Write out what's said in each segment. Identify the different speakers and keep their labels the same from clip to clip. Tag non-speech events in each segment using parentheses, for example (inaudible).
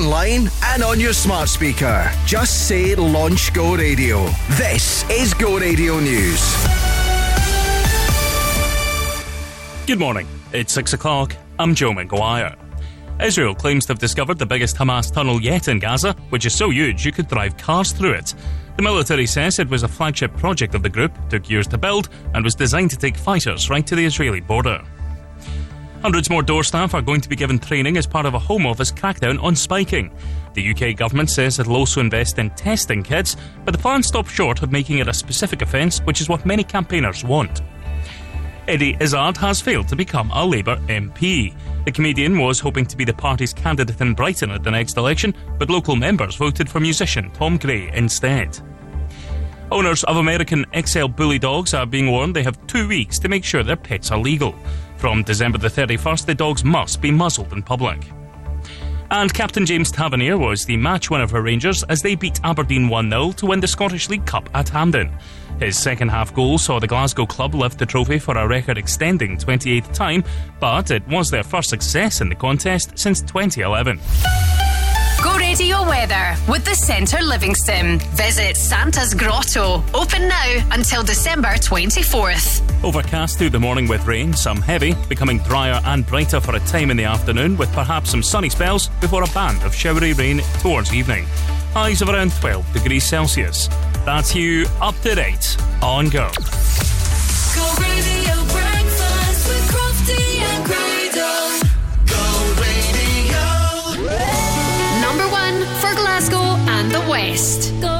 Speaker 1: online and on your smart speaker. Just say Launch Go Radio. This is Go Radio News.
Speaker 2: Good morning. It's 6 o'clock. I'm Joe McGuire. Israel claims to have discovered the biggest Hamas tunnel yet in Gaza, which is so huge you could drive cars through it. The military says it was a flagship project of the group, took years to build, and was designed to take fighters right to the Israeli border. Hundreds more door staff are going to be given training as part of a Home Office crackdown on spiking. The UK government says it'll also invest in testing kits, but the plan stops short of making it a specific offence, which is what many campaigners want. Eddie Izzard has failed to become a Labour MP. The comedian was hoping to be the party's candidate in Brighton at the next election, but local members voted for musician Tom Gray instead. Owners of American XL Bully dogs are being warned they have two weeks to make sure their pets are legal. From December the 31st, the dogs must be muzzled in public. And Captain James Tavernier was the match winner for Rangers as they beat Aberdeen 1 0 to win the Scottish League Cup at Hampden. His second half goal saw the Glasgow club lift the trophy for a record extending 28th time, but it was their first success in the contest since 2011.
Speaker 3: Go Radio Weather with the Centre Livingston. Visit Santa's Grotto. Open now until December 24th.
Speaker 2: Overcast through the morning with rain, some heavy, becoming drier and brighter for a time in the afternoon with perhaps some sunny spells before a band of showery rain towards evening. Highs of around 12 degrees Celsius. That's you up to date on Go.
Speaker 4: Go
Speaker 3: the West.
Speaker 4: Go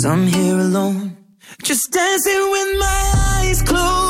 Speaker 5: Cause I'm here alone, just dancing with my eyes closed.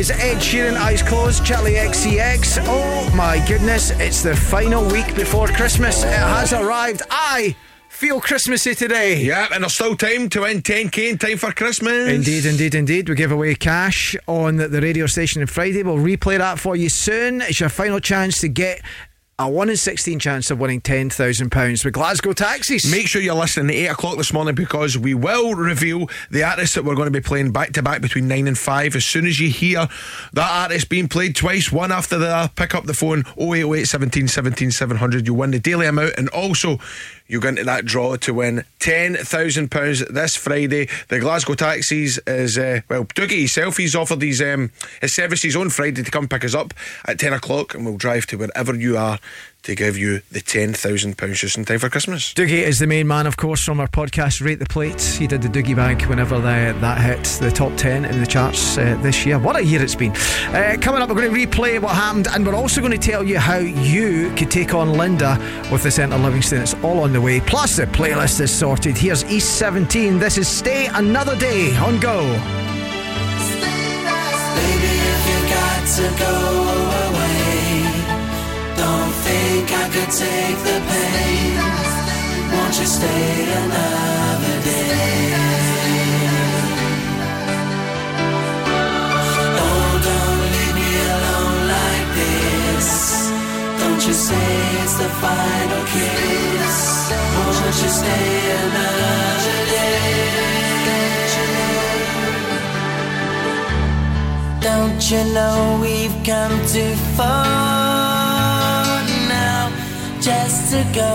Speaker 5: is
Speaker 1: Ed Sheeran, Eyes Closed, Charli XCX. Oh my goodness, it's the final week before Christmas. It has arrived. I feel Christmassy today.
Speaker 6: Yeah, and there's still time to win 10k in time for Christmas.
Speaker 1: Indeed, indeed, indeed. We give away cash on the, the radio station on Friday. We'll replay that for you soon. It's your final chance to get a 1 in 16 chance of winning £10,000 with Glasgow Taxis.
Speaker 6: Make sure you're listening at 8 o'clock this morning because we will reveal the artists that we're going to be playing back to back between 9 and 5. As soon as you hear that artist being played twice, one after the other, pick up the phone 0808 17 17 700. You'll win the daily amount and also you go into that draw to win £10,000 this Friday. The Glasgow Taxis is, uh, well, Dougie himself, he's offered his, um, his services on Friday to come pick us up at 10 o'clock and we'll drive to wherever you are to give you the £10,000 just in time for Christmas.
Speaker 1: Doogie is the main man, of course, from our podcast Rate the Plate. He did the Doogie Bank whenever the, that hit the top 10 in the charts uh, this year. What a year it's been. Uh, coming up, we're going to replay what happened, and we're also going to tell you how you could take on Linda with the Centre Livingston. It's all on the way. Plus, the playlist is sorted. Here's East 17. This is Stay Another Day on Go.
Speaker 5: Baby, if you got to go could take the pain. Won't you stay another day? Oh, don't leave me alone like this. Don't you say it's the final kiss. Won't you stay another day? Don't you know we've come too far to go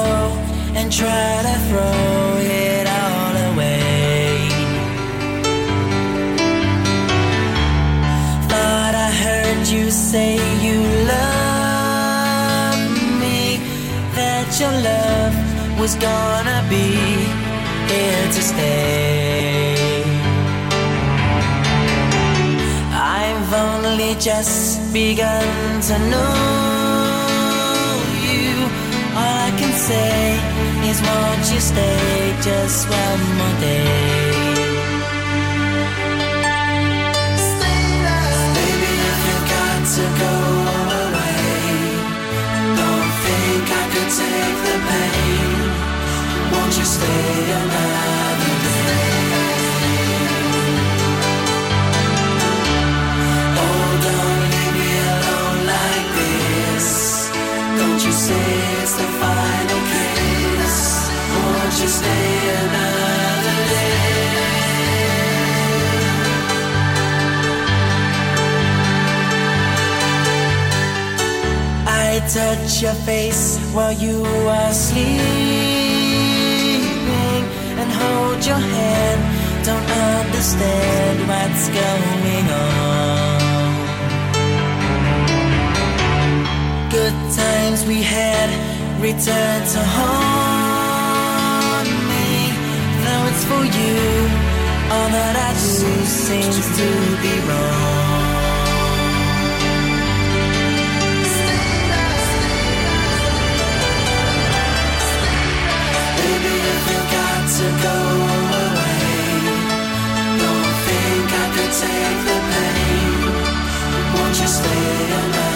Speaker 5: and try to throw it all away? Thought I heard you say you love me, that your love was gonna be here to stay. I've only just begun to know say is won't you stay just one more day?
Speaker 7: Stay. Baby, if you've got to go away, don't think I could take the pain. Won't you stay you say it's the final kiss. Another day? I touch your face while you are sleeping and hold your hand. Don't understand what's going on. Good times we had return to haunt me. Though it's for you, all that I do seems to be wrong. Baby, if you got to go away, don't think I could take the pain. Won't you stay another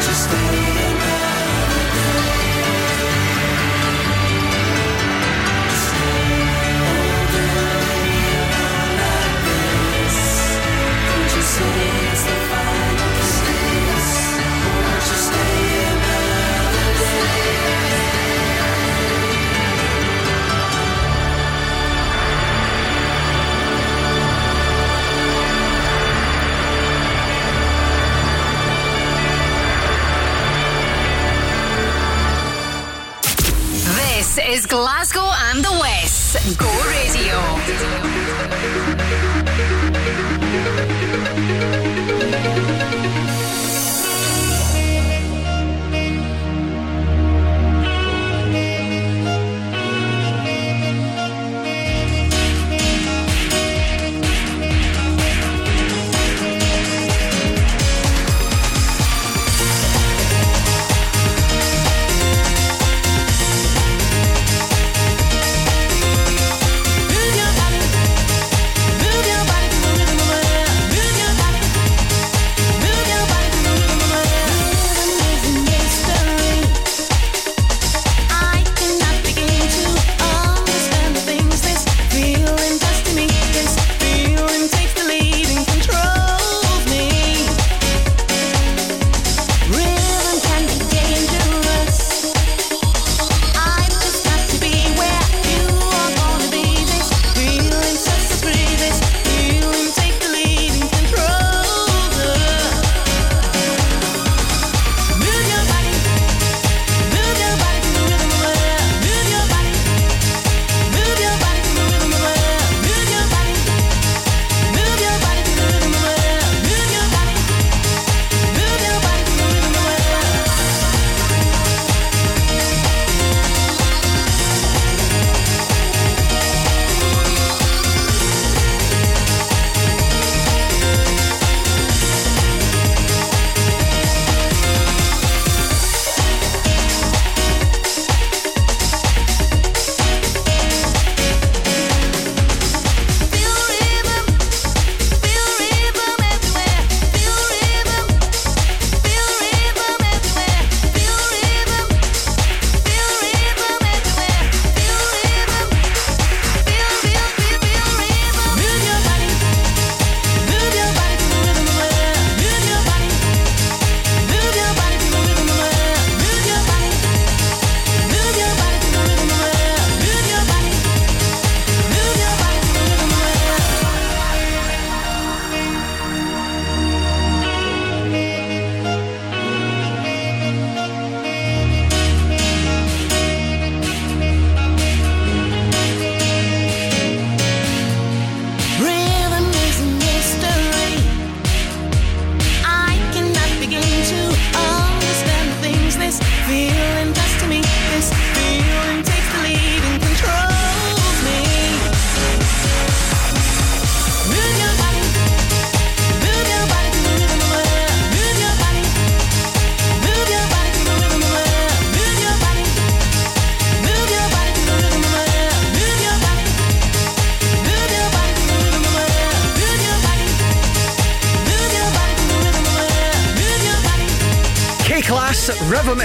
Speaker 7: Won't stay
Speaker 3: is Glasgow and the West. Go Radio.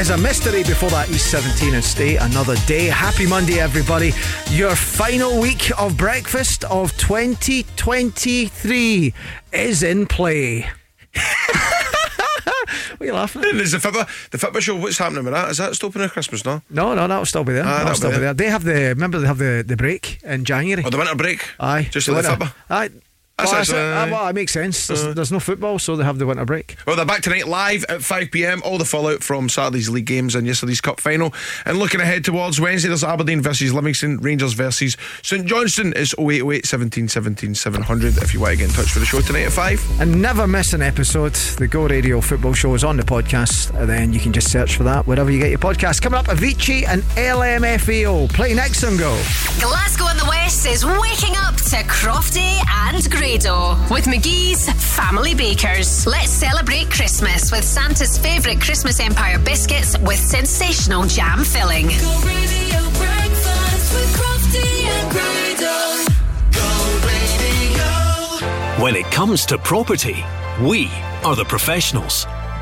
Speaker 1: Is a mystery before that East 17 and stay another day. Happy Monday, everybody. Your final week of breakfast of 2023 is in play. (laughs) what are you laughing at?
Speaker 6: There's the Fibber, the Fibber show. What's happening with that? Is that stopping at Christmas now?
Speaker 1: No, no, that'll still be there.
Speaker 6: Ah,
Speaker 1: that'll still
Speaker 6: be
Speaker 1: be
Speaker 6: there.
Speaker 1: there. They have the, remember they have the, the break in January.
Speaker 6: Or the winter break?
Speaker 1: Aye.
Speaker 6: Just
Speaker 1: the
Speaker 6: the Fibber.
Speaker 1: Aye.
Speaker 6: That's
Speaker 1: well,
Speaker 6: actually-
Speaker 1: that's it. Ah, well, it makes sense. There's, there's no football, so they have the winter break.
Speaker 6: Well, they're back tonight live at 5 pm. All the fallout from Saturday's league games and yesterday's cup final. And looking ahead towards Wednesday, there's Aberdeen versus Livingston, Rangers versus St Johnstone. It's 0808 17 17 700 if you want to get in touch with the show tonight at 5.
Speaker 1: And never miss an episode. The Go Radio Football Show is on the podcast, and then you can just search for that wherever you get your podcast. Coming up, Avicii and LMFAO. Play next on Go.
Speaker 3: Glasgow in the West is waking up to Crofty and Grado with McGhee's Family Bakers. Let's celebrate Christmas with Santa's favourite Christmas Empire biscuits with sensational jam filling.
Speaker 4: Go radio breakfast with Crofty and Grado.
Speaker 8: When it comes to property, we are the professionals.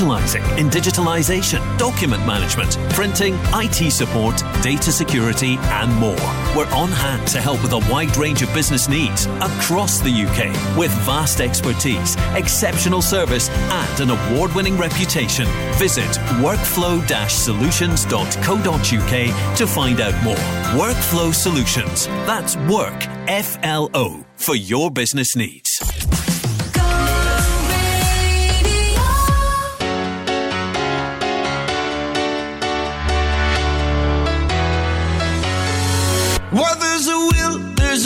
Speaker 8: specializing in digitalization, document management, printing, IT support, data security, and more. We're on hand to help with a wide range of business needs across the UK with vast expertise, exceptional service, and an award winning reputation. Visit workflow solutions.co.uk to find out more. Workflow Solutions. That's work, F L O, for your business needs.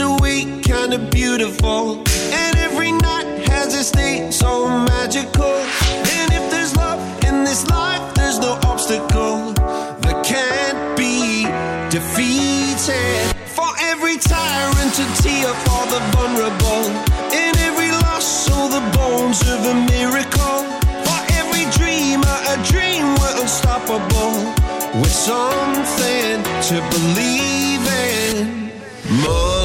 Speaker 9: A way, kinda beautiful. And every night has its day so magical. And if there's love in this life, there's no obstacle that can't be defeated. For every tyrant, a tear for the vulnerable. In every loss, so the bones of a miracle. For every dreamer, a dream we're unstoppable. With something to believe.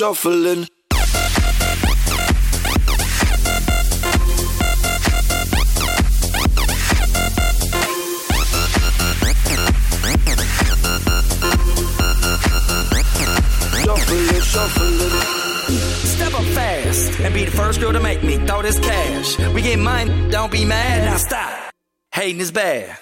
Speaker 10: shuffling.
Speaker 11: Step up fast and be the first girl to make me throw this cash. We get mine, don't be mad, now stop. Hating is bad.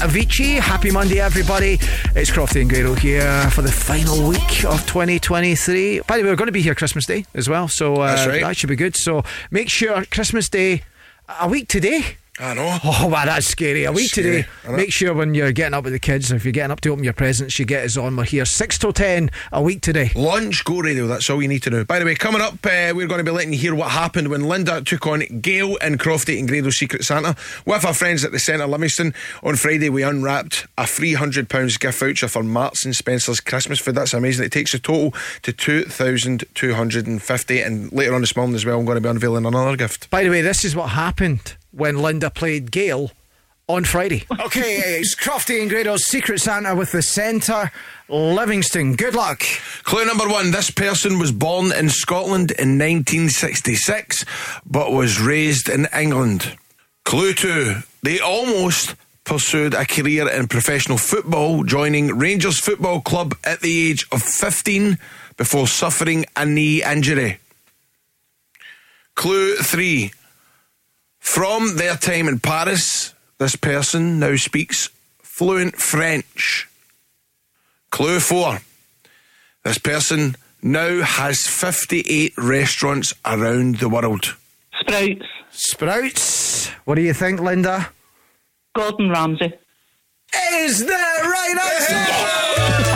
Speaker 1: Avicii. Happy Monday, everybody. It's Crofty and Grado here for the final week of 2023. By the way, we're going to be here Christmas Day as well, so uh,
Speaker 6: right.
Speaker 1: that should be good. So make sure Christmas Day, a week today
Speaker 6: I know. (laughs)
Speaker 1: Oh, wow, that's scary. A week today. Make sure when you're getting up with the kids, if you're getting up to open your presents, you get us on. We're here 6 till 10 a week today.
Speaker 6: Lunch, go radio. That's all you need to know. By the way, coming up, uh, we're going to be letting you hear what happened when Linda took on Gail and Crofty in Grado Secret Santa with our friends at the Centre Livingston. On Friday, we unwrapped a £300 gift voucher for Marks and Spencer's Christmas food. That's amazing. It takes a total to 2250 And later on this morning as well, I'm going to be unveiling another gift.
Speaker 1: By the way, this is what happened when Linda played Gail on Friday. (laughs) Okay, it's Crofty and Grado's Secret Santa with the centre, Livingston. Good luck.
Speaker 6: Clue number one this person was born in Scotland in 1966, but was raised in England. Clue two they almost pursued a career in professional football, joining Rangers Football Club at the age of 15 before suffering a knee injury. Clue three from their time in Paris, this person now speaks fluent French. Clue four. This person now has 58 restaurants around the world.
Speaker 12: Sprouts.
Speaker 1: Sprouts. What do you think, Linda?
Speaker 12: Gordon Ramsay.
Speaker 1: Is
Speaker 13: that
Speaker 14: right?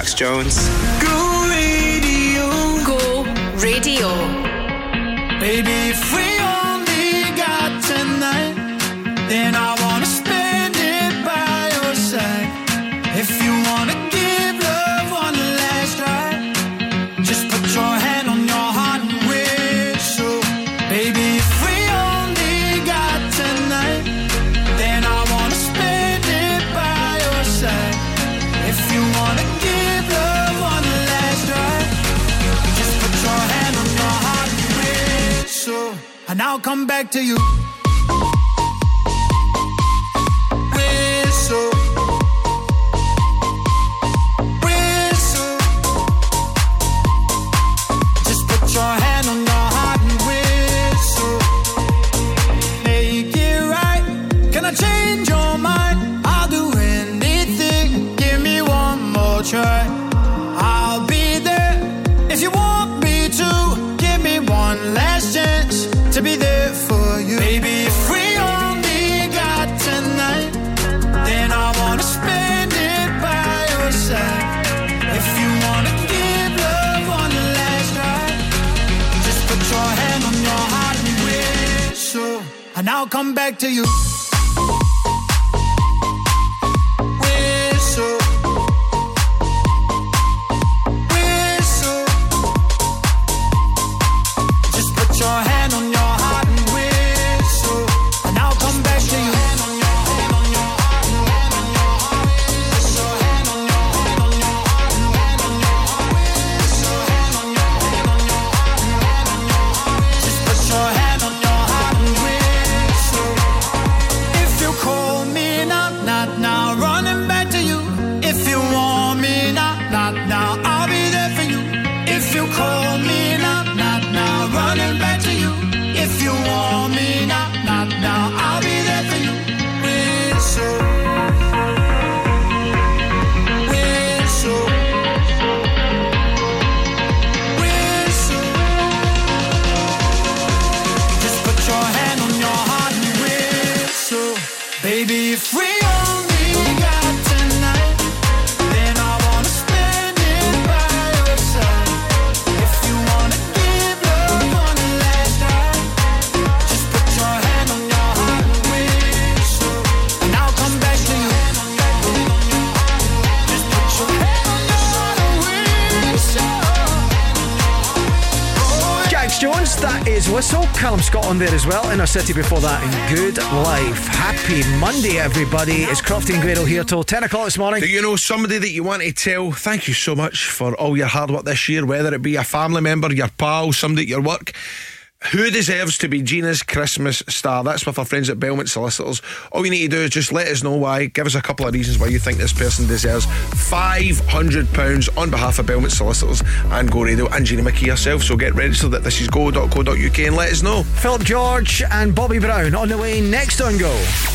Speaker 15: Jax Jones. City before that in Good Life. Happy Monday, everybody. It's Crofty and Grado here till 10 o'clock this morning.
Speaker 6: Do you know somebody that you want to tell thank you so much for all your hard work this year, whether it be a family member, your pal, somebody at your work? Who deserves to be Gina's Christmas star? That's with our friends at Belmont Solicitors. All you need to do is just let us know why. Give us a couple of reasons why you think this person deserves £500 on behalf of Belmont Solicitors and Go Radio and Gina McKee herself. So get registered at thisisgo.co.uk and let us know.
Speaker 15: Philip George and Bobby Brown on the way next on Go.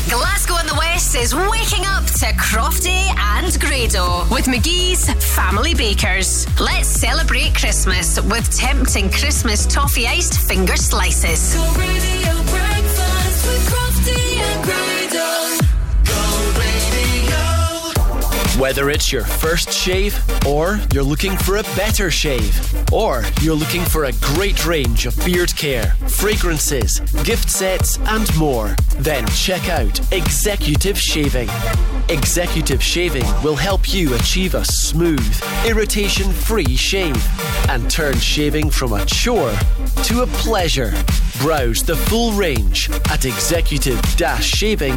Speaker 3: Glasgow in the West is waking up to Crofty and Grado with McGhee's Family Bakers. Let's celebrate Christmas with tempting Christmas toffee iced finger slices.
Speaker 8: Whether it's your first shave, or you're looking for a better shave, or you're looking for a great range of beard care, fragrances, gift sets, and more, then check out Executive Shaving. Executive Shaving will help you achieve a smooth, irritation free shave and turn shaving from a chore to a pleasure. Browse the full range at executive shaving.co.uk.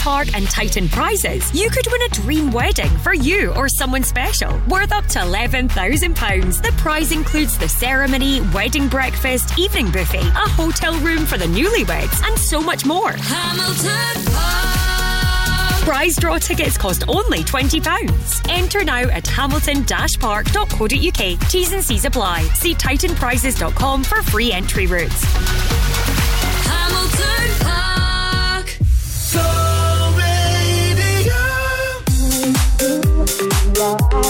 Speaker 16: Park and Titan prizes, you could win a dream wedding for you or someone special worth up to £11,000. The prize includes the ceremony, wedding breakfast, evening buffet, a hotel room for the newlyweds, and so much more.
Speaker 11: Hamilton Park.
Speaker 17: Prize draw tickets cost only £20. Enter now at hamilton-park.co.uk. T's and C's apply. See titanprizes.com for free entry routes.
Speaker 4: Hamilton Park.
Speaker 18: Why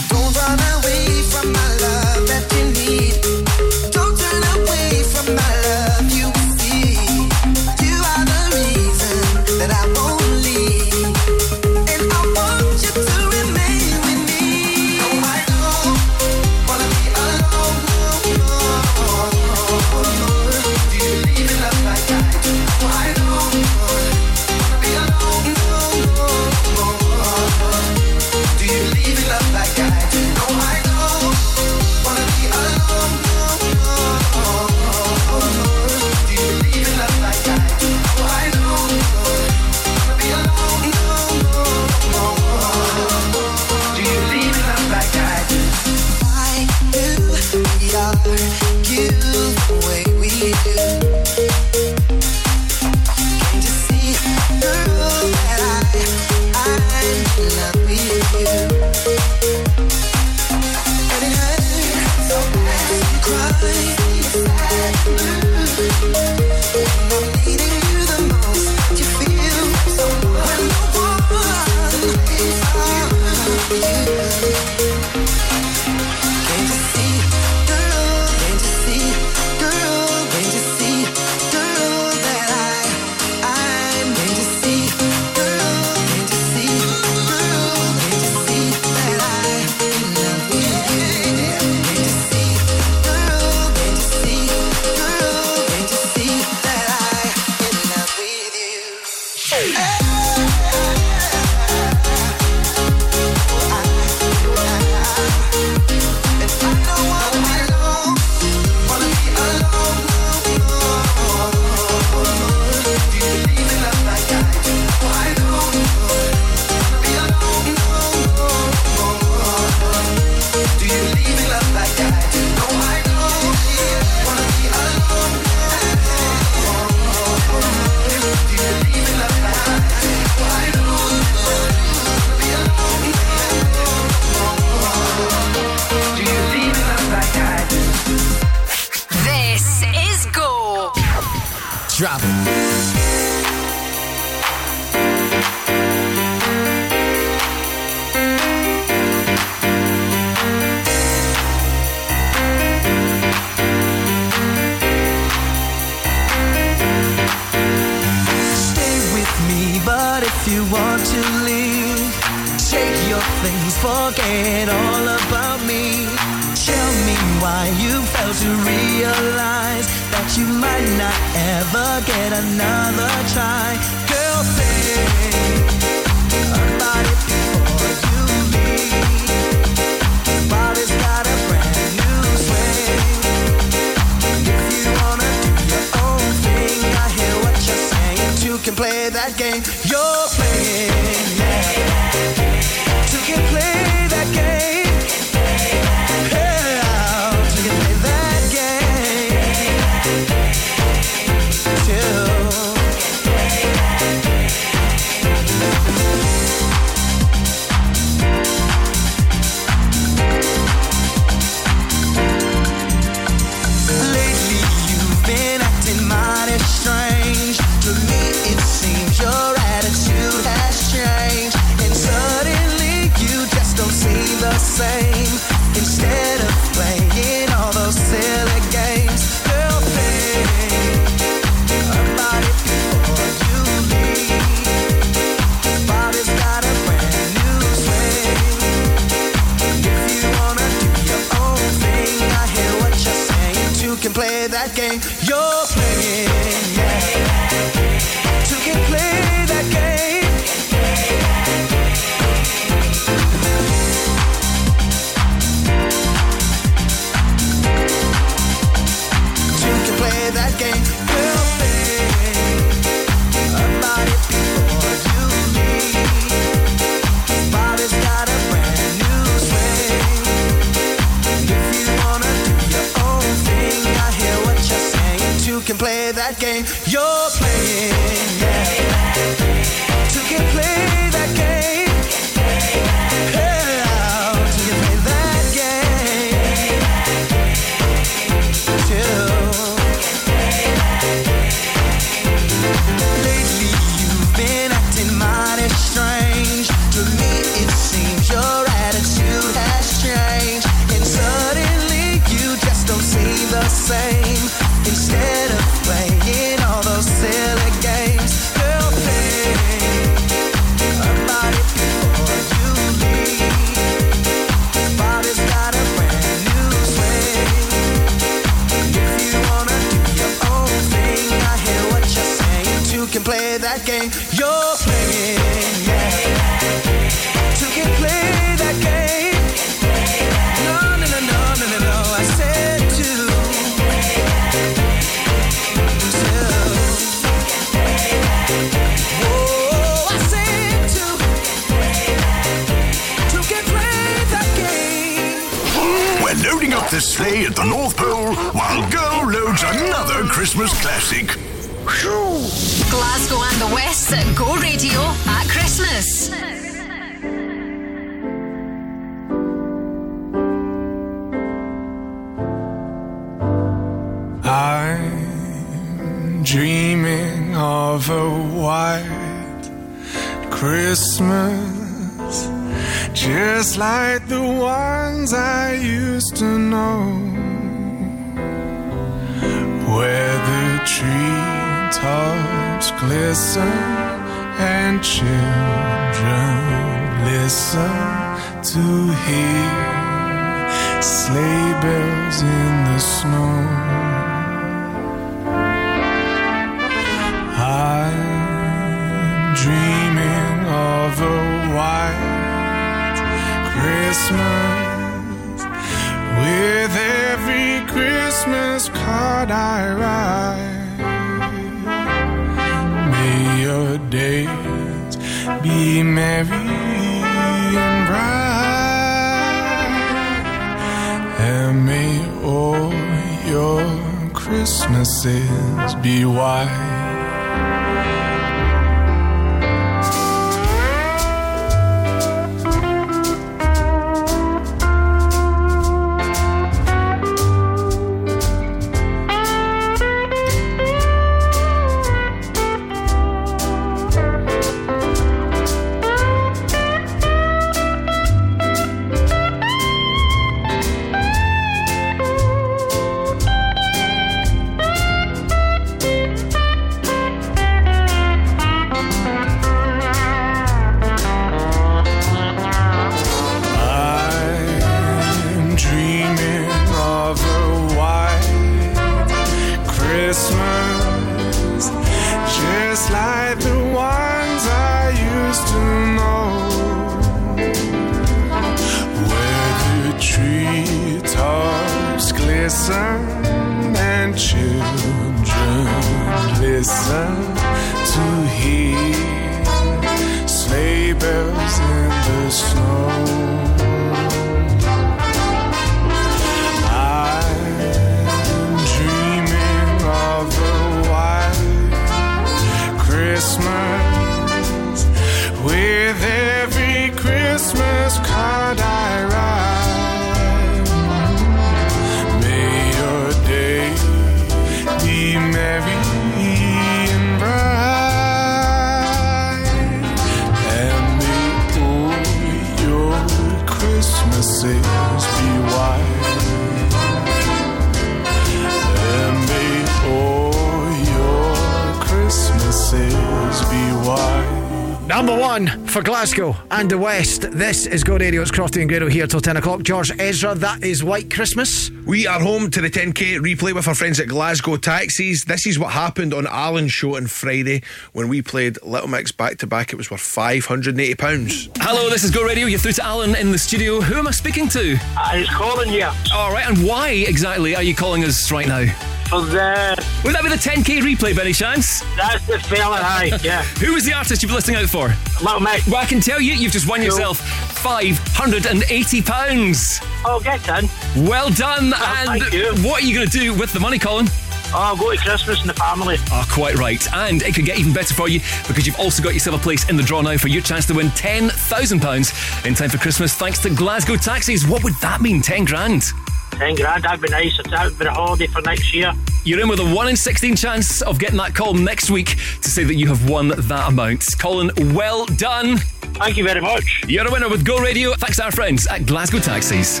Speaker 1: Crofty and Grado here till 10 o'clock. George Ezra, that is White Christmas.
Speaker 6: We are home to the 10k replay with our friends at Glasgow Taxis. This is what happened on Alan's show on Friday when we played Little Mix back to back. It was worth £580.
Speaker 19: Hello, this is Go Radio. You're through to Alan in the studio. Who am I speaking to?
Speaker 20: Uh, it's Colin here.
Speaker 19: All right, and why exactly are you calling us right now?
Speaker 20: For the.
Speaker 19: Would that be the 10k replay Benny chance?
Speaker 20: That's the fella, hi, yeah. (laughs)
Speaker 19: Who was the artist you've been listening out for?
Speaker 20: Little Mix.
Speaker 19: Well, I can tell you, you've just won cool. yourself £580.
Speaker 20: Oh, get on.
Speaker 19: Well done.
Speaker 20: Oh,
Speaker 19: and
Speaker 20: thank you.
Speaker 19: what are you going to do with the money, Colin?
Speaker 21: Oh, I'll go to Christmas and the family.
Speaker 19: Ah, oh, quite right. And it could get even better for you because you've also got yourself a place in the draw now for your chance to win £10,000 in time for Christmas thanks to Glasgow Taxis. What would that mean, 10 grand?
Speaker 21: 10 grand, that'd be nice. It's out for a holiday for next year.
Speaker 19: You're in with a 1 in 16 chance of getting that call next week to say that you have won that amount. Colin, well done.
Speaker 21: Thank you very much.
Speaker 19: You're a winner with Go Radio. Thanks to our friends at Glasgow Taxis.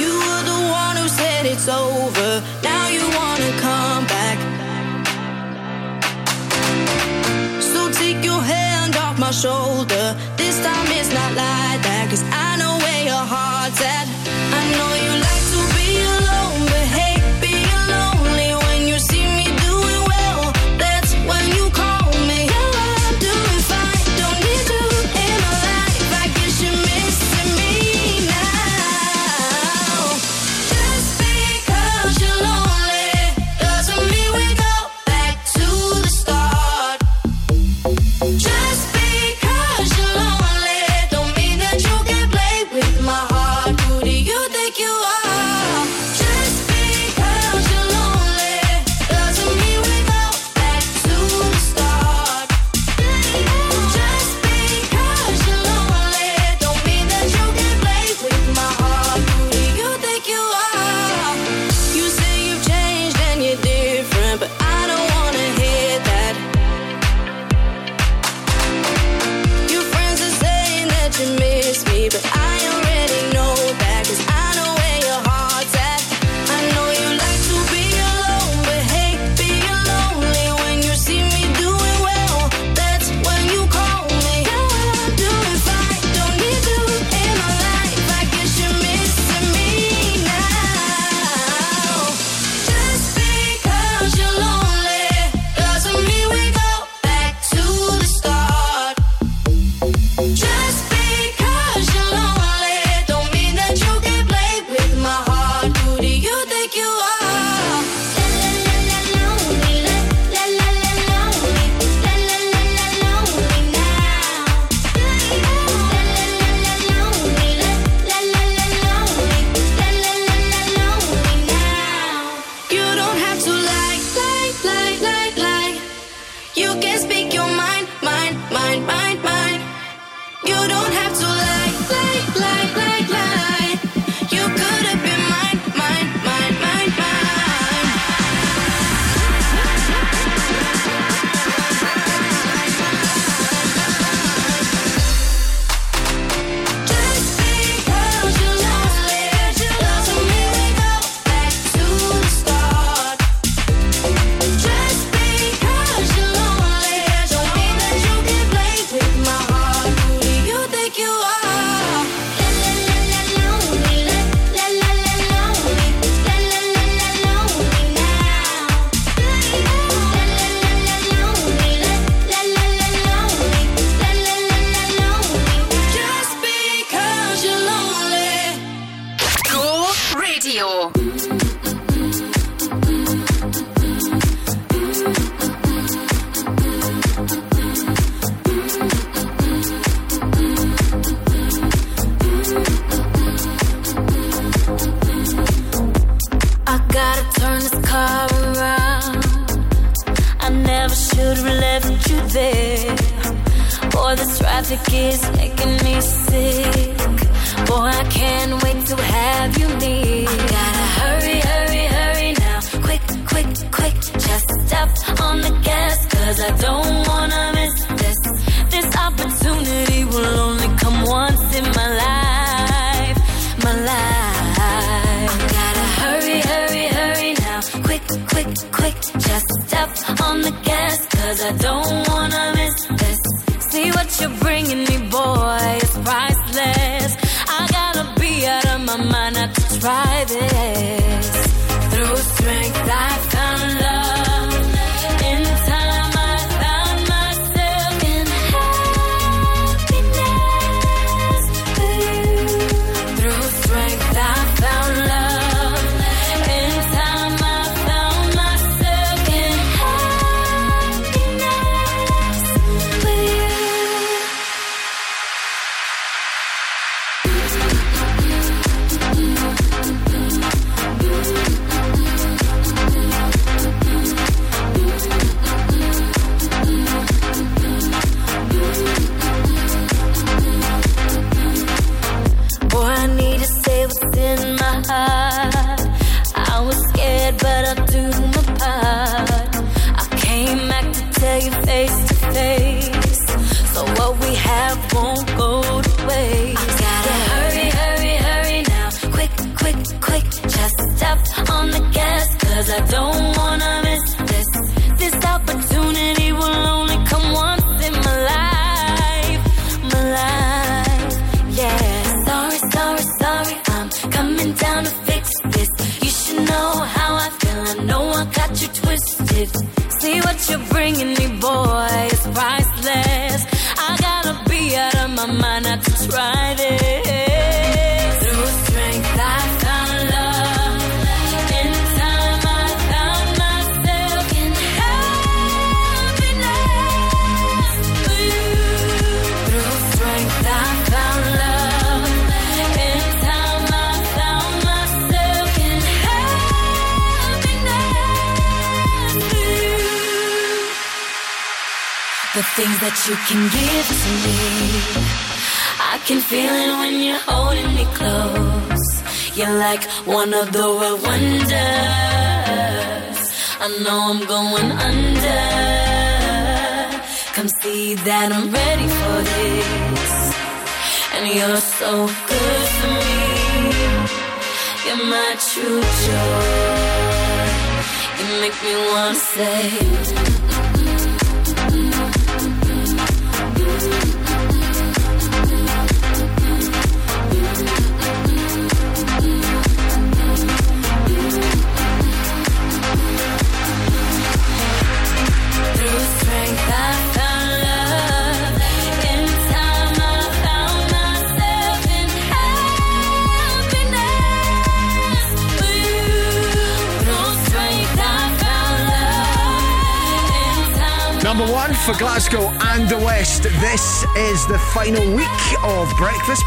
Speaker 20: You were the one who said it's over. Now you want to come back. So take your hand off my shoulder. This time it's not like that. Cause I know where your heart's at.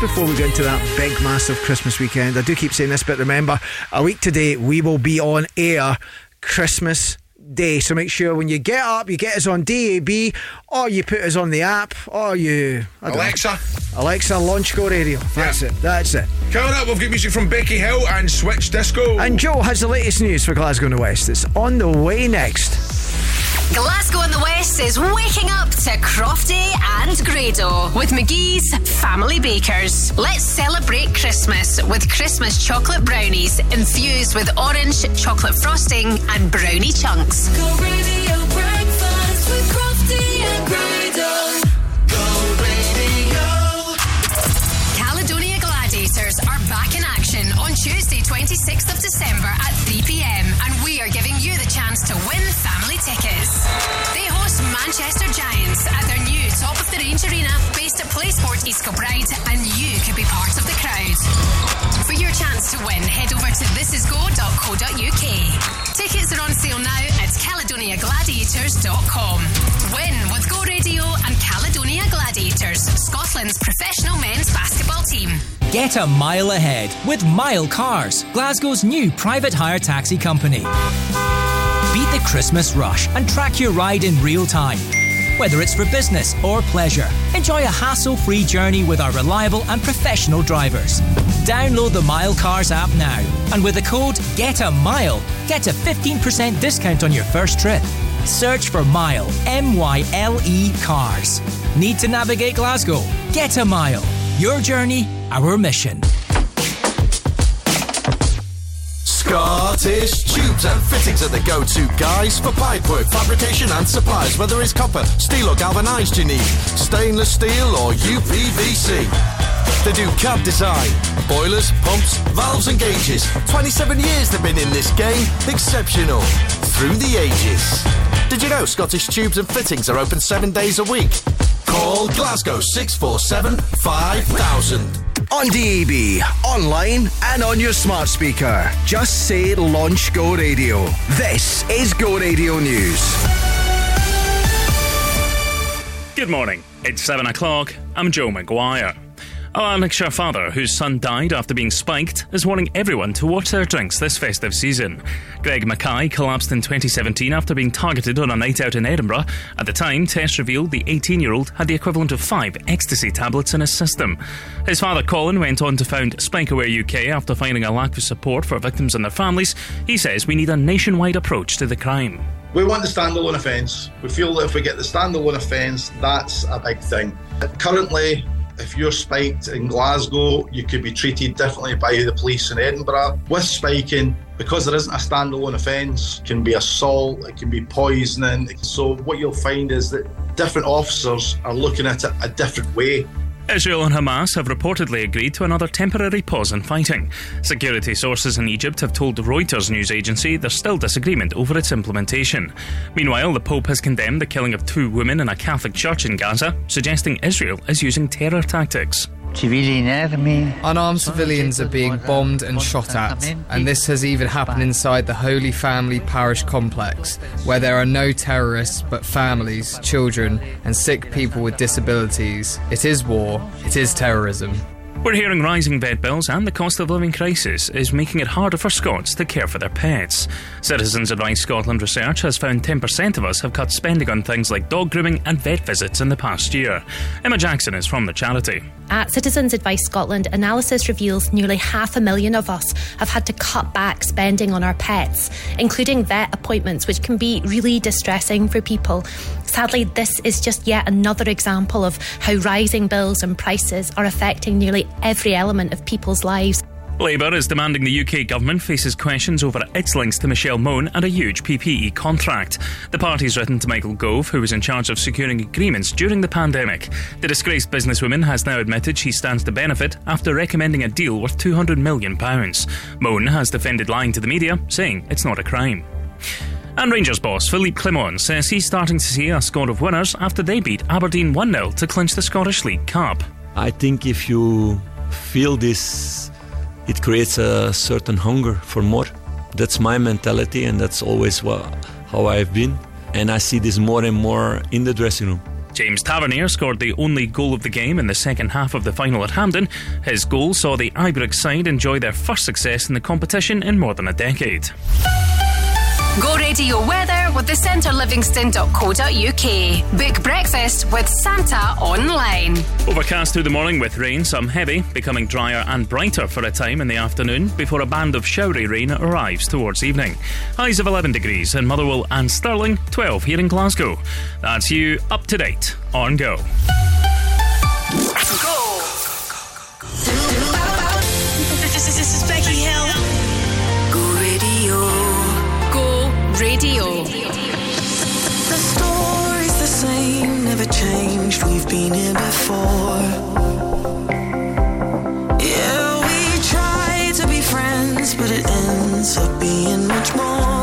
Speaker 1: Before we go into that big, massive Christmas weekend. I do keep saying this, but remember, a week today we will be on air Christmas Day. So make sure when you get up, you get us on DAB, or you put us on the app, or you I don't know.
Speaker 6: Alexa.
Speaker 1: Alexa, launch Go Radio. That's it. That's it.
Speaker 6: Coming up, we've got music from Becky Hill and Switch Disco.
Speaker 1: And Joe has the latest news for Glasgow and the West. It's on the way next.
Speaker 3: Glasgow and the West is waking up to Crofty and Grado with McGhee's Family Bakers. Let's celebrate Christmas with Christmas chocolate brownies infused with orange chocolate frosting and brownie chunks.
Speaker 11: Go radio breakfast with Crofty and Grado.
Speaker 3: Caledonia Gladiators are back in action on Tuesday, 26th of December at 3 pm, and we are giving you the chance to win family tickets. They host Manchester Giants at their new range arena based at PlaySport East Kilbride, and you could be part of the crowd. For your chance to win, head over to thisisgo.co.uk. Tickets are on sale now at caledoniagladiators.com. Win with Go Radio and Caledonia Gladiators, Scotland's professional men's basketball team.
Speaker 22: Get a mile ahead with Myle Cars, Glasgow's new private hire taxi company. Beat the Christmas rush and track your ride in real time. Whether it's for business or pleasure, enjoy a hassle free journey with our reliable and professional drivers. Download the Myle Cars app now and with the code GET A MILE, get a 15% discount on your first trip. Search for Mile, M Y L E Cars. Need to navigate Glasgow? Get a Myle. Your journey, our mission.
Speaker 23: Scottish Tubes and Fittings are the go-to guys for pipework, fabrication and supplies. Whether it's copper, steel or galvanised you need, stainless steel or UPVC. They do CAD design, boilers, pumps, valves and gauges. 27 years they've been in this game, exceptional, through the ages. Did you know Scottish Tubes and Fittings are open seven days a week? Call Glasgow 647 5000.
Speaker 1: On DAB, online, and on your smart speaker. Just say Launch Go Radio. This is Go Radio News.
Speaker 2: Good morning. It's 7 o'clock. I'm Joe McGuire. Oh, a Lanarkshire father whose son died after being spiked is warning everyone to watch their drinks this festive season. Greg Mackay collapsed in 2017 after being targeted on a night out in Edinburgh. At the time, tests revealed the 18 year old had the equivalent of five ecstasy tablets in his system. His father, Colin, went on to found Spikeaware UK after finding a lack of support for victims and their families. He says we need a nationwide approach to the crime.
Speaker 24: We want the standalone offence. We feel that if we get the standalone offence, that's a big thing. Currently, if you're spiked in Glasgow, you could be treated differently by the police in Edinburgh. With spiking, because there isn't a standalone offence, can be assault, it can be poisoning. So what you'll find is that different officers are looking at it a different way.
Speaker 2: Israel and Hamas have reportedly agreed to another temporary pause in fighting. Security sources in Egypt have told Reuters news agency there's still disagreement over its implementation. Meanwhile, the Pope has condemned the killing of two women in a Catholic church in Gaza, suggesting Israel is using terror tactics.
Speaker 25: Unarmed civilians are being bombed and shot at, and this has even happened inside the Holy Family Parish complex, where there are no terrorists but families, children, and sick people with disabilities. It is war, it is terrorism.
Speaker 2: We're hearing rising vet bills and the cost of living crisis is making it harder for Scots to care for their pets. Citizens Advice Scotland research has found 10% of us have cut spending on things like dog grooming and vet visits in the past year. Emma Jackson is from the charity.
Speaker 26: At Citizens Advice Scotland, analysis reveals nearly half a million of us have had to cut back spending on our pets, including vet appointments, which can be really distressing for people. Sadly, this is just yet another example of how rising bills and prices are affecting nearly every element of people's lives.
Speaker 2: Labour is demanding the UK government faces questions over its links to Michelle Mone and a huge PPE contract. The party's written to Michael Gove, who was in charge of securing agreements during the pandemic. The disgraced businesswoman has now admitted she stands to benefit after recommending a deal worth £200 million. Mone has defended lying to the media, saying it's not a crime. And Rangers boss Philippe Clement says he's starting to see a squad of winners after they beat Aberdeen 1 0 to clinch the Scottish League Cup.
Speaker 23: I think if you feel this, it creates a certain hunger for more. That's my mentality, and that's always what, how I've been. And I see this more and more in the dressing room.
Speaker 2: James Tavernier scored the only goal of the game in the second half of the final at Hampden. His goal saw the Ibrox side enjoy their first success in the competition in more than a decade.
Speaker 3: Go radio weather with the centrelivingston.co.uk. Book breakfast with Santa online.
Speaker 2: Overcast through the morning with rain, some heavy, becoming drier and brighter for a time in the afternoon before a band of showery rain arrives towards evening. Highs of 11 degrees in Motherwell and Stirling, 12 here in Glasgow. That's you up to date on Go.
Speaker 27: This
Speaker 3: radio.
Speaker 13: The story's the same, never changed. We've been here before. Yeah, we try to be friends, but it ends up being much more.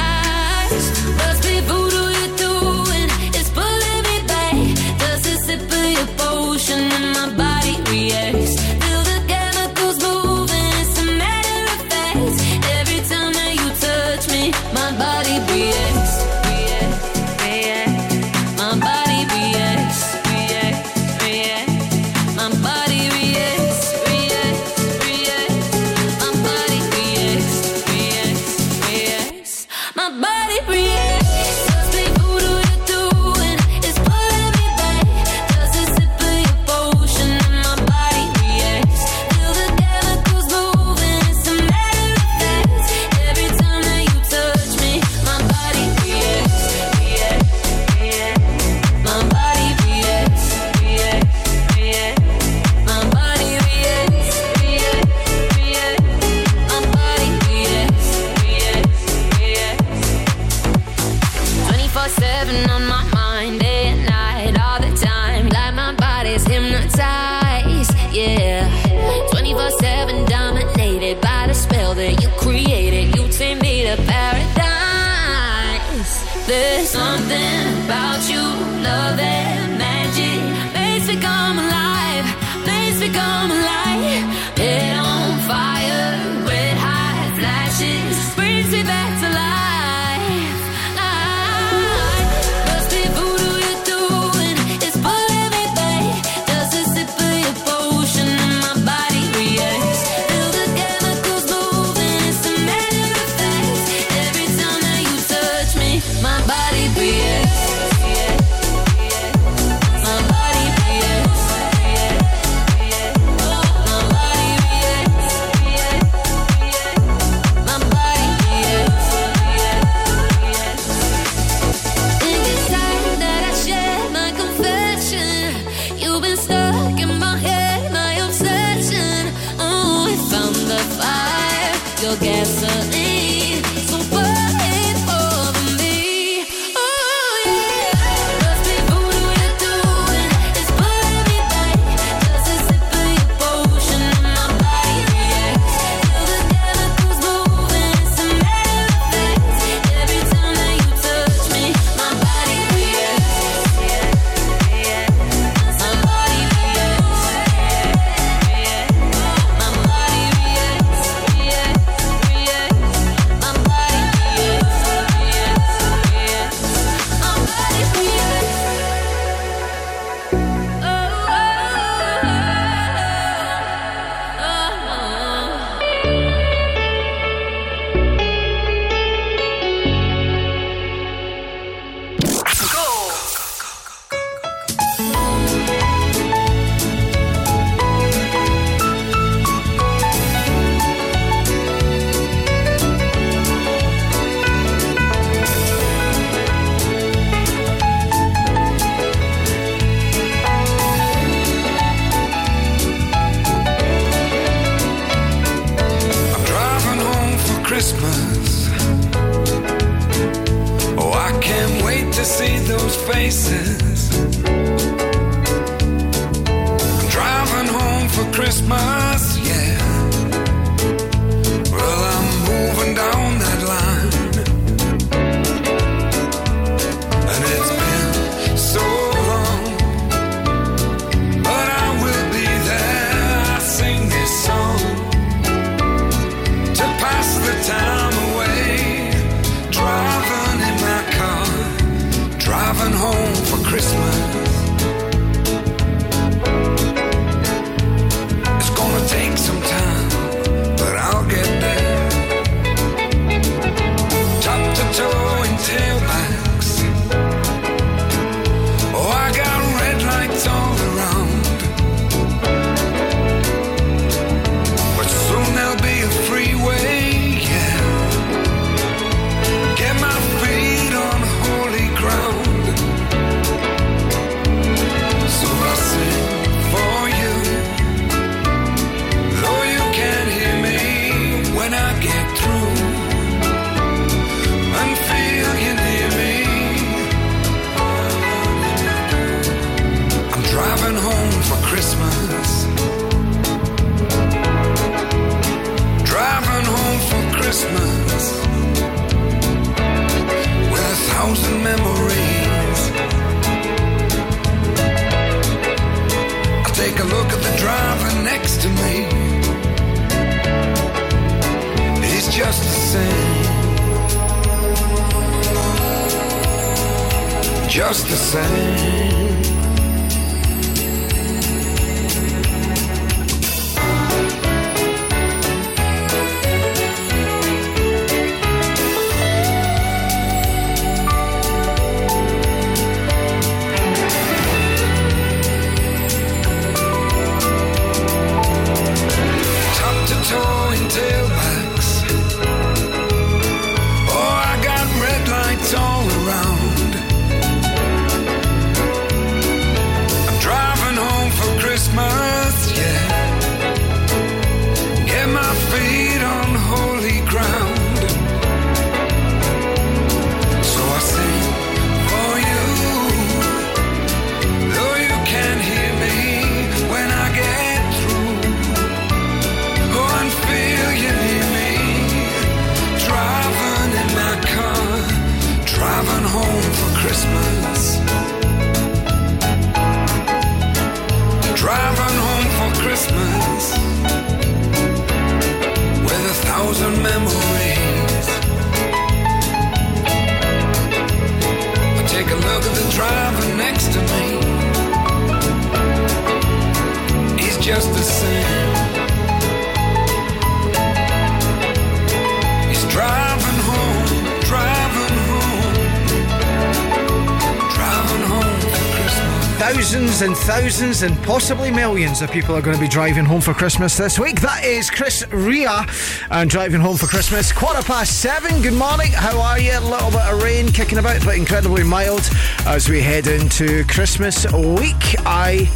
Speaker 1: Thousands and possibly millions of people are going to be driving home for Christmas this week. That is Chris Rea and driving home for Christmas. Quarter past seven. Good morning. How are you? A little bit of rain kicking about, but incredibly mild as we head into Christmas week. I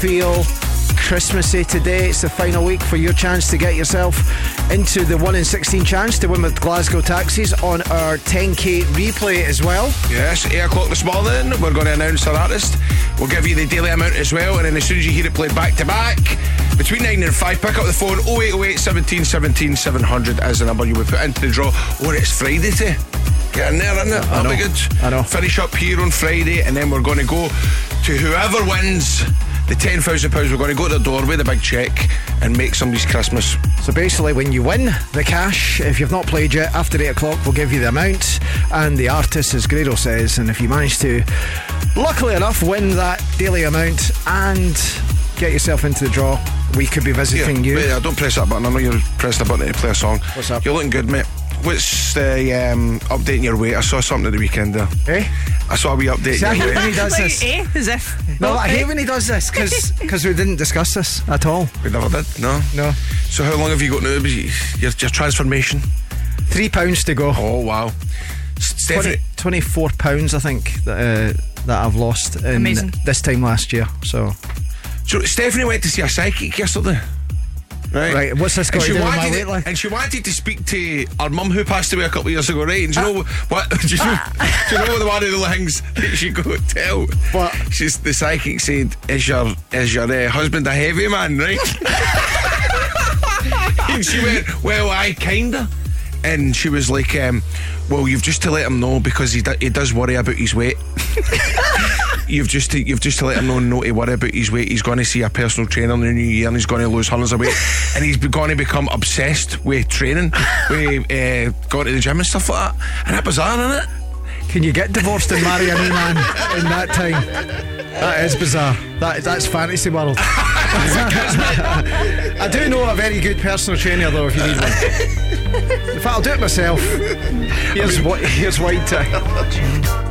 Speaker 1: feel Christmassy today. It's the final week for your chance to get yourself into the 1 in 16 chance to win with Glasgow Taxis on our 10k replay as well.
Speaker 6: Yes, 8 o'clock this morning, we're going to announce our artist. We'll give you the daily amount as well, and then as soon as you hear it played back to back, between 9 and 5, pick up the phone 0808 17 17 700 as the number you will put into the draw. Or it's Friday today. Get in there, isn't it? That'll
Speaker 1: know.
Speaker 6: be good.
Speaker 1: I know.
Speaker 6: Finish up here on Friday, and then we're going to go to whoever wins the £10,000. We're going to go to the door with a big check and make somebody's Christmas.
Speaker 1: So basically, when you win the cash, if you've not played yet, after 8 o'clock, we'll give you the amount and the artist, as Grado says. And if you manage to, luckily enough, win that daily amount and get yourself into the draw, we could be visiting you.
Speaker 6: Wait, uh, don't press that button. I know you're pressing the button to play a song.
Speaker 1: What's up?
Speaker 6: You're looking good, mate. What's the um, updating your weight? I saw something at the weekend there.
Speaker 1: Eh?
Speaker 6: I saw a wee update.
Speaker 1: See, I
Speaker 6: your
Speaker 1: hate when he does this.
Speaker 28: eh? As if.
Speaker 1: No, I hate when he does this because (laughs) we didn't discuss this at all.
Speaker 6: We never did. No.
Speaker 1: No.
Speaker 6: So how long have you got now? Your, your transformation?
Speaker 1: Three pounds to go.
Speaker 6: Oh wow. Stephanie,
Speaker 1: 20, 24 pounds, I think, that, uh, that I've lost in
Speaker 28: Amazing.
Speaker 1: this time last year. So,
Speaker 6: so Stephanie went to see a psychic yesterday. Right.
Speaker 1: Right, what's this got
Speaker 6: and
Speaker 1: to
Speaker 6: she
Speaker 1: do with my
Speaker 6: wanted
Speaker 1: weight?
Speaker 6: And she wanted to speak to our mum who passed away a couple of years ago, right? And do you know what? (laughs) Do you know, do you know what the one of the things that she got tell?
Speaker 1: What?
Speaker 6: She's the psychic said, "Is your is your uh, husband a heavy man, right?" (laughs) and she went, "Well, I kinda." And she was like, um, "Well, you've just to let him know because he do, he does worry about his weight." (laughs) You've just to, you've just to let him know not to worry about his weight. He's going to see a personal trainer in the new year, and he's going to lose hundreds of weight, (laughs) and he's going to become obsessed with training, with uh, going to the gym and stuff like that. And that bizarre, isn't it?
Speaker 1: can you get divorced and marry a new man in that time? That is bizarre. That, that's fantasy world. (laughs) I do know a very good personal trainer, though, if you need one. In fact, I'll do it myself. Here's, what, here's White (laughs)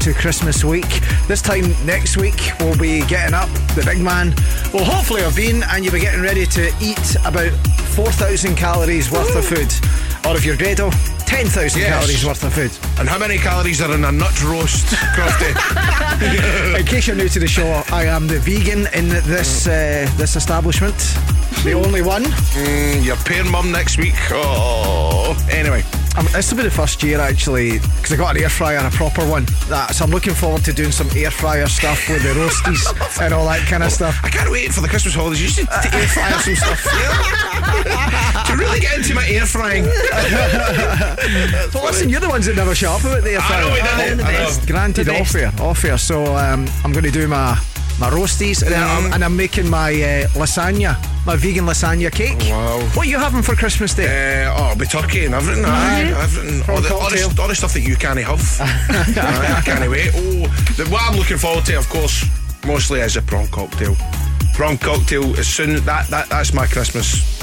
Speaker 1: to Christmas week. This time next week, we'll be getting up. The big man will hopefully have been, and you'll be getting ready to eat about 4,000 calories worth of food. Or if you're Grado, 10,000
Speaker 6: Yes.
Speaker 1: calories worth of food.
Speaker 6: And how many calories are in a nut roast, Crofty? (laughs)
Speaker 1: in case you're new to the show, I am the vegan in this uh, this establishment. The only one.
Speaker 6: Mm, your pear mum next week. Oh, anyway.
Speaker 1: Um, this will be the first year actually because I got an air fryer, and a proper one. That, so I'm looking forward to doing some air fryer stuff with the roasties (laughs) and all that kind of stuff.
Speaker 6: I can't wait for the Christmas holidays. You should air fryer some stuff. (laughs) Yeah? to really get into my air frying. (laughs)
Speaker 1: well, listen, you're the ones that never shut up about the air
Speaker 6: I
Speaker 1: fryer.
Speaker 6: know, we it. I know.
Speaker 1: Granted, off air, off air. So um, I'm going to do my my roasties and, then I'm, and I'm making my uh, lasagna, my vegan lasagna cake.
Speaker 6: Wow.
Speaker 1: What are you having for Christmas Day?
Speaker 6: Uh, oh, it'll be turkey and everything. aye, everything. All the, all, the, all the stuff that you can't have. (laughs) Aye, I can't wait. Oh, the, what I'm looking forward to, of course, mostly is a prawn cocktail. Prawn cocktail, as soon that, that that's my Christmas.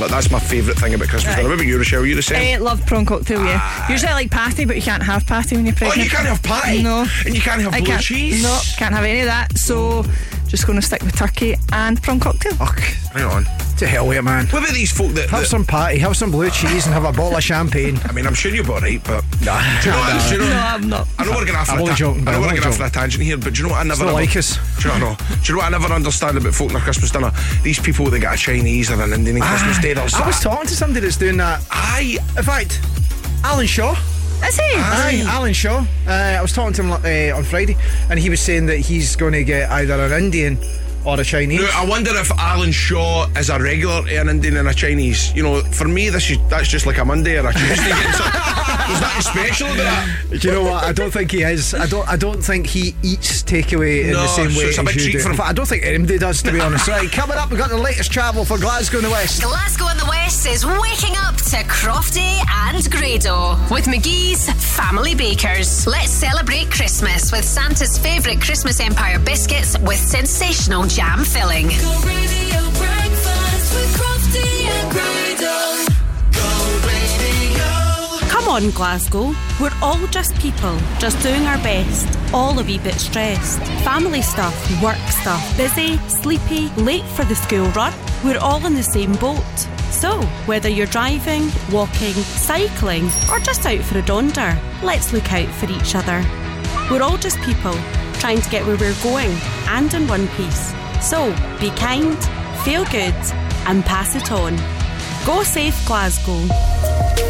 Speaker 6: Like, that's my favourite thing about Christmas.
Speaker 28: Right.
Speaker 6: What about you, Rochelle? You the same?
Speaker 28: love prawn cocktail, yeah. Usually I like patty, but you can't have patty when you're pregnant.
Speaker 6: Oh, you can't have patty?
Speaker 28: No.
Speaker 6: And you can't have
Speaker 28: I
Speaker 6: blue
Speaker 28: can't,
Speaker 6: cheese?
Speaker 28: No, can't have any of that. So just going to stick with turkey and prawn cocktail.
Speaker 6: Hang on.
Speaker 1: To hell with it, man.
Speaker 6: What about these folk that.
Speaker 1: Have
Speaker 6: that-
Speaker 1: some patty, have some blue cheese, and have a bottle of champagne.
Speaker 6: I mean, I'm sure you're alright, but.
Speaker 1: Nah,
Speaker 6: Do you know what? Do you know,
Speaker 28: No, I'm not.
Speaker 6: I know we're going off
Speaker 1: I'm
Speaker 6: a
Speaker 1: only joking,
Speaker 6: I know we're going off on a tangent here, but do you know what I never
Speaker 1: not like us.
Speaker 6: Do you know? Do you know what I never understand about folk in their Christmas dinner? These people that get a Chinese or an Indian Christmas
Speaker 1: Ah,
Speaker 6: day. there's
Speaker 1: I was talking to somebody that's doing that.
Speaker 6: I,
Speaker 1: In fact, Alan Shaw.
Speaker 28: Is he?
Speaker 1: Aye, Alan Shaw. Uh, I was talking to him uh, on Friday, and he was saying that he's going to get either an Indian or a Chinese.
Speaker 6: Now, I wonder if Alan Shaw is a regular an Indian and a Chinese. You know, for me, this is that's just like a Monday or a Tuesday. (laughs) getting some- There's nothing special about that.
Speaker 1: Do you know what? I don't think he is. I don't. I don't think he eats takeaway in
Speaker 6: No,
Speaker 1: the same
Speaker 6: so
Speaker 1: way
Speaker 6: it's a
Speaker 1: as
Speaker 6: big treat
Speaker 1: do.
Speaker 6: for him.
Speaker 1: I don't think anybody does, to be honest. Right, coming up, we've got the latest travel for Glasgow in the West.
Speaker 3: Glasgow in the West is waking up to Crofty and Grado with McGhee's Family Bakers. Let's celebrate Christmas with Santa's favourite Christmas Empire biscuits with sensational jam filling.
Speaker 11: Go radio breakfast with Crofty and Grado.
Speaker 29: On, Glasgow. We're all just people, just doing our best, all a wee bit stressed. Family stuff, work stuff, busy, sleepy, late for the school run. We're all in the same boat. So, whether you're driving, walking, cycling, or just out for a donder, let's look out for each other. We're all just people, trying to get where we're going, and in one piece. So, be kind, feel good, and pass it on. Go safe, Glasgow.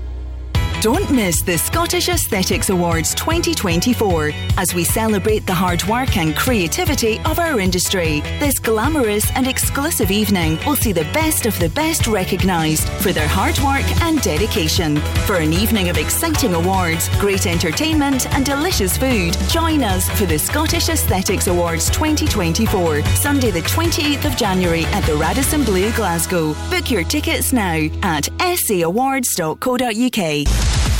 Speaker 30: Don't miss the Scottish Aesthetics Awards 2024 as we celebrate the hard work and creativity of our industry. This glamorous and exclusive evening will see the best of the best recognised for their hard work and dedication. For an evening of exciting awards, great entertainment, and delicious food, join us for the Scottish Aesthetics Awards 2024, Sunday, the 28th of January at the Radisson Blu, Glasgow. Book your tickets now at sawards.co.uk.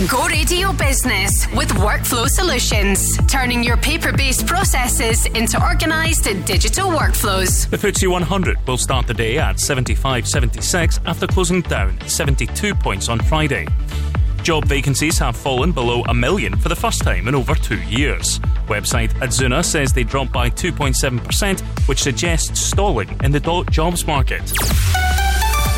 Speaker 3: Go Radio Business with Workflow Solutions, turning your paper based processes into organised digital workflows.
Speaker 2: The FTSE 100 will start the day at 75.76 after closing down 72 points on Friday. Job vacancies have fallen below a million for the first time in over two years. Website Adzuna says they dropped by 2.7%, which suggests stalling in the jobs market.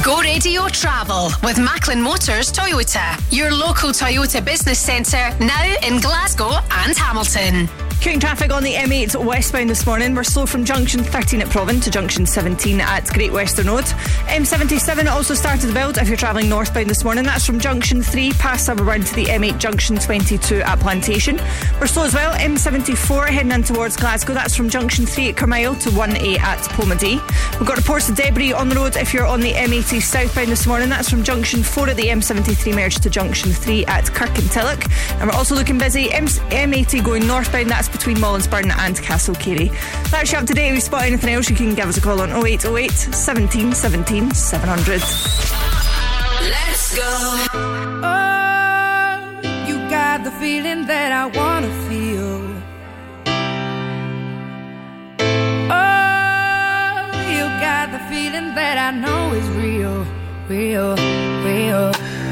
Speaker 3: Go radio travel with Macklin Motors Toyota, your local Toyota business centre now in Glasgow and Hamilton.
Speaker 28: Cutting traffic on the M8 westbound this morning. We're slow from junction 13 at Provan to junction 17 at Great Western Road. M77 also started to build if you're travelling northbound this morning. That's from junction 3 past Silverburn to the M8 junction 22 at Plantation. We're slow as well. M74 heading in towards Glasgow. That's from junction 3 at Carmyle to 1A at Polmadie. We've got reports of debris on the road if you're on the M8 Southbound this morning. That's from junction 4 at the M73 merge to junction 3 at Kirkintilloch. And, and we're also looking busy. M- M80 going northbound. That's between Mollinsburn and Castlecary. That's you up to date. If you spot anything else, you can give us a call on 0808 17 17 700.
Speaker 31: Let's go. Oh, you got the feeling that I want to feel. feeling that I know is real, real, real.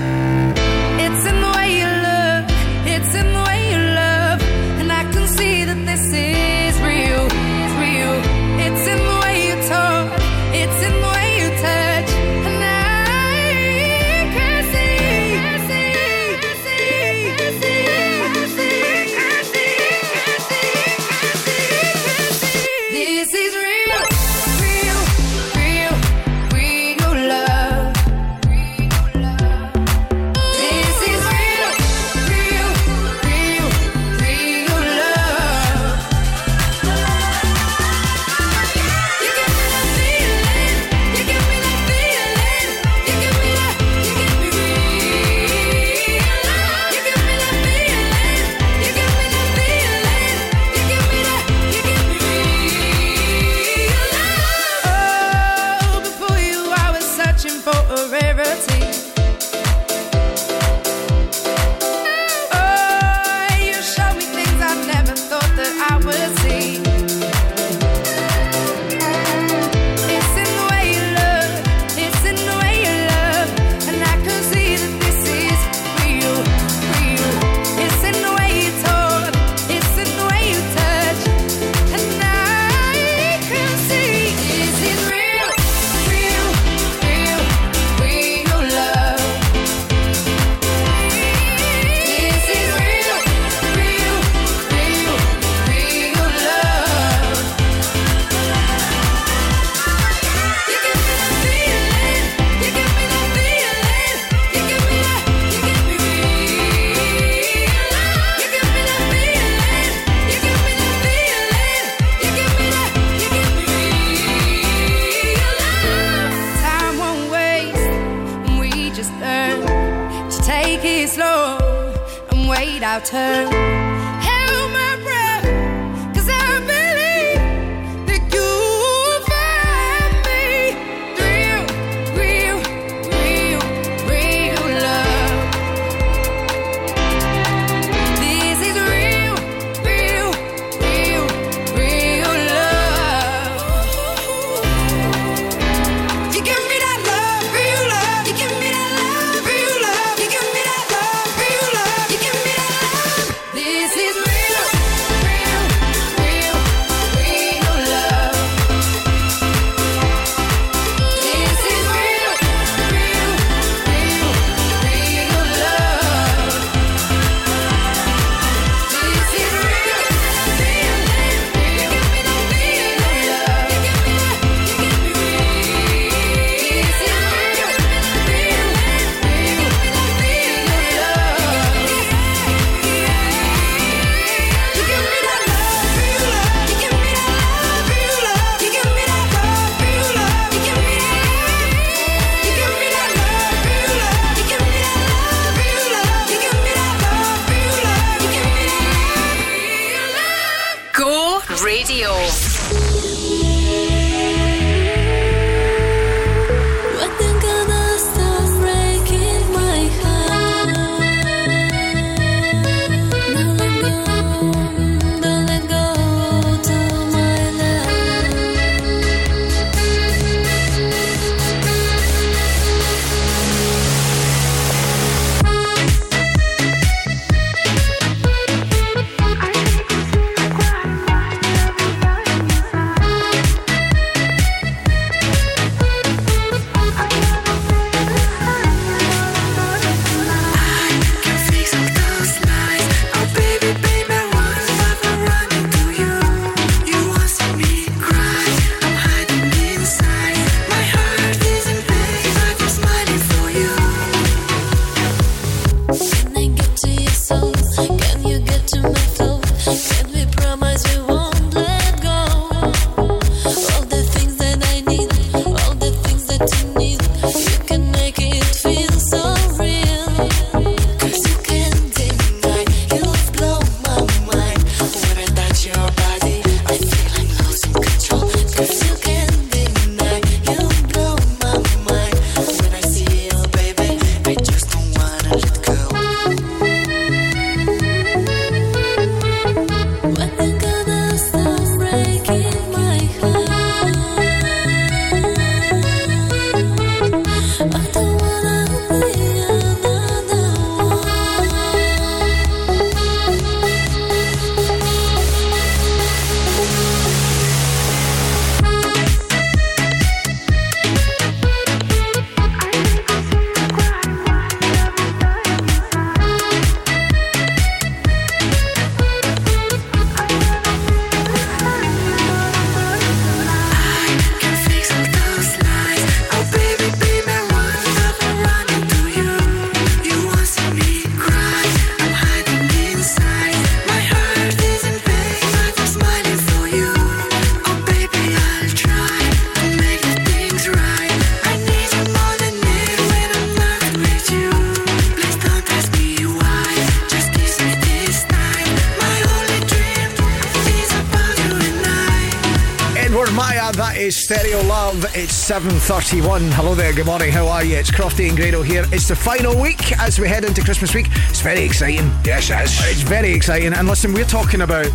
Speaker 1: 7.31. Hello there, good morning, how are you? It's Crofty and Grado here. It's the final week as we head into Christmas week. It's very exciting.
Speaker 6: Yes, it is.
Speaker 1: It's very exciting. And listen, we're talking about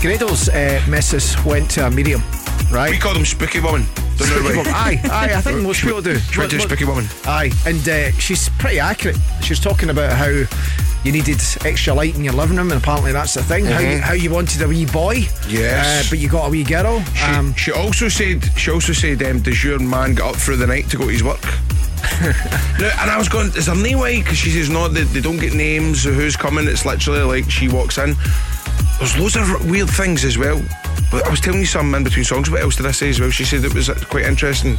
Speaker 1: Grado's uh, missus went to a medium, right?
Speaker 6: We call them Spooky Woman. Don't know
Speaker 1: Spooky
Speaker 6: why.
Speaker 1: woman. Aye, aye, I think most people do.
Speaker 6: She went to a
Speaker 1: But-
Speaker 6: Spooky Woman.
Speaker 1: Aye, and uh, she's pretty accurate. She was talking about how you needed extra light in your living room, and apparently that's the thing. How, you,
Speaker 6: Mhm.
Speaker 1: how you wanted a wee boy,
Speaker 6: Yes.
Speaker 1: uh, but you got a wee girl.
Speaker 6: She,
Speaker 1: Um,
Speaker 6: she also said she also said um, does your man get up through the night to go to his work (laughs) no, and I was going is there no way because she says no they, they don't get names of who's coming it's literally like she walks in there's loads of weird things as well but I was telling you some in between songs what else did I say as well she said it was uh, quite interesting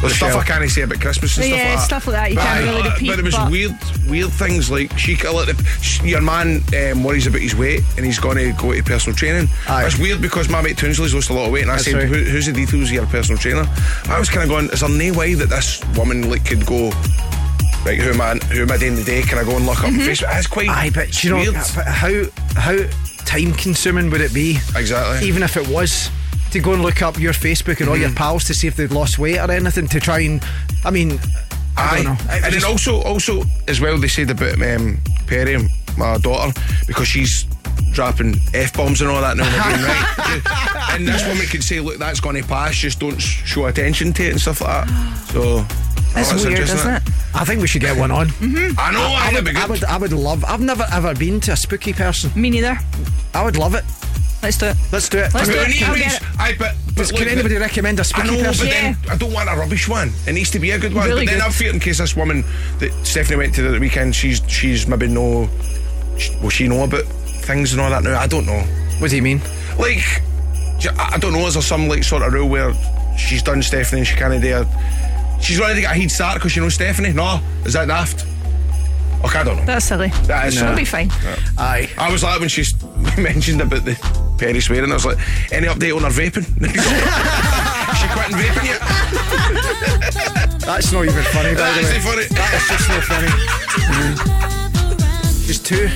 Speaker 6: there's stuff
Speaker 1: Michelle.
Speaker 6: I can't say about Christmas and
Speaker 28: Yeah,
Speaker 6: stuff like that.
Speaker 28: stuff like that you
Speaker 6: But
Speaker 28: can't
Speaker 6: aye,
Speaker 28: really repeat,
Speaker 6: But it was
Speaker 28: but-
Speaker 6: weird, weird things like she, like, sh- your man um, worries about his weight and he's going to go to personal training. It's weird because my mate Toonsley's lost a lot of weight, and I
Speaker 1: That's
Speaker 6: said,
Speaker 1: right.
Speaker 6: Who, "Who's the details of your personal trainer?" I was kind of going, "Is there no way that this woman like could go?" Right, who am I? Who am I doing today? Can I go and look up on Facebook? That's quite.
Speaker 1: Mm-hmm. Aye, but you know,
Speaker 6: weird.
Speaker 1: but how how time consuming would it be?
Speaker 6: Exactly.
Speaker 1: Even if it was to go and look up your Facebook and all your pals to see if they'd lost weight or anything to try and, I mean, I
Speaker 6: Aye,
Speaker 1: don't know.
Speaker 6: and then also, also as well, they said about um, Perry, my daughter, because she's dropping f bombs and all that now and again, right? (laughs) and this woman could say, "Look, that's going to pass. Just don't show attention to it and stuff like that." So
Speaker 28: That's
Speaker 6: oh,
Speaker 28: weird, isn't it?
Speaker 1: I think we should get one on.
Speaker 28: Mm-hmm.
Speaker 6: I know, I,
Speaker 1: I
Speaker 6: would
Speaker 1: would,
Speaker 6: be
Speaker 1: I would, I would love. I've never ever been to a spooky person.
Speaker 28: Me neither.
Speaker 1: I would love it.
Speaker 28: Let's do it.
Speaker 1: Let's do it.
Speaker 28: Let's do it. I'll it.
Speaker 6: Aye, but, but
Speaker 1: Does,
Speaker 6: look,
Speaker 1: can anybody recommend a
Speaker 6: I
Speaker 1: spooky
Speaker 6: know,
Speaker 1: person?
Speaker 6: but then I don't want a rubbish one. It needs to be a good one.
Speaker 28: Really
Speaker 6: but then
Speaker 28: good.
Speaker 6: I fear in case this woman that Stephanie went to the weekend, she's she's maybe no, sh- will she know about things and all that now? I don't know.
Speaker 1: What do you mean?
Speaker 6: Like, I don't know. Is there some like sort of rule where she's done Stephanie and she can't do a, She's ready to get a head start because she knows Stephanie. No, is that daft? Okay, I don't know.
Speaker 28: That's silly.
Speaker 6: That is
Speaker 28: It'll be fine.
Speaker 1: Aye.
Speaker 6: I was like when she (laughs) mentioned about the Perry swearing. I was like, any update on her vaping? (laughs) she quitting vaping yet? (laughs)
Speaker 1: That's not even funny, by
Speaker 6: That
Speaker 1: the
Speaker 6: is
Speaker 1: way.
Speaker 6: not funny.
Speaker 1: That is just not funny. (laughs) Just two.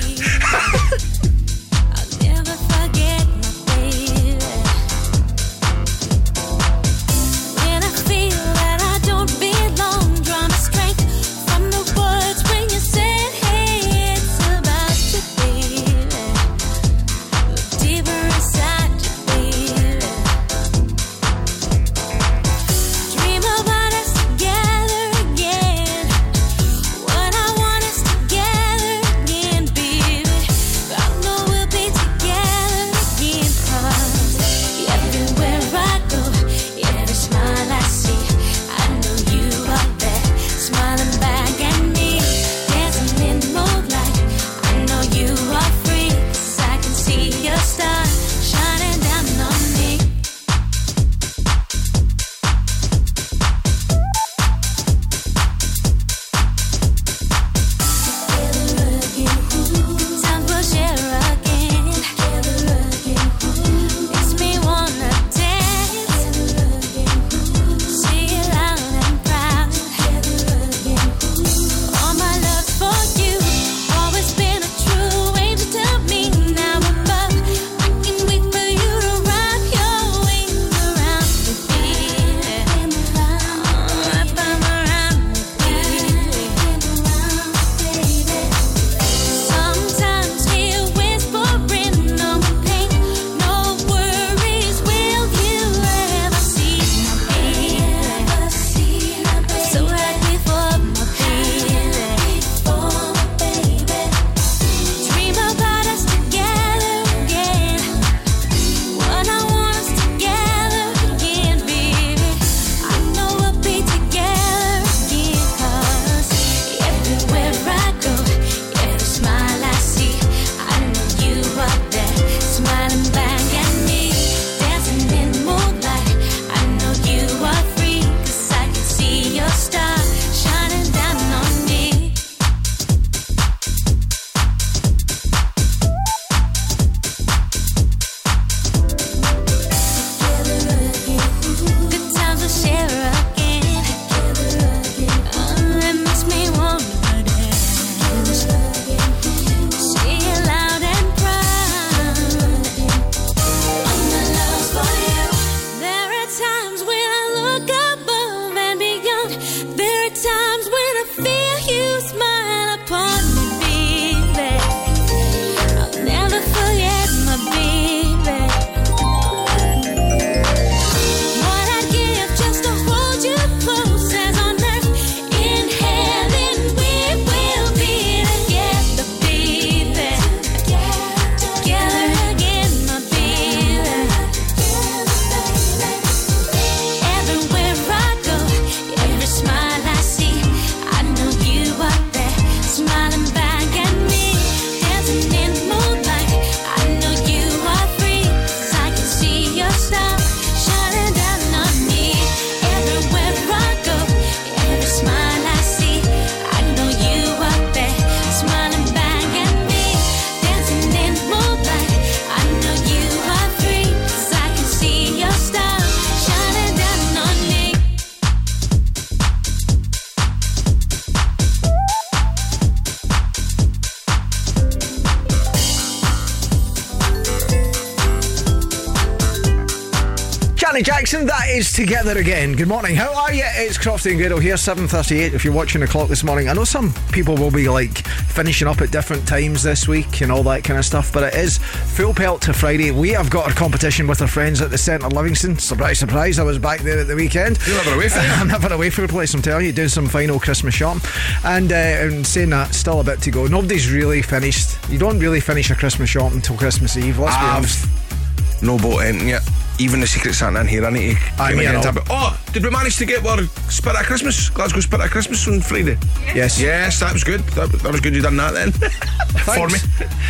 Speaker 4: Is together again.
Speaker 1: Good morning. How are you? It's Crofty and Grado here, 7.38 if you're watching the clock this morning. I know some people will be like finishing up at different times this week and all that kind of stuff, but it is full pelt to Friday. We have got our competition with our friends at the Centre Livingston. Surprise, surprise, I was back there at the weekend.
Speaker 6: You're never away from it. (laughs)
Speaker 1: I'm never away from the place, I'm telling you, doing some final Christmas shopping. And, uh, and saying that, still a bit to go. Nobody's really finished. You don't really finish a Christmas shop until Christmas Eve, let's
Speaker 6: I've
Speaker 1: honest.
Speaker 6: no boat in yet. Even the Secret Santa in here, I need to.
Speaker 1: Aye,
Speaker 6: get
Speaker 1: me
Speaker 6: my
Speaker 1: and
Speaker 6: hands
Speaker 1: all.
Speaker 6: up. Oh, did we manage to get our Spirit of Christmas? Glasgow Spirit of Christmas on Friday?
Speaker 1: Yes.
Speaker 6: Yes, that was good. That, that was good you done that then. (laughs) For me.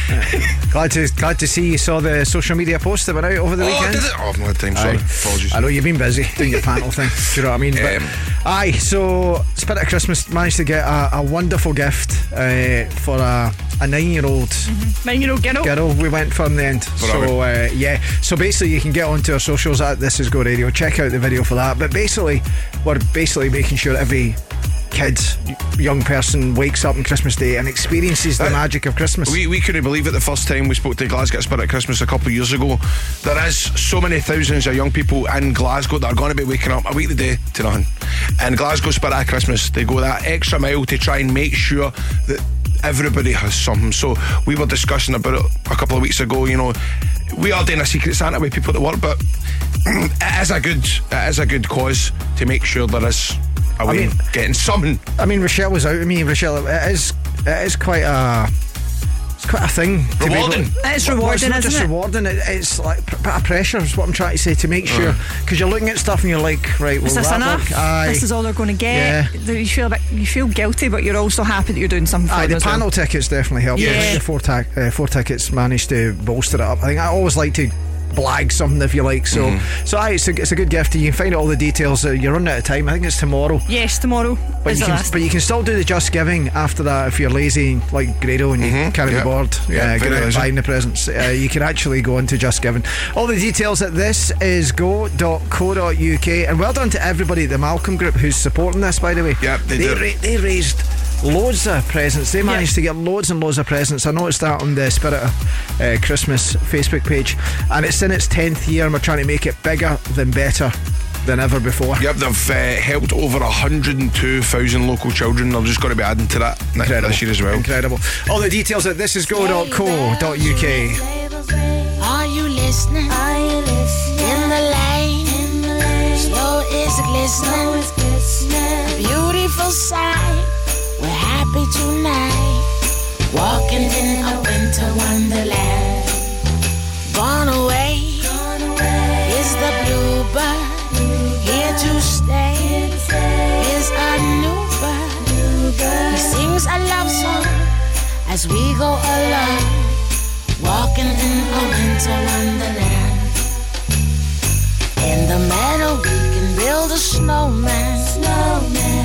Speaker 6: (laughs)
Speaker 1: glad to glad to see you saw the social media post that went out over the
Speaker 6: Oh,
Speaker 1: weekend.
Speaker 6: did it? Oh, I've not had time, sorry.
Speaker 1: Aye.
Speaker 6: Apologies.
Speaker 1: I know you've been busy doing your panel thing. (laughs) Do you know what I mean? But,
Speaker 6: Um,
Speaker 1: aye, so Spirit of Christmas managed to get a, a wonderful gift uh, for a, a nine-year-old
Speaker 28: Nine year old girl.
Speaker 1: girl. We went from the end. So uh, yeah, so basically you can get onto our socials at This Is Go Radio. Check out the video for that. But basically, we're basically making sure every kid, young person wakes up on Christmas Day and experiences the
Speaker 6: Uh,
Speaker 1: magic of Christmas.
Speaker 6: We, we couldn't believe it the first time we spoke to Glasgow Spirit Christmas a couple of years ago. There is so many thousands of young people in Glasgow that are going to be waking up a week the day to nothing. And Glasgow Spirit Christmas, they go that extra mile to try and make sure that everybody has something. So we were discussing about it a couple of weeks ago, you know. We are doing a Secret Santa with people that work, but (clears throat) it is a good it is a good cause to make sure there is a way
Speaker 1: mean-
Speaker 6: of getting something.
Speaker 1: I mean, Rochelle was out of me. Rochelle, it is, it is quite a, it's quite a thing. To
Speaker 6: Rewarding.
Speaker 1: Be able,
Speaker 28: It's
Speaker 1: Well,
Speaker 28: rewarding,
Speaker 1: it's not
Speaker 28: isn't
Speaker 1: just
Speaker 28: it?
Speaker 1: rewarding. It, it's like a bit of pressure. Is what I'm trying to say to make sure because you're looking at stuff and you're like, right, well,
Speaker 28: Is this
Speaker 1: that
Speaker 28: enough?
Speaker 1: Aye.
Speaker 28: This is all they're going to get.
Speaker 1: Yeah.
Speaker 28: get. You feel a bit, you feel guilty, but you're also happy that you're doing something
Speaker 1: Aye,
Speaker 28: them
Speaker 1: the
Speaker 28: as well.
Speaker 1: panel tickets definitely helped.
Speaker 28: Yeah.
Speaker 1: The four, ta- uh, four tickets managed to bolster it up. I think I always like to blag something if you like. So,
Speaker 6: Mm-hmm.
Speaker 1: so aye, it's a, it's a good gift. You can find all the details. Uh, you're running out of time. I think it's tomorrow.
Speaker 28: Yes, tomorrow
Speaker 1: But you, can, but you can still do the Just Giving after that if you're lazy like Grado and you can't
Speaker 6: yeah.
Speaker 1: be bored.
Speaker 6: Yeah,
Speaker 1: Yeah, get out buying the presents. Uh, you can actually go into Just Giving. All the details at this is go.co.uk. And well done to everybody at the Malcolm Group who's supporting this, by the way.
Speaker 6: Yep, they
Speaker 1: they, ra- they raised loads of presents. They managed to get loads and loads of presents. I noticed that on the Spirit of uh, Christmas Facebook page. And it's in its 10th year and we're trying to make it bigger than better than ever before.
Speaker 6: Yep, they've uh, helped over 102,000 local children. They're just going to be adding to that
Speaker 1: Incredible.
Speaker 6: this year as well.
Speaker 1: Incredible. All the details at thisisgo.co.uk.
Speaker 32: Are you listening? Are you listening? In the lane, slow is glistening. A beautiful sight. We're happy tonight. Walking in a winter wonderland. Gone away Gone away. is the bluebird. Here to stay is a new bird. He sings a love song as we go along. Walking in a winter wonderland. In the meadow, we can build a snowman. Snowman.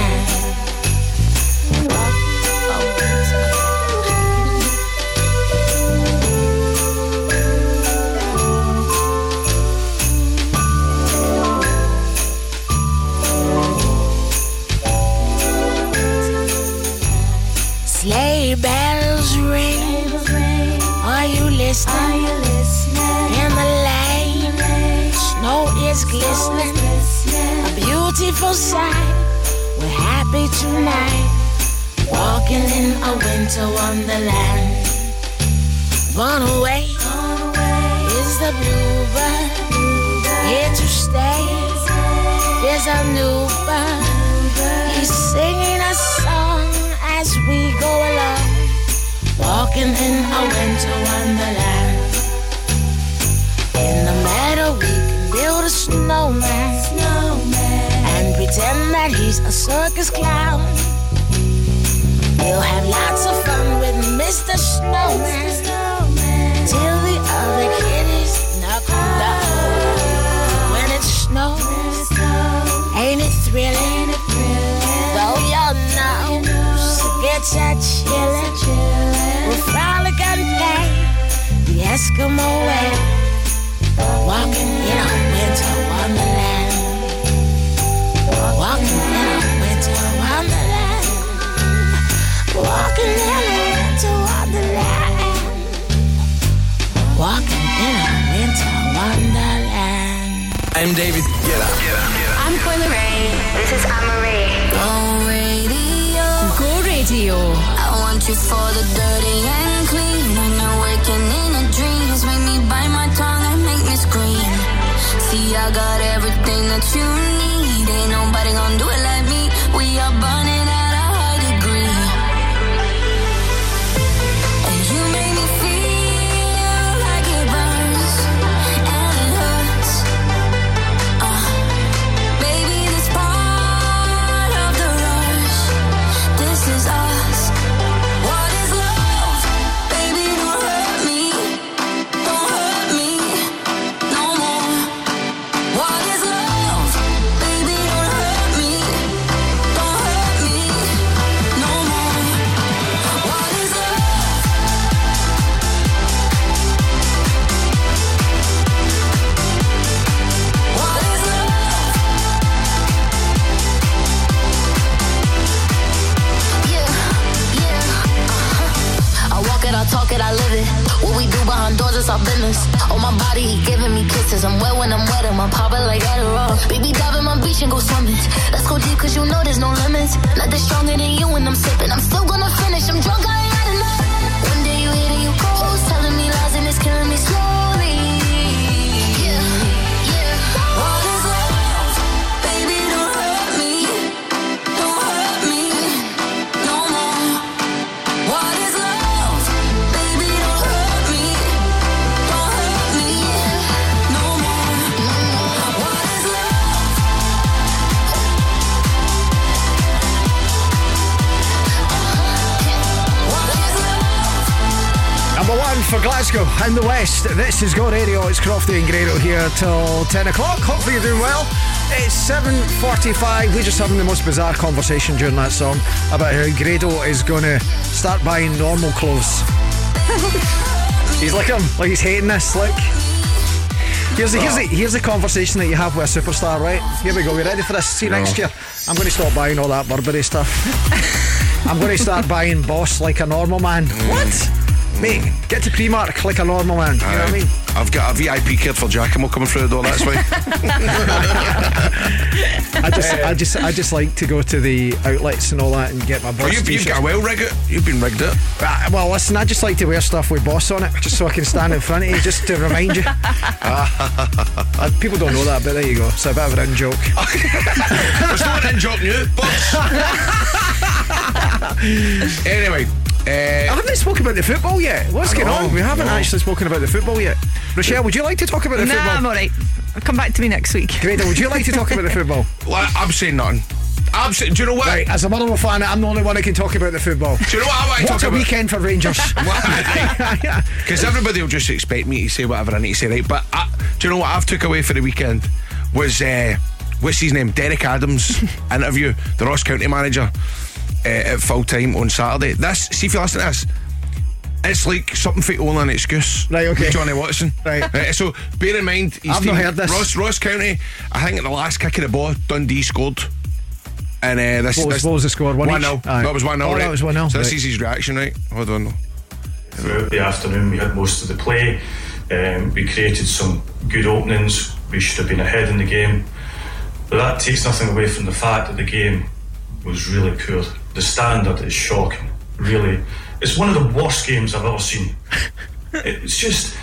Speaker 32: Are you listening? In the lane, snow is glistening. A beautiful sight. We're happy tonight. Walking in a winter wonderland. Gone away is the bluebird. Here to stay is a new bird. He's singing a song as we go along, walking in a winter wonderland. In the meadow, we can build a snowman, and pretend that he's a circus clown. We'll have lots of fun with Mr. Snowman till the other kitties knock him down. When it snows, ain't it thrilling? Though your nose gets a chillin', Eskimo way, walking in a winter wonderland. Walking in a winter wonderland. Walking in a winter wonderland. Walking in a winter wonderland.
Speaker 33: I'm David Guetta.
Speaker 3: I'm Coyle Ray. This is Anne-Marie.
Speaker 32: Go radio.
Speaker 3: Go Radio.
Speaker 4: I want you for the dirty and clean. When you're in your dreams, make me bite my tongue and make me scream. See, I got everything that you need. Ain't nobody gonna do it like
Speaker 1: Radio. It's Crofty Grado here till 10 o'clock. Hopefully you're doing well. It's 7.45. We're just having the most bizarre conversation during that song about how Grado is going to start buying normal clothes. (laughs) he's like him, like he's hating this. Like, here's the, here's, the, here's the conversation that you have with a superstar, right? Here we go. You ready for this? See you
Speaker 6: No.
Speaker 1: next year. I'm going to stop buying all that Burberry stuff. (laughs) I'm going to start buying Boss like a normal man. What? Mate, get to Primark like a normal man. You know what I mean?
Speaker 6: I've got a VIP kid for Giacomo coming through the door. That's (laughs) why.
Speaker 1: I just, I just, I just like to go to the outlets and all that and get my boss.
Speaker 6: Oh, you've, you've got a well rig it. You've been rigged it.
Speaker 1: Uh, well, listen, I just like to wear stuff with boss on it, just so I can stand in front of you, just to remind you. (laughs) Uh, people don't know that, but there you go. It's a bit of an in joke. (laughs)
Speaker 6: It's not an in joke new, boss. anyway,
Speaker 1: I haven't spoken about the football yet. What's going on? We haven't
Speaker 6: no.
Speaker 1: actually spoken about the football yet. Rochelle, would you like to talk about the
Speaker 28: Nah,
Speaker 1: football?
Speaker 28: I'm alright. Come back to me next week.
Speaker 1: Greta, would you like to talk about the football? (laughs)
Speaker 6: Well, I'm saying nothing. I'm do you know what?
Speaker 1: Right, as a Motherwell fan, I'm the only one that can talk about the football.
Speaker 6: Do you know what I want to
Speaker 1: What
Speaker 6: talk
Speaker 1: a
Speaker 6: about?
Speaker 1: weekend for Rangers. (laughs) (laughs)
Speaker 6: Because everybody will just expect me to say whatever I need to say, right? But I, do you know what I've took away for the weekend was uh, what's his name? Derek Adams interview, the Ross County manager uh, at full time on Saturday. This, see if you listen to this. It's like something for only an excuse.
Speaker 1: Right, okay.
Speaker 6: with Johnny Watson.
Speaker 1: Right.
Speaker 6: so bear in mind, his
Speaker 1: I've not heard this.
Speaker 6: Ross, Ross County, I think at the last kick of the ball, Dundee scored. And uh, this,
Speaker 1: What was-
Speaker 6: this
Speaker 1: what was the score? One each?
Speaker 6: 1-0.
Speaker 1: Aye.
Speaker 6: That was 1 0.
Speaker 1: Oh,
Speaker 6: right?
Speaker 1: that was 1-0,
Speaker 6: So this is his reaction, right? Hold on.
Speaker 34: Throughout the afternoon, we had most of the play. Um, we created some good openings. We should have been ahead in the game. But that takes nothing away from the fact that the game was really poor. The standard is shocking. Really. It's one of the worst games I've ever seen. (laughs) It's just,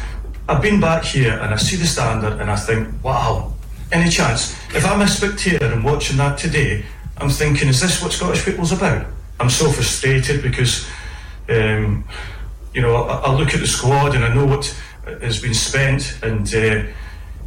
Speaker 34: I've been back here and I see the standard and I think, wow, any chance? If I'm a spectator and watching that today, I'm thinking, is this what Scottish football's about? I'm so frustrated because, um, you know, I, I look at the squad and I know what has been spent, and uh,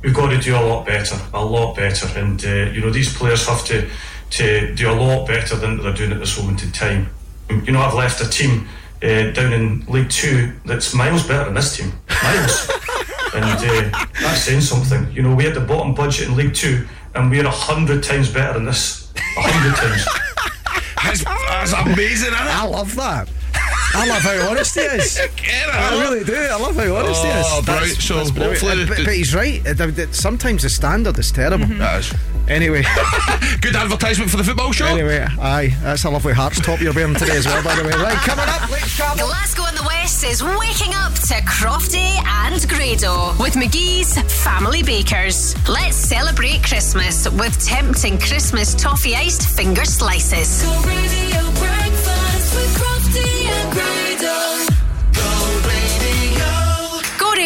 Speaker 34: we've got to do a lot better, a lot better. And uh, you know, these players have to to do a lot better than they're doing at this moment in time. You know, I've left a team uh, down in League Two that's miles better than this team, miles. (laughs) and uh, that's saying something. You know, we had the bottom budget in League Two, and we're a hundred times better than this. A hundred times. (laughs)
Speaker 6: That's, that's amazing, isn't it?
Speaker 1: I love that. I love how honest he is. (laughs) I really do. I love how honest he is.
Speaker 6: Oh, brilliant. So
Speaker 1: brilliant.
Speaker 6: hopefully
Speaker 1: but, but he's right. The- the- Sometimes the standard is terrible. Mm-hmm.
Speaker 6: That is.
Speaker 1: Anyway, (laughs)
Speaker 6: Good advertisement for the football show.
Speaker 1: anyway, aye, that's a lovely Hearts top you're wearing today as well, by the way. Right, coming up, let's travel.
Speaker 3: Glasgow and the West is waking up to Crofty and Grado with McGhee's Family Bakers. Let's celebrate Christmas with tempting Christmas toffee iced finger slices.
Speaker 4: Go radio breakfast with Crofty empty and
Speaker 3: gray.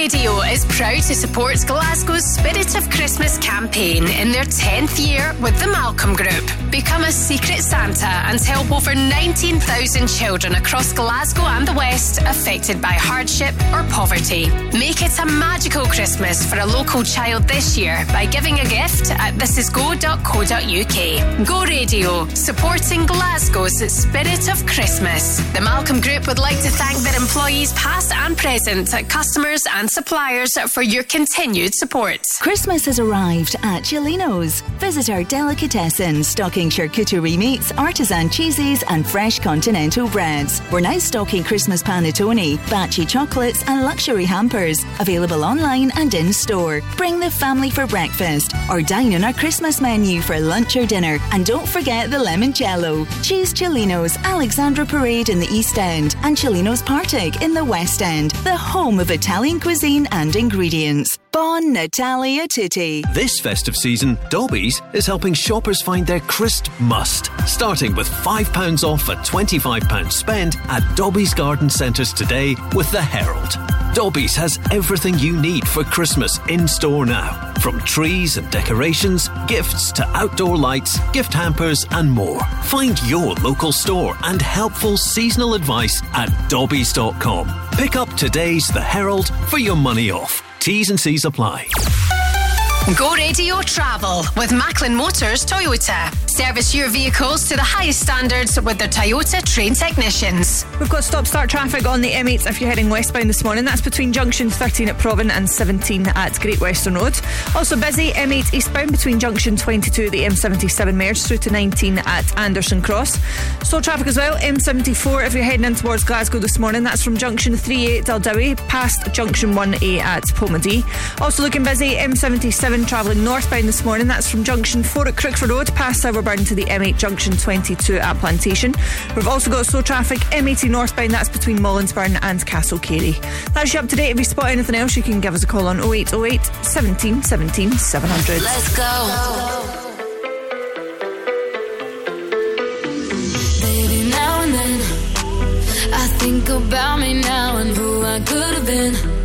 Speaker 3: Radio is proud to support Glasgow's Spirit of Christmas campaign in their 10th year with the Malcolm Group. Become a secret Santa and help over 19,000 children across Glasgow and the West affected by hardship or poverty. Make it a magical Christmas for a local child this year by giving a gift at thisisgo.co.uk. Go Radio, supporting Glasgow's Spirit of Christmas. The Malcolm Group would like to thank their employees past and present, customers and suppliers for your continued support.
Speaker 30: Christmas has arrived at Celino's. Visit our delicatessen stocking charcuterie meats, artisan cheeses, and fresh continental breads. We're now stocking Christmas panettone, Baci chocolates, and luxury hampers. Available online and in store. Bring the family for breakfast or dine on our Christmas menu for lunch or dinner. And don't forget the limoncello. Choose Celino's Alexandra Parade in the East End and Celino's Partick in the West End, the home of Italian cuisine and ingredients. Bon Natalia Tutti.
Speaker 8: This festive season, Dobbies is helping shoppers find their crisp must. Starting with £5 off a £25 spend at Dobbies Garden Centres today with The Herald. Dobbies has everything you need for Christmas in store now. From trees and decorations, gifts to outdoor lights, gift hampers, and more. Find your local store and helpful seasonal advice at Dobbies.com. Pick up today's The Herald for your money off. T's and C's apply.
Speaker 3: Go Radio Travel with Macklin Motors Toyota. Service your vehicles to the highest standards with their Toyota trained technicians.
Speaker 28: We've got stop start traffic on the M8 if you're heading westbound this morning. That's between junction 13 at Provan and 17 at Great Western Road. Also busy M8 eastbound between junction 22 at the M77 merge through to 19 at Anderston Cross. Slow traffic as well. M74 if you're heading in towards Glasgow this morning. That's from junction 3A at Daldowie past junction 1A at Polmadie. Also looking busy. M77 travelling northbound this morning. That's from junction 4 at Crookford Road past Silverburn to the M8 junction 22 at Plantation. We've also got slow traffic M80 northbound. That's between Mollinsburn and Castlecary. That's you up to date. If you spot anything else, you can give us a call on 0808 17 17 700.
Speaker 4: Let's go. Baby, now and then, I think about me now and who I could have been.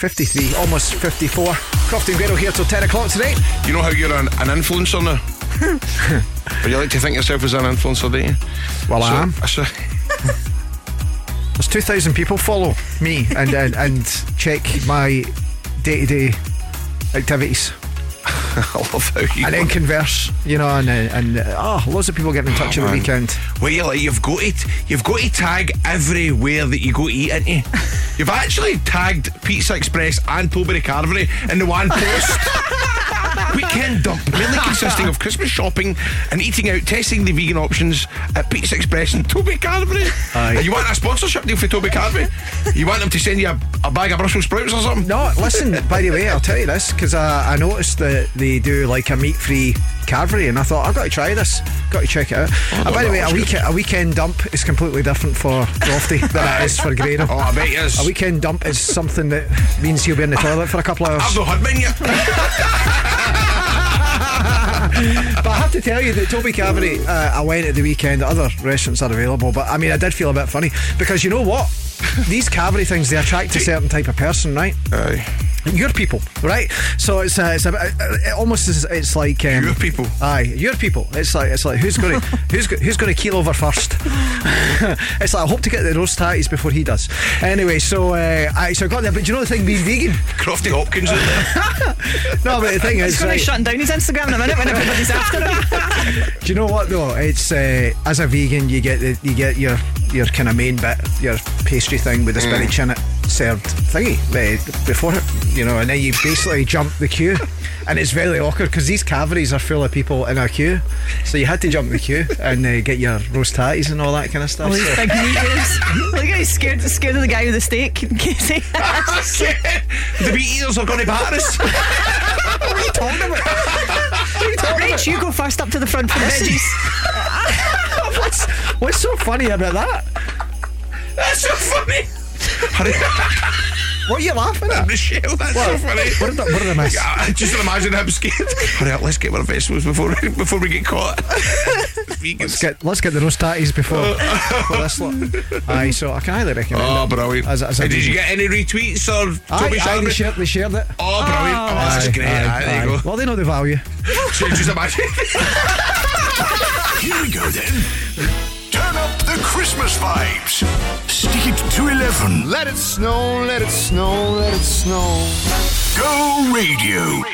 Speaker 1: 53, almost 54. Crofty and Grado here till 10 o'clock today.
Speaker 6: You know how you're an, an influencer now? (laughs) but you like to think yourself as an influencer, don't you?
Speaker 1: Well, I am.
Speaker 6: So, (laughs)
Speaker 1: There's 2,000 people follow me and, and, and check my day to day activities. (laughs)
Speaker 6: I love how you
Speaker 1: And then converse, you know, and, uh, and uh, oh, loads of people getting in touch
Speaker 6: Oh,
Speaker 1: the weekend.
Speaker 6: Well, you're like you've got it. You've got to tag everywhere that you go to eat into. You've actually tagged Pizza Express and Tilbury Carvery in the one post. (laughs) Weekend dump, mainly (laughs) consisting of Christmas shopping and eating out, testing the vegan options at Pizza Express and Toby Carvery.
Speaker 1: Aye.
Speaker 6: And you want a sponsorship deal for Toby Carvery? You want them to send you a, a bag of Brussels sprouts or something?
Speaker 1: No, listen, by the way, I'll tell you this because I, I noticed that they do like a meat free carvery, and I thought, I've got to try this, got to check it out.
Speaker 6: Oh,
Speaker 1: and by the way, a,
Speaker 6: that's
Speaker 1: week, a weekend dump is completely different for Crofty than it is for Grado. (laughs)
Speaker 6: Oh, I bet it is.
Speaker 1: A weekend dump is something that means he'll be in the toilet for a couple of hours.
Speaker 6: I've not had mine yet. (laughs)
Speaker 1: but I have to tell you that Toby Carvery, uh, I went at the weekend. Other restaurants are available, but I mean, I did feel a bit funny because you know what? These cavalry things they attract a certain type of person, right?
Speaker 6: Aye.
Speaker 1: Your people, right? So it's uh, it's a, uh, it almost is, it's like um,
Speaker 6: Your people.
Speaker 1: Aye, your people. It's like it's like who's going (laughs) to who's go- who's going to keel over first? (laughs) it's like I hope to get the roast tatties before he does. Anyway, so uh, I so I got there, but do you know the thing being vegan?
Speaker 6: Crofty Hopkins in there. (laughs)
Speaker 1: No, but the thing is,
Speaker 28: He's going
Speaker 1: right,
Speaker 28: to shut down his Instagram in a minute when everybody's after him.
Speaker 1: Do you know what though? It's uh, as a vegan, you get the, you get your your kind of main bit, your pastry thing with the spinach in it served thingy before it, you know, and then you basically jump the queue, and it's very awkward because these cavities are full of people in a queue, so you had to jump the queue and uh, get your roast tatties and all that kind of stuff.
Speaker 28: All these
Speaker 1: so-
Speaker 28: big meat. (laughs) Look at he's scared, scared of the guy with the steak in case he
Speaker 6: the meat eaters are going to batter us.
Speaker 1: what are you talking about? You talking
Speaker 28: Rach, you go first up to the front for the veggies. (laughs)
Speaker 1: what's, what's so funny about that?
Speaker 6: That's so funny.
Speaker 1: What are you laughing at? (laughs)
Speaker 6: Michelle, that's so
Speaker 1: What?
Speaker 6: funny.
Speaker 1: What did I- what did I miss?
Speaker 6: Yeah, I just imagine him scared. Hurry up, let's get our vegetables before we, before we get caught. (laughs)
Speaker 1: Let's get let's get the roast tatties before, before this lot. (laughs) Aye, so I can highly recommend
Speaker 6: Oh,
Speaker 1: it.
Speaker 6: brilliant.
Speaker 1: As, as a
Speaker 6: Hey, did you get any retweets or
Speaker 1: Aye,
Speaker 6: Toby
Speaker 1: aye,
Speaker 6: Sharp?
Speaker 1: they, shared, they shared it.
Speaker 6: Oh, brilliant. Oh, that's
Speaker 1: Aye,
Speaker 6: great.
Speaker 1: aye,
Speaker 6: Aye, there you go.
Speaker 1: Well, they know the value.
Speaker 6: So just imagine.
Speaker 9: Here we go then. Turn up the Christmas vibes. Stick it to 11.
Speaker 35: Let it snow, let it snow, let it snow.
Speaker 9: Go radio.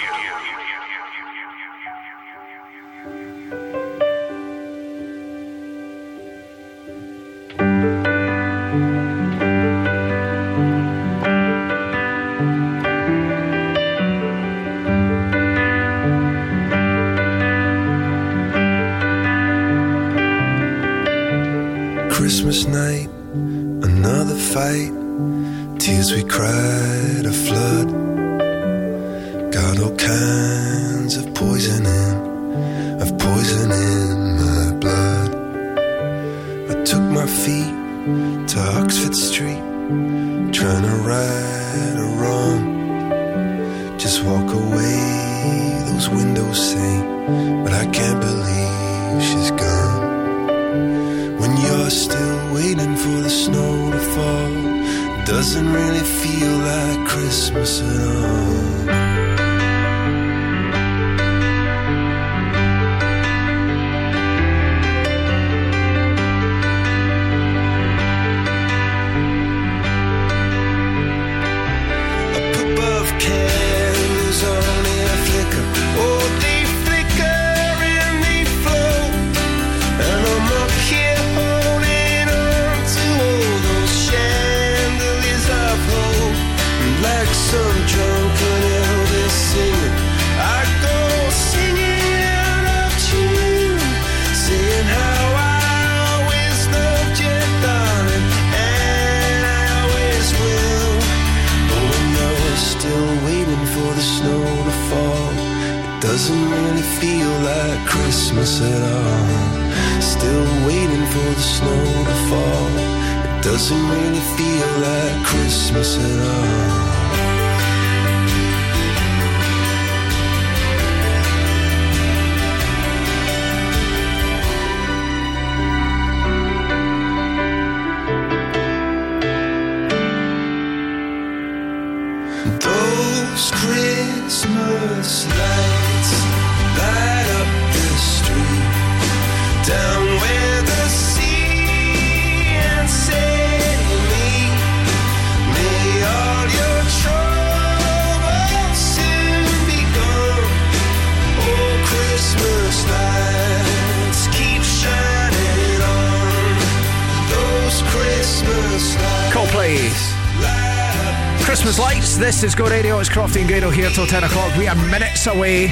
Speaker 36: Christmas
Speaker 37: lights.
Speaker 1: This is Go Radio. It's Crofty and here till 10 o'clock. We are minutes away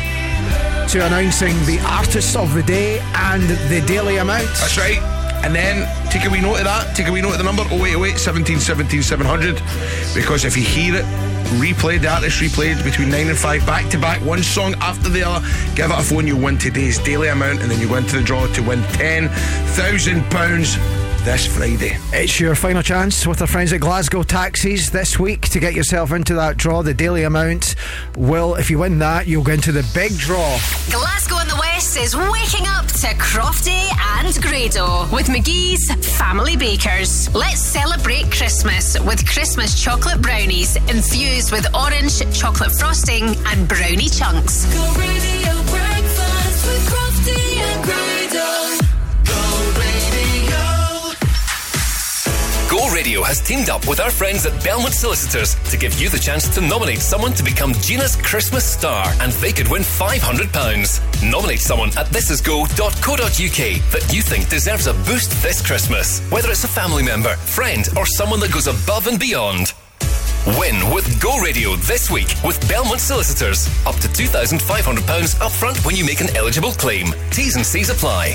Speaker 1: to announcing the artist of the day and the daily amount.
Speaker 6: That's right. And then take a wee note of that. Take a wee note of the number 0808 17 17 700. Because if you hear it, replay the artist replayed between 9 and 5, back to back, one song after the other, give it a phone, you'll win today's daily amount, and then you go into the draw to win £10,000 this Friday.
Speaker 1: It's your final chance with our friends at Glasgow Taxis this week to get yourself into that draw. The daily amount will, if you win that, you'll go into the big draw.
Speaker 3: Glasgow in the West is waking up to Crofty and Grado with McGhee's Family Bakers. Let's celebrate Christmas with Christmas chocolate brownies infused with orange chocolate frosting and brownie chunks.
Speaker 38: Radio
Speaker 19: has teamed up with our friends at Belmont Solicitors to give you the chance to nominate someone to become Gina's Christmas star, and they could win £500. Nominate someone at thisisgo.co.uk that you think deserves a boost this Christmas, whether it's a family member, friend, or someone that goes above and beyond. Win with Go Radio this week with Belmont Solicitors. Up to £2,500 upfront when you make an eligible claim. T's and C's apply.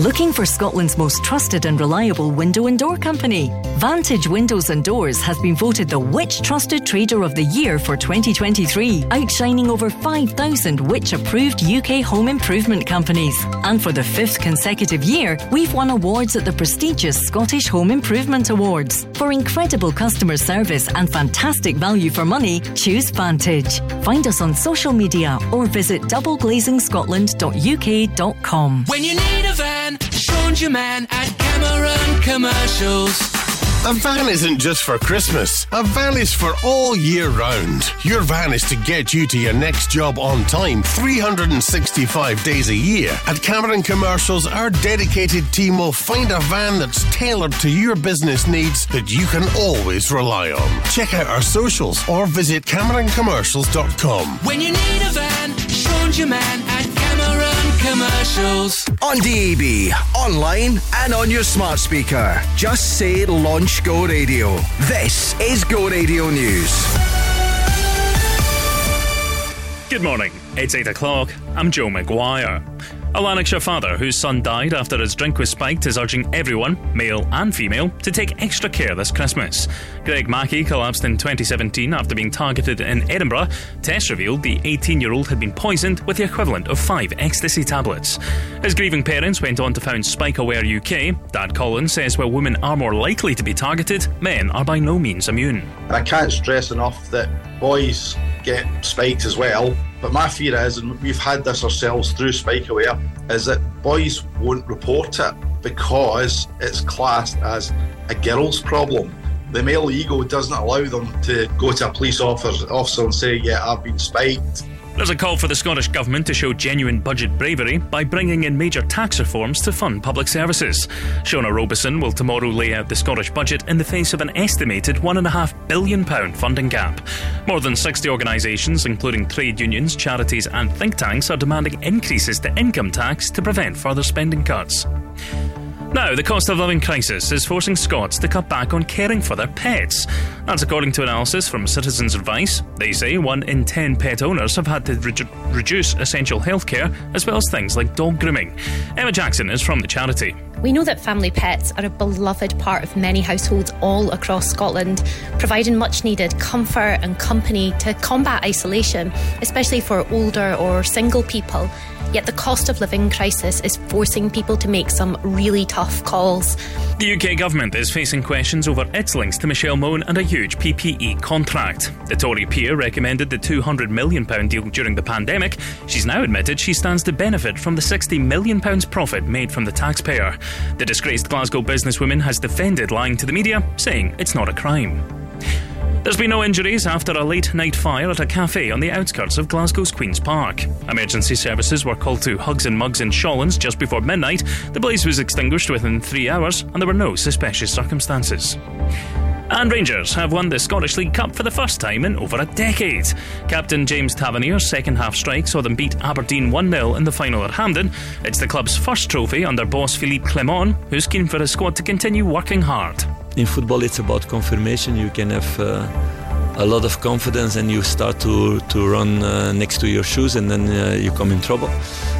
Speaker 30: Looking for Scotland's most trusted and reliable window and door company? Vantage Windows and Doors has been voted the Which Trusted Trader of the Year for 2023, outshining over 5,000 Which approved UK home improvement companies. And for the fifth consecutive year, we've won awards at the prestigious Scottish Home Improvement Awards. For incredible customer service and fantastic value for money, choose Vantage. Find us on social media or visit doubleglazingscotland.uk.com.
Speaker 11: When you need a van, Sean's your man at Cameron Commercials.
Speaker 33: A van isn't just for Christmas. A van is for all year round. Your van is to get you to your next job on time 365 days a year. At Cameron Commercials, our dedicated team will find a van that's tailored to your business needs that you can always rely on. Check out our socials or visit CameronCommercials.com.
Speaker 11: When you need a van, Sean's your man at Commercials.
Speaker 1: On DAB, online, and on your smart speaker. Just say Launch Go Radio. This is Go Radio News.
Speaker 2: Good morning. It's 8 o'clock. I'm Joe McGuire. A Lanarkshire father whose son died after his drink was spiked is urging everyone, male and female, to take extra care this Christmas. Greg Mackie collapsed in 2017 after being targeted in Edinburgh. Tests revealed the 18 year old had been poisoned with the equivalent of five ecstasy tablets. His grieving parents went on to found Spike Aware UK. Dad Collins says while women are more likely to be targeted, men are by no means immune.
Speaker 24: I can't stress enough that boys get spiked as well. But my fear is, and we've had this ourselves through Spike Aware, is that boys won't report it because it's classed as a girl's problem. The male ego doesn't allow them to go to a police officer, and say, Yeah, I've been spiked.
Speaker 2: There's a call for the Scottish Government to show genuine budget bravery by bringing in major tax reforms to fund public services. Shona Robison will tomorrow lay out the Scottish budget in the face of an estimated £1.5 billion funding gap. More than 60 organisations, including trade unions, charities, and think tanks, are demanding increases to income tax to prevent further spending cuts. Now, the cost of living crisis is forcing Scots to cut back on caring for their pets. That's according to analysis from Citizens Advice. They say one in ten pet owners have had to redu- reduce essential healthcare as well as things like dog grooming. Emma Jackson is from the charity.
Speaker 26: We know that family pets are a beloved part of many households all across Scotland, providing much needed comfort and company to combat isolation, especially for older or single people. Yet the cost of living crisis is forcing people to make some really tough calls.
Speaker 2: The UK government is facing questions over its links to Michelle Mone and a huge PPE contract. The Tory peer recommended the £200 million deal during the pandemic. She's now admitted she stands to benefit from the £60 million profit made from the taxpayer. The disgraced Glasgow businesswoman has defended lying to the media, saying it's not a crime. There's been no injuries after a late night fire at a cafe on the outskirts of Glasgow's Queen's Park. Emergency services were called to Hugs and Mugs in Shawlands just before midnight. The blaze was extinguished within three hours, and there were no suspicious circumstances. And Rangers have won the Scottish League Cup for the first time in over a decade. Captain James Tavernier's second half strike saw them beat Aberdeen 1 0 in the final at Hampden. It's the club's first trophy under boss Philippe Clement, who's keen for his squad to continue working hard.
Speaker 39: In football it's about confirmation. You can have uh, a lot of confidence and you start to, to run uh, next to your shoes and then uh, you come in trouble.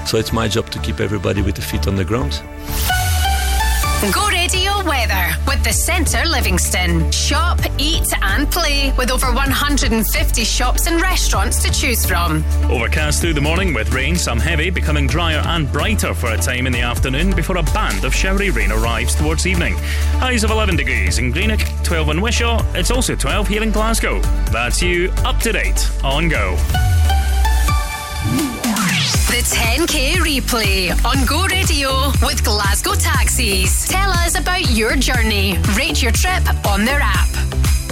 Speaker 39: So it's my job to keep everybody with the feet on the ground.
Speaker 3: Go weather with the Centre Livingston. Shop, eat, and play with over 150 shops and restaurants to choose from.
Speaker 2: Overcast through the morning with rain, some heavy, becoming drier and brighter for a time in the afternoon before a band of showery rain arrives towards evening. Highs of 11 degrees in Greenock, 12 in Wishaw. It's also 12 here in Glasgow. That's you up to date on Go.
Speaker 3: The 10K replay on Go Radio with Glasgow Taxis. Tell us about your journey. Rate your trip on their app.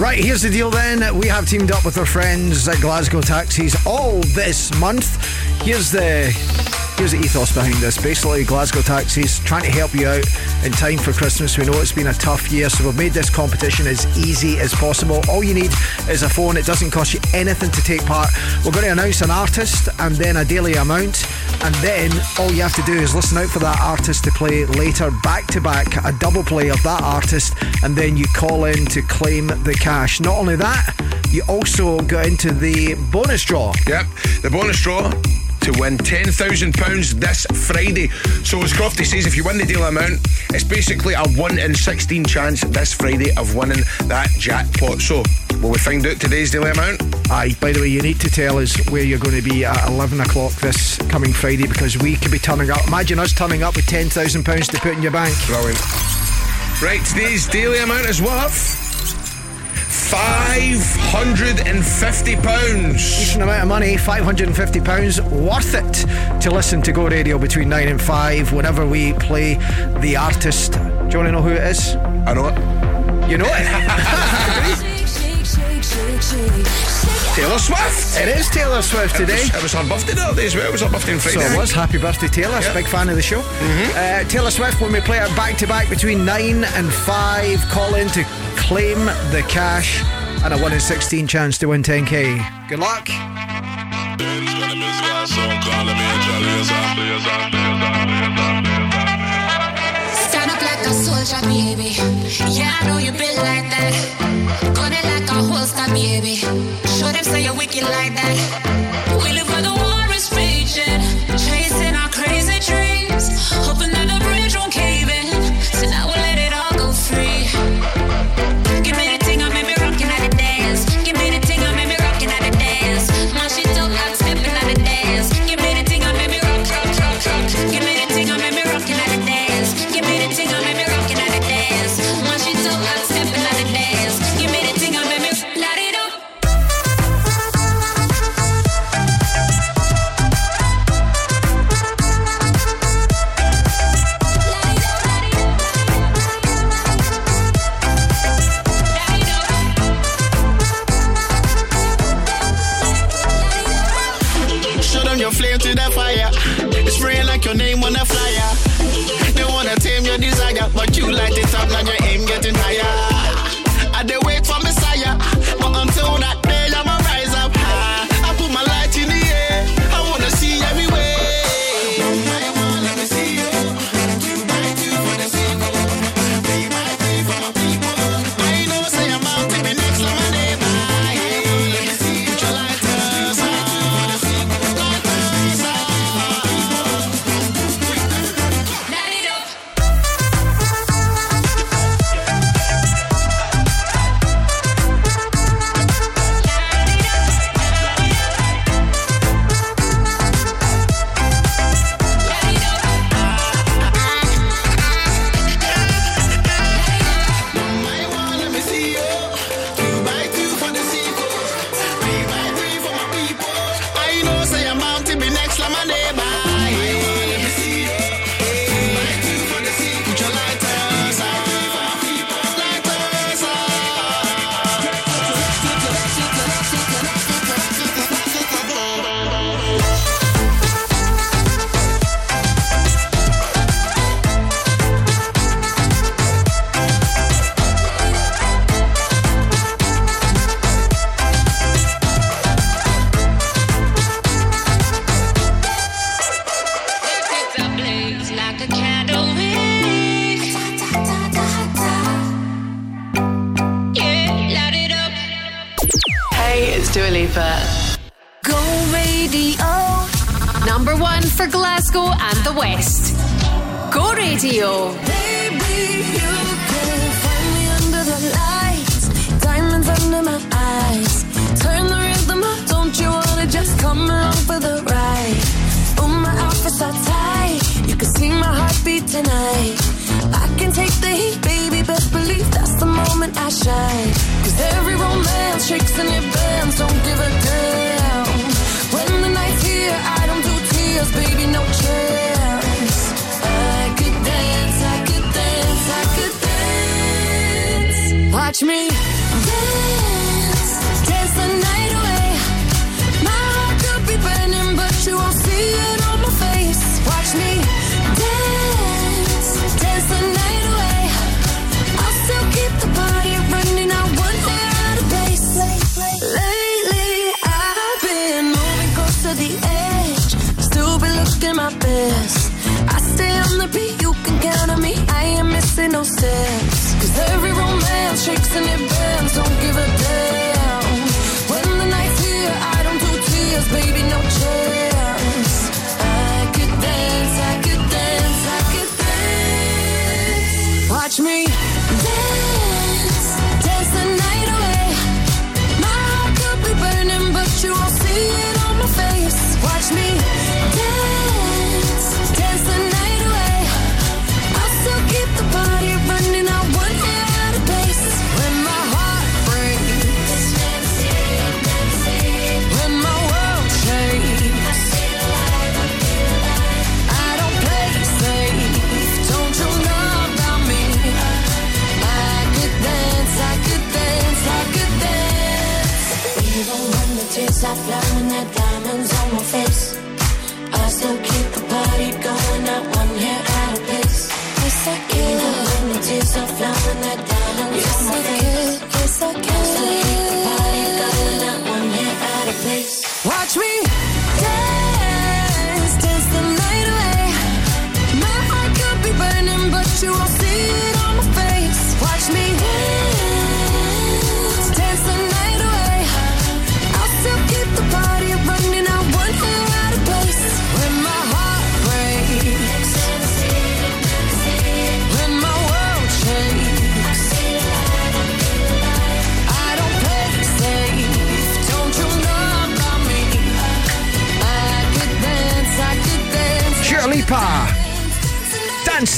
Speaker 1: Right, here's the deal then. We have teamed up with our friends at Glasgow Taxis all this month. Here's the here's the ethos behind this. Basically, Glasgow Taxis trying to help you out in time for Christmas. We know it's been a tough year, so we've made this competition as easy as possible. All you need is a phone. It doesn't cost you anything to take part. We're going to announce an artist and then a daily amount, and then all you have to do is listen out for that artist to play later, back to back, a double play of that artist, and then you call in to claim the cash. Not only that, you also go into the bonus draw.
Speaker 6: Yep, the bonus draw to win £10,000 this Friday. So, as Crofty says, if you win the deal amount, it's basically a 1 in 16 chance this Friday of winning that jackpot. So, will we find out today's daily amount?
Speaker 1: Aye, by the way, you need to tell us where you're going to be at 11 o'clock this coming Friday because we could be turning up. Imagine us turning up with £10,000 to put in your bank.
Speaker 6: Brilliant. Right, today's daily amount is worth. £550.
Speaker 1: Decent amount of money, £550. Worth it to listen to Go Radio between 9 and 5 whenever we play the artist. Do you want to know who it is?
Speaker 6: I know it.
Speaker 1: You know it? (laughs) (laughs)
Speaker 6: Taylor Swift.
Speaker 1: It is Taylor Swift today.
Speaker 6: It was, it was her birthday the other day as well. It was her birthday on
Speaker 1: So
Speaker 6: Friday.
Speaker 1: it was. Happy birthday, Taylor.
Speaker 6: Yeah.
Speaker 1: Big fan of the show. Uh, Taylor Swift, when we play it back to back between 9 and 5, call in to claim the cash and a 1 in 16 chance to win 10k. Good luck.
Speaker 40: Stand up like a soldier, baby. Yeah, I know you been like that. Gun a baby. Show them say you're wicked like that.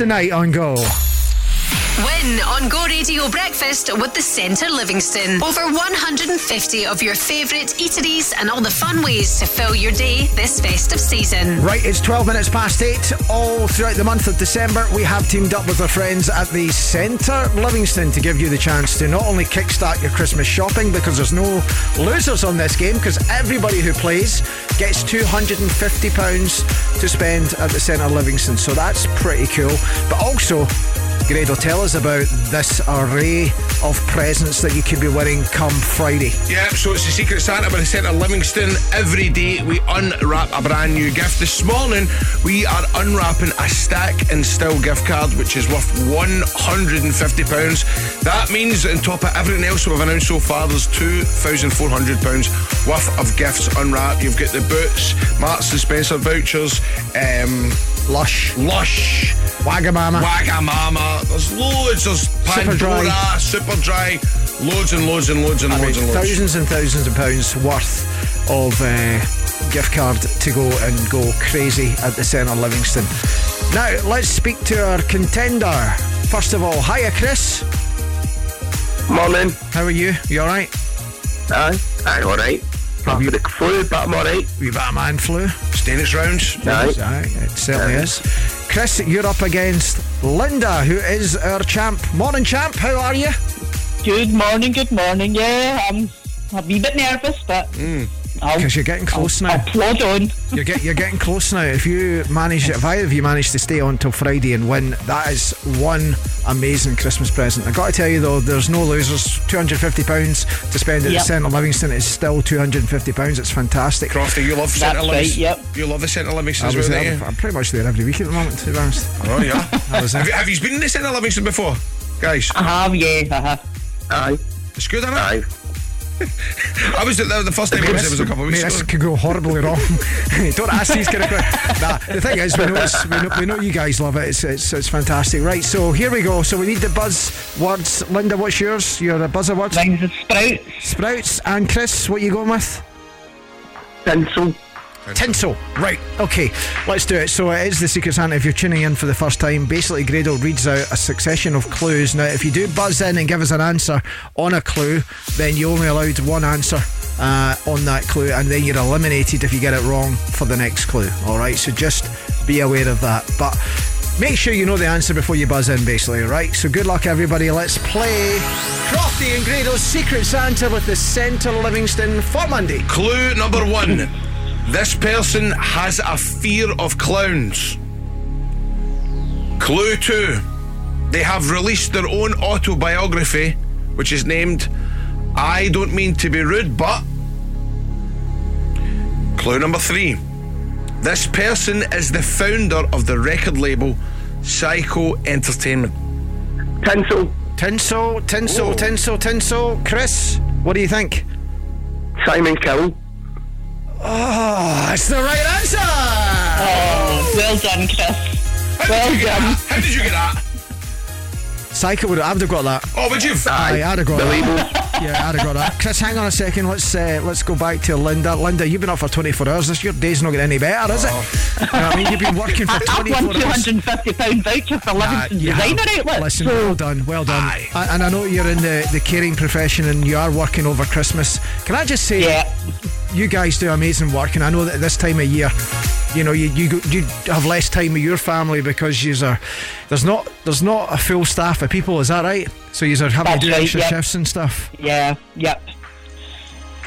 Speaker 40: Dance the
Speaker 4: night on
Speaker 1: Go.
Speaker 3: Win on Go Radio Breakfast with the Centre Livingston. Over 150 of your favourite eateries and all the fun ways to fill your day this festive season.
Speaker 1: Right, it's 12 minutes past 8. All throughout the month of December, we have teamed up with our friends at the Centre Livingston to give you the chance to not only kickstart your Christmas shopping because there's no losers on this game because everybody who plays gets £250 to spend at the Centre Livingston. So that's pretty cool. But also, Grado, tell us about this array of presents that you could be winning come Friday.
Speaker 6: Yeah, so it's the Secret Santa by the Centre Livingston. Every day we unwrap a brand new gift. This morning we are unwrapping a stack and still gift card, which is worth £150. That means on top of everything else we've announced so far, there's £2,400 worth of gifts unwrapped. You've got the boots, Marks and Spencer vouchers, um,
Speaker 1: Lush,
Speaker 6: Lush,
Speaker 1: Wagamama,
Speaker 6: Wagamama. There's loads. There's Pandora,
Speaker 1: Superdry.
Speaker 6: Super Dry, loads and loads and loads and
Speaker 1: I mean,
Speaker 6: loads and loads.
Speaker 1: thousands and thousands of pounds worth of uh, gift card to go and go crazy at the Centre Livingston. Now, let's speak to our contender. First of all, hiya, Chris.
Speaker 41: Morning.
Speaker 1: How are you? You all right?
Speaker 41: Aye, aye, all right. I've got the flu, but I'm all right.
Speaker 1: Wee bit of man flu.
Speaker 6: Staying its rounds.
Speaker 41: Aye.
Speaker 1: Aye, eh? it certainly
Speaker 41: Aye.
Speaker 1: is. Chris, you're up against Linda, who is our champ. Morning, champ. How are you?
Speaker 42: Good morning, good morning. Yeah, I'm a wee bit nervous, but hmm.
Speaker 1: Because you're getting close
Speaker 42: I'll,
Speaker 1: now.
Speaker 42: I'll plod on.
Speaker 1: You're, get, you're getting (laughs) close now. If you manage, if either of you manage to stay on till Friday and win, that is one amazing Christmas present. I got to tell you though, there's no losers. Two hundred fifty pounds to spend at
Speaker 42: Yep.
Speaker 1: the Centre Livingston is still two hundred and fifty pounds. It's fantastic.
Speaker 6: Crofty, you love
Speaker 42: That's
Speaker 6: Centre
Speaker 42: right,
Speaker 6: Livingston.
Speaker 42: yep.
Speaker 6: You love the Centre Livingston
Speaker 1: I
Speaker 6: as
Speaker 1: was
Speaker 6: well, don't
Speaker 1: there,
Speaker 6: you?
Speaker 1: I'm pretty much there every week at the moment, to be honest.
Speaker 6: Oh yeah. (laughs)
Speaker 1: I was there.
Speaker 6: have, you, have you been in the Centre Livingston before, guys?
Speaker 42: I have, yeah, I have.
Speaker 41: Aye.
Speaker 6: It's good, isn't it?
Speaker 41: Aye.
Speaker 6: I was the, the first time I was there was a couple of weeks
Speaker 1: Mate,
Speaker 6: ago.
Speaker 1: this could go horribly wrong. (laughs) (laughs) Don't ask these kind of questions. Nah, the thing is, we know, it's, we, know, we know you guys love it. It's, it's, it's fantastic. Right, so here we go. So we need the buzz words. Linda, what's yours? You're a uh, buzzer word?
Speaker 42: Mine's sprouts.
Speaker 1: Sprouts. And Chris, what you going with?
Speaker 41: Tinsel.
Speaker 1: Tinsel. Right, okay, let's do it. So it is the Secret Santa if you're tuning in for the first time. Basically, Grado reads out a succession of clues. Now, if you do buzz in and give us an answer on a clue, then you're only allowed one answer. Uh, on that clue, and then you're eliminated if you get it wrong for the next clue. All right, so just be aware of that. But make sure you know the answer before you buzz in, basically. All right, so good luck, everybody. Let's play Crofty and Grado's Secret Santa with the Centre Livingston for Monday.
Speaker 6: Clue number one. This person has a fear of clowns. Clue two. They have released their own autobiography, which is named I Don't Mean to Be Rude, but. Clue number three. This person is the founder of the record label Syco Entertainment.
Speaker 41: Tinsel.
Speaker 1: Tinsel, tinsel, oh. tinsel, tinsel. Chris, what do you think?
Speaker 41: Simon Cowell.
Speaker 1: Oh, it's the right answer.
Speaker 42: Oh, well done, Chris. Well done.
Speaker 6: How did you get that?
Speaker 1: Syco would I'd have got that.
Speaker 6: Oh, would you?
Speaker 1: Aye, I'd have got
Speaker 41: The
Speaker 1: that. Yeah, I'd have got that. Chris, hang on a second. Let's uh, let's go back to Linda. Linda, you've been up for 24 hours. This your day's not getting any better, is it? You know I mean, you've been working for (laughs)
Speaker 42: I've
Speaker 1: 24
Speaker 42: won
Speaker 1: hours.
Speaker 42: £250 voucher for Livingston
Speaker 1: you
Speaker 42: Designer. Outlet.
Speaker 1: Listen,
Speaker 42: so
Speaker 1: well done, well done. A- And I know you're in the, the caring profession and you are working over Christmas. Can I just say,
Speaker 42: Yeah.
Speaker 1: You guys do amazing work, and I know that at this time of year, you know, you you, you have less time with your family because you are there's not there's not a full staff of people. Is that right? So you are having
Speaker 42: That's
Speaker 1: to do
Speaker 42: right,
Speaker 1: extra
Speaker 42: yep.
Speaker 1: shifts and stuff.
Speaker 42: Yeah, yep.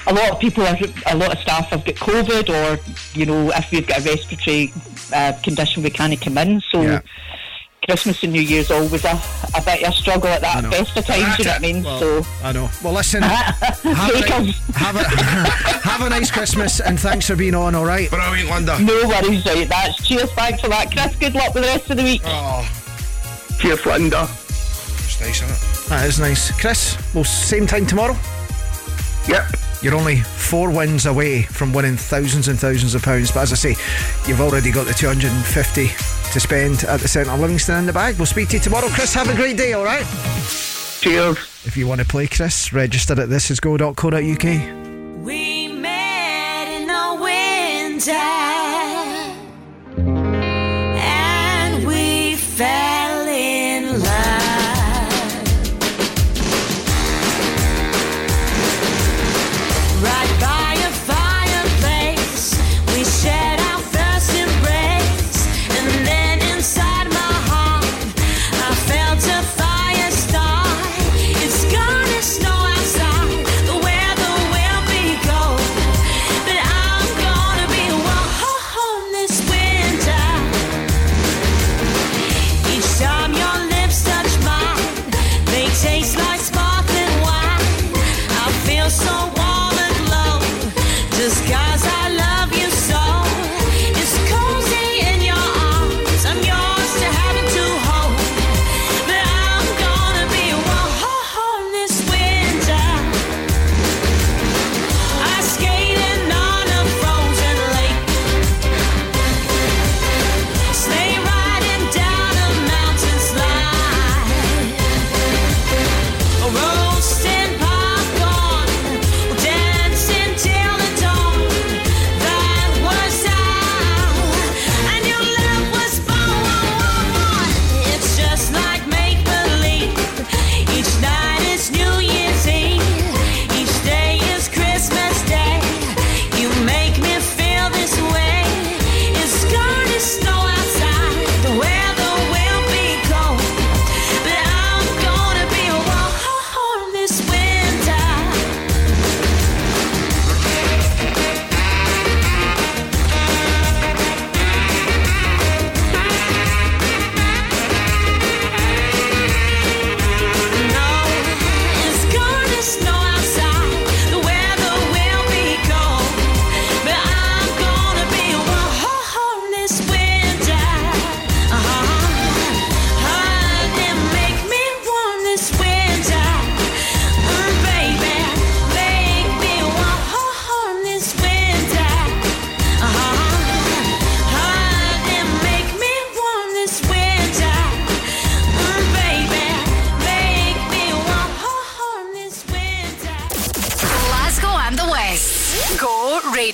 Speaker 42: A lot of people, are, a lot of staff have got COVID, or you know, if we've got a respiratory uh, condition, we can't come in. So
Speaker 1: Yeah.
Speaker 42: Christmas and New Year's always a, a bit of a struggle at that best of times. You know what I mean?
Speaker 1: Well,
Speaker 42: so
Speaker 1: I know. Well, listen, (laughs) have, a, have a (laughs) have a nice Christmas, and thanks for being on. All right.
Speaker 6: Brilliant, Linda.
Speaker 42: no worries, right? That's cheers. Thanks for that, Chris. Good luck with the rest of the week.
Speaker 6: Oh,
Speaker 41: Cheers, Linda.
Speaker 6: it's nice, isn't it?
Speaker 1: That is nice, Chris. Well, same time tomorrow.
Speaker 41: Yep.
Speaker 1: You're only four wins away from winning thousands and thousands of pounds. But as I say, you've already got the 250 to spend at the Centre of Livingston in the bag. We'll speak to you tomorrow. Chris, have a great day, all right?
Speaker 41: Cheers.
Speaker 1: If you want to play Chris, register at thisisgo.co.uk.
Speaker 4: We met in the winter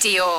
Speaker 43: Radio.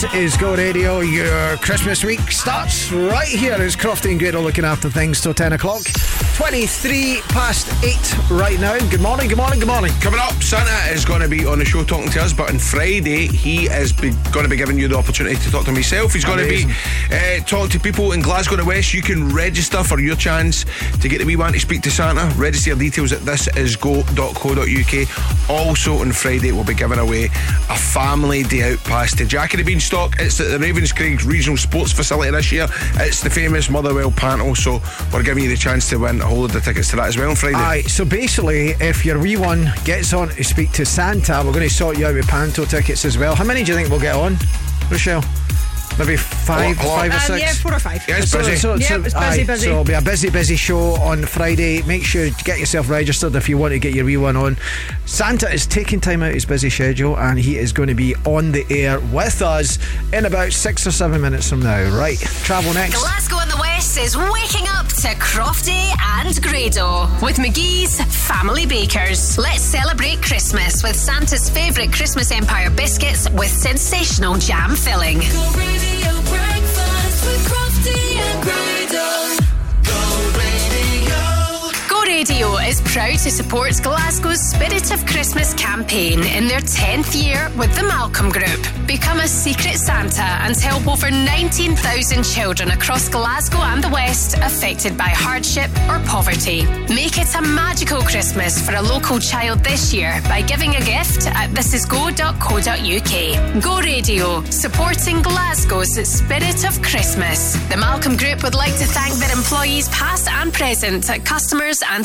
Speaker 1: This is Go Radio. Your Christmas week starts right here as Crofty and Grado looking after things till 10 o'clock. 23 past 8 right now. Good morning, good morning, good morning.
Speaker 6: Coming up, Santa is going to be on the show talking to us, but on Friday he is be, going to be giving you the opportunity to talk to himself. He's going to be uh, talking to people in Glasgow and the West. You can register for your chance to get the wee one to speak to Santa. Register your details at thisisgo.co.uk. Also on Friday we'll be giving away a family day out pass to Jack of the Beanstalk. It's at the Ravenscraig Regional Sports Facility this year. It's the famous Motherwell Panto, so we're giving you the chance to win a whole load of tickets to that as well on Friday.
Speaker 1: Aye, so basically, if your wee one gets on to speak to Santa, we're going to sort you out with Panto tickets as well. How many do you think we'll get on, Rochelle? Maybe five,
Speaker 6: A lot, a lot.
Speaker 1: five or
Speaker 28: Um,
Speaker 1: six.
Speaker 28: yeah, four or five.
Speaker 6: Yeah, it's
Speaker 1: So-
Speaker 6: busy.
Speaker 1: So,
Speaker 28: Yeah,
Speaker 1: so-
Speaker 28: it's busy,
Speaker 1: aye,
Speaker 28: busy.
Speaker 1: So it'll be a busy, busy show on Friday. Make sure to get yourself registered if you want to get your wee one on. Santa is taking time out of his busy schedule and he is going to be on the air with us in about six or seven minutes from now. Right, travel next.
Speaker 43: Glasgow and the West
Speaker 3: is waking up to Crofty and Grado with McGhee's Family Bakers. Let's celebrate Christmas with Santa's favourite Christmas Empire biscuits with sensational jam filling.
Speaker 11: Radio.
Speaker 3: Is proud to support Glasgow's Spirit of Christmas campaign in their 10th year with the Malcolm Group. Become a secret Santa and help over 19,000 children across Glasgow and the West affected by hardship or poverty. Make it a magical Christmas for a local child this year by giving a gift at thisisgo.co.uk. Go Radio, supporting Glasgow's Spirit of Christmas. The Malcolm Group would like to thank their employees past and present, customers and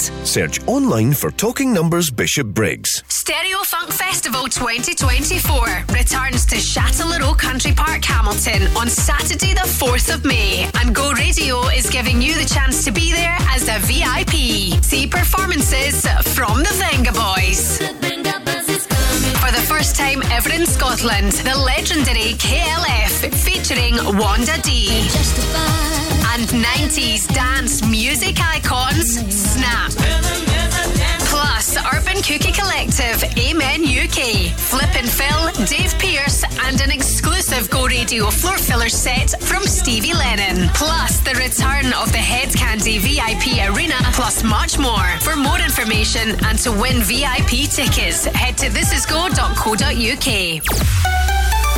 Speaker 44: Search online for Talking Numbers Bishopbriggs.
Speaker 3: Stereo Funk Festival 2024 returns to Chatelherault Country Park, Hamilton on Saturday, the 4th of May. And Go Radio is giving you the chance to be there as a VIP. See performances from the Vengaboys. For the first time ever in Scotland, the legendary KLF featuring Wanda Dee. And 90s dance music icons Snap. Plus, Urban Cookie Collective, Amen UK, Flip and Fill, Dave Pearce, and an exclusive Go Radio floor filler set from Stevie Lennon. Plus, the return of the Head Candy VIP Arena, plus much more. For more information and to win VIP tickets, head to thisisgo.co.uk.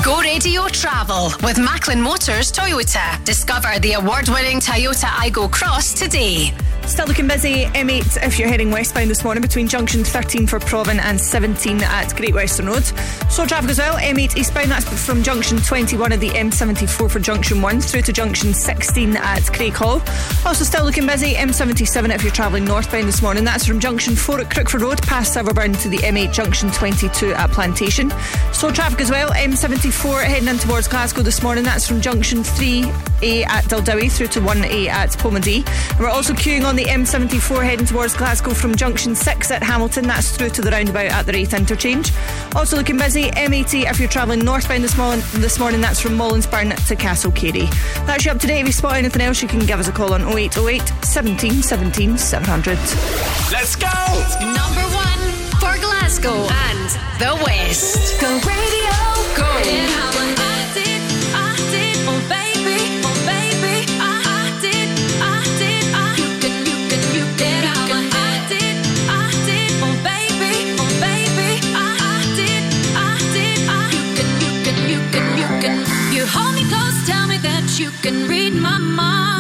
Speaker 3: Go Radio Travel with Macklin Motors Toyota. Discover the award winning Toyota Aygo X today.
Speaker 28: Still looking busy, M8 if you're heading westbound this morning between junction 13 for Provan and 17 at Great Western Road. Slow traffic as well, M8 eastbound, that's from junction 21 at the M74 for junction 1 through to junction 16 at Craighall. Also still looking busy, M77 if you're travelling northbound this morning, that's from junction 4 at Crookford Road past Silverburn to the M8 junction 22 at Plantation. Slow traffic as well, M74 heading in towards Glasgow this morning, that's from junction 3A at Daldowie through to 1A at Polmadie. We're also queuing on the M74 heading towards Glasgow from junction 6 at Hamilton. That's through to the roundabout at the Raith interchange. Also looking busy, M80 if you're travelling northbound this, morning. this morning. That's from Mollinsburn to Castlecary. That's you up to date. If you spot anything else, you can give us a call on 0808 17 17 700.
Speaker 45: Let's go!
Speaker 3: Number one for Glasgow and the West.
Speaker 11: Go radio.
Speaker 3: Go.
Speaker 11: I did, I did, oh baby, oh baby, I, I did, I did, I. You can, you can, you can, you can. I did, I did, oh baby, oh baby, I, I did, I did, I. You can, you can, you can, you can. You hold me close, tell me that you can read my mind.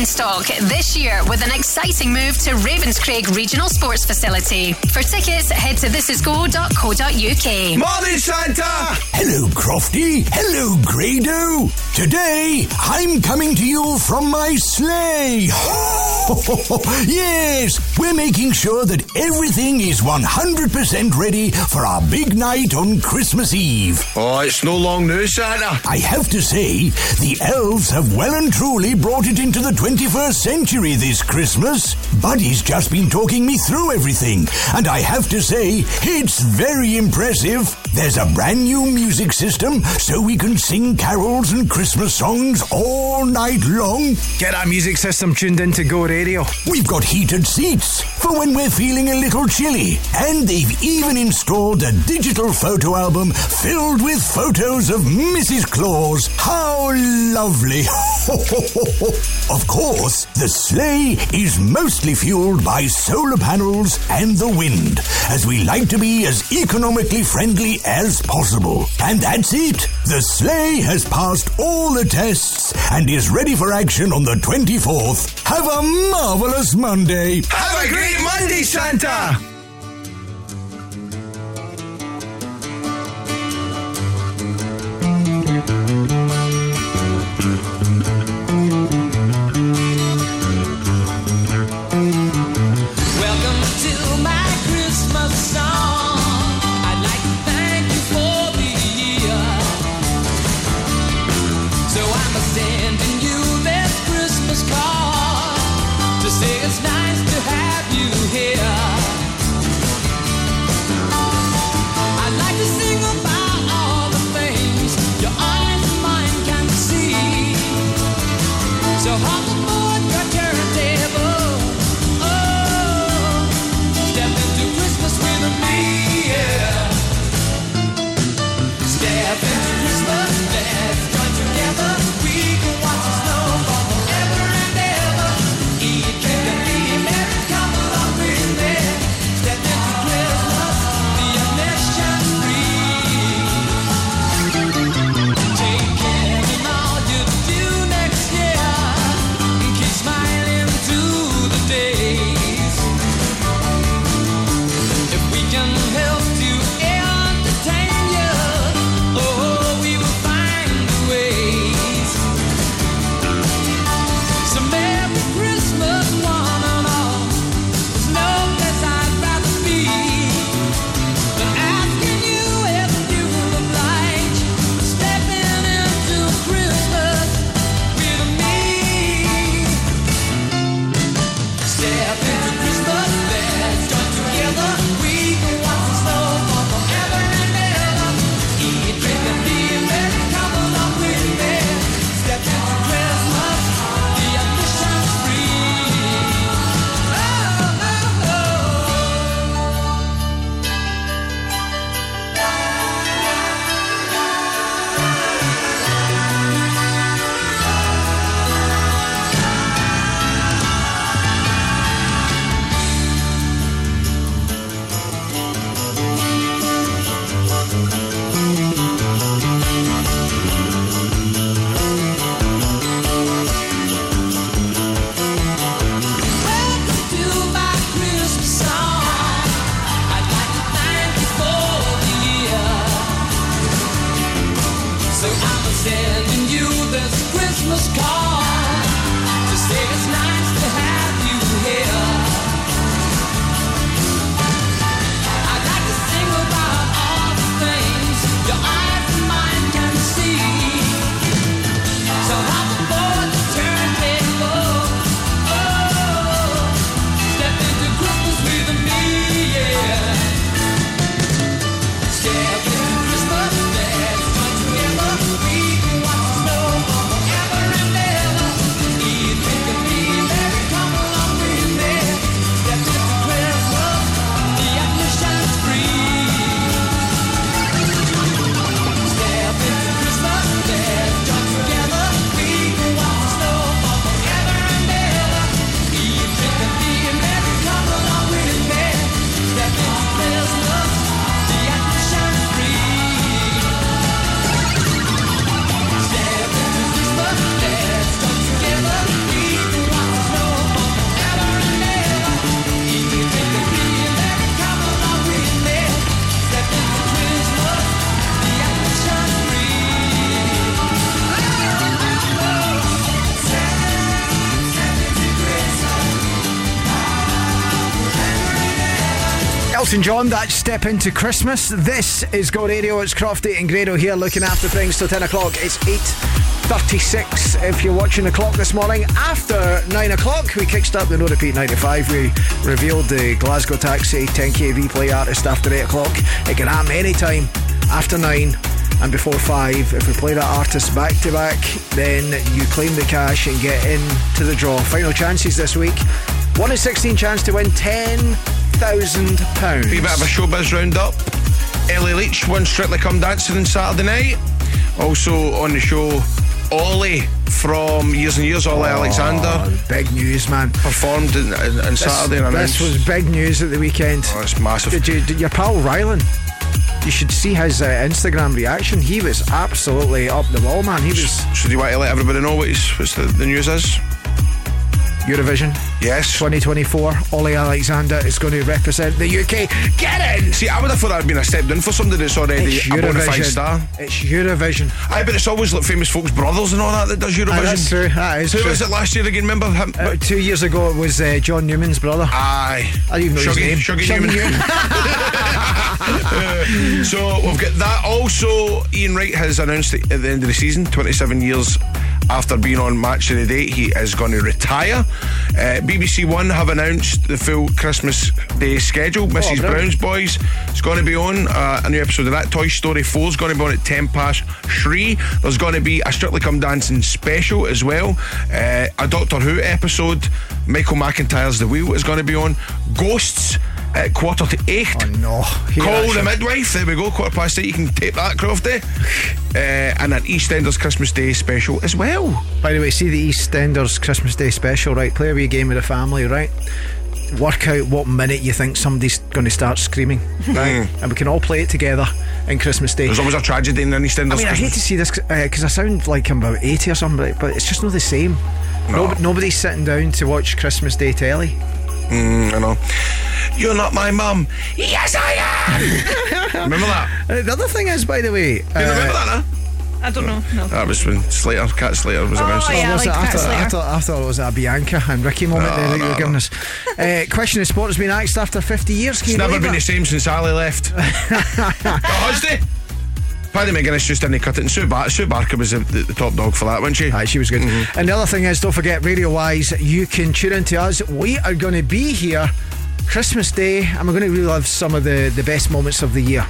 Speaker 3: Beanstalk this year with an exciting move to Ravenscraig Regional Sports Facility. For tickets, head to thisisgo.co.uk.
Speaker 46: Morning, Santa! Hello, Crofty. Hello, Grado. Today, I'm coming to you from my sleigh. (laughs) yes, we're making sure that everything is 100% ready for our big night on Christmas Eve.
Speaker 6: Oh, it's no long news, Santa.
Speaker 46: I have to say, the elves have well and truly brought it into the 21st century this Christmas. Buddy's just been talking me through everything, and I have to say, it's very impressive. There's a brand new music system, so we can sing carols and Christmas songs all night long.
Speaker 1: Get our music system tuned into Go Radio.
Speaker 46: We've got heated seats for when we're feeling a little chilly, and they've even installed a digital photo album filled with photos of Mrs. Claus. How lovely! (laughs) of course, the sleigh is mostly fueled by solar panels and the wind, as we like to be as economically friendly as possible. And that's it. The sleigh has passed all the tests and is ready for action on the 24th. Have a marvelous Monday.
Speaker 6: Have a great Monday, Santa!
Speaker 1: Elton John, that's Step Into Christmas. This is Go Radio. It's Crofty and Grado here looking after things till 10 o'clock. It's 8.36 if you're watching the clock this morning. After 9 o'clock, we kicked up the No Repeat 95. We revealed the Glasgow Taxi 10KV Play Artist after 8 o'clock. It can happen anytime after 9 and before five. If we play that artist back to back, then you claim the cash and get in to the draw. Final chances this week. One in 16 chance to win 10 £6,000.
Speaker 6: Be bit of a showbiz roundup. Ellie Leach won Strictly Come Dancing on Saturday night. Also on the show, Ollie from Years and Years, Ollie oh, Alexander.
Speaker 1: Big news, man.
Speaker 6: Performed on Saturday night.
Speaker 1: This was big news at the weekend.
Speaker 6: Oh, it's massive.
Speaker 1: Did you, did your pal Rylan? You should see his uh, Instagram reaction. He was absolutely up the wall, man. He was.
Speaker 6: So, do you want to let everybody know what the, the news is?
Speaker 1: Eurovision.
Speaker 6: Yes.
Speaker 1: 2024. Ollie Alexander is going to represent the UK. Get in!
Speaker 6: See, I would have thought I'd been a step down for somebody that's already
Speaker 1: It's
Speaker 6: a bona fide star.
Speaker 1: It's Eurovision.
Speaker 6: Aye, but it's always like famous folks' brothers and all that that does Eurovision.
Speaker 1: Aye, that's true. That is
Speaker 6: Who
Speaker 1: true.
Speaker 6: was it last year again? Remember him?
Speaker 1: Uh, two years ago, it was uh, John Newman's brother.
Speaker 6: Aye.
Speaker 1: I didn't even know
Speaker 6: Shuggy-
Speaker 1: his name.
Speaker 6: Shuggy Newman. (laughs) so we've got that. Also, Ian Wright has announced at the end of the season, 27 years after being on Match of the Day, he is going to retire. Uh, BBC One have announced the full Christmas Day schedule. Mrs.
Speaker 1: brilliant.
Speaker 6: Brown's Boys is going to be on. Uh, a new episode of that. Toy Story 4 is going to be on at 10 past 3. There's going to be a Strictly Come Dancing special as well. Uh, a Doctor Who episode. Michael McIntyre's The Wheel is going to be on. Ghosts at quarter to eight.
Speaker 1: Oh no. Here,
Speaker 6: Call the midwife. There we go. Quarter past eight. You can tape that, Crofty. Uh, and an EastEnders Christmas Day special as well.
Speaker 1: By the way, see the EastEnders Christmas Day special, right? Play a wee game with the family, right? Work out what minute you think somebody's going to start screaming, (laughs) right? and we can all play it together in Christmas Day.
Speaker 6: There's always a tragedy in an EastEnders
Speaker 1: I mean, I hate to see this because I sound like I'm about 80 or something, but it's just not the same.
Speaker 6: No.
Speaker 1: nobody's sitting down to watch Christmas Day telly.
Speaker 6: Mm, I know. You're not my mum. Yes, I am. (laughs) remember that?
Speaker 1: Uh, the other thing is, by the way,
Speaker 6: You remember that, huh?
Speaker 28: I don't know. No.
Speaker 6: That was when Slater, Cat Slater was
Speaker 28: Oh,
Speaker 6: announced.
Speaker 28: yeah,
Speaker 1: was
Speaker 28: like
Speaker 1: it? I,
Speaker 28: Cat
Speaker 1: thought, I,
Speaker 28: Slater.
Speaker 1: thought, I thought it was a Bianca and Ricky moment
Speaker 6: No,
Speaker 1: there that you
Speaker 6: no,
Speaker 1: were giving
Speaker 6: no.
Speaker 1: us. Uh, question of sport has been axed after 50 years. Can
Speaker 6: It's
Speaker 1: you
Speaker 6: never
Speaker 1: believe
Speaker 6: been
Speaker 1: that?
Speaker 6: the same since Ali left. oh, has they? Paddy McGuinness just didn't cut it. And Sue, Bar- Sue Barker was the, the, the top dog for that, wasn't she?
Speaker 1: Aye, she was good. Mm-hmm. And the other thing is, don't forget, radio wise, you can tune in to us. We are going to be here Christmas Day, and we're going to relive some of the, the best moments of the year.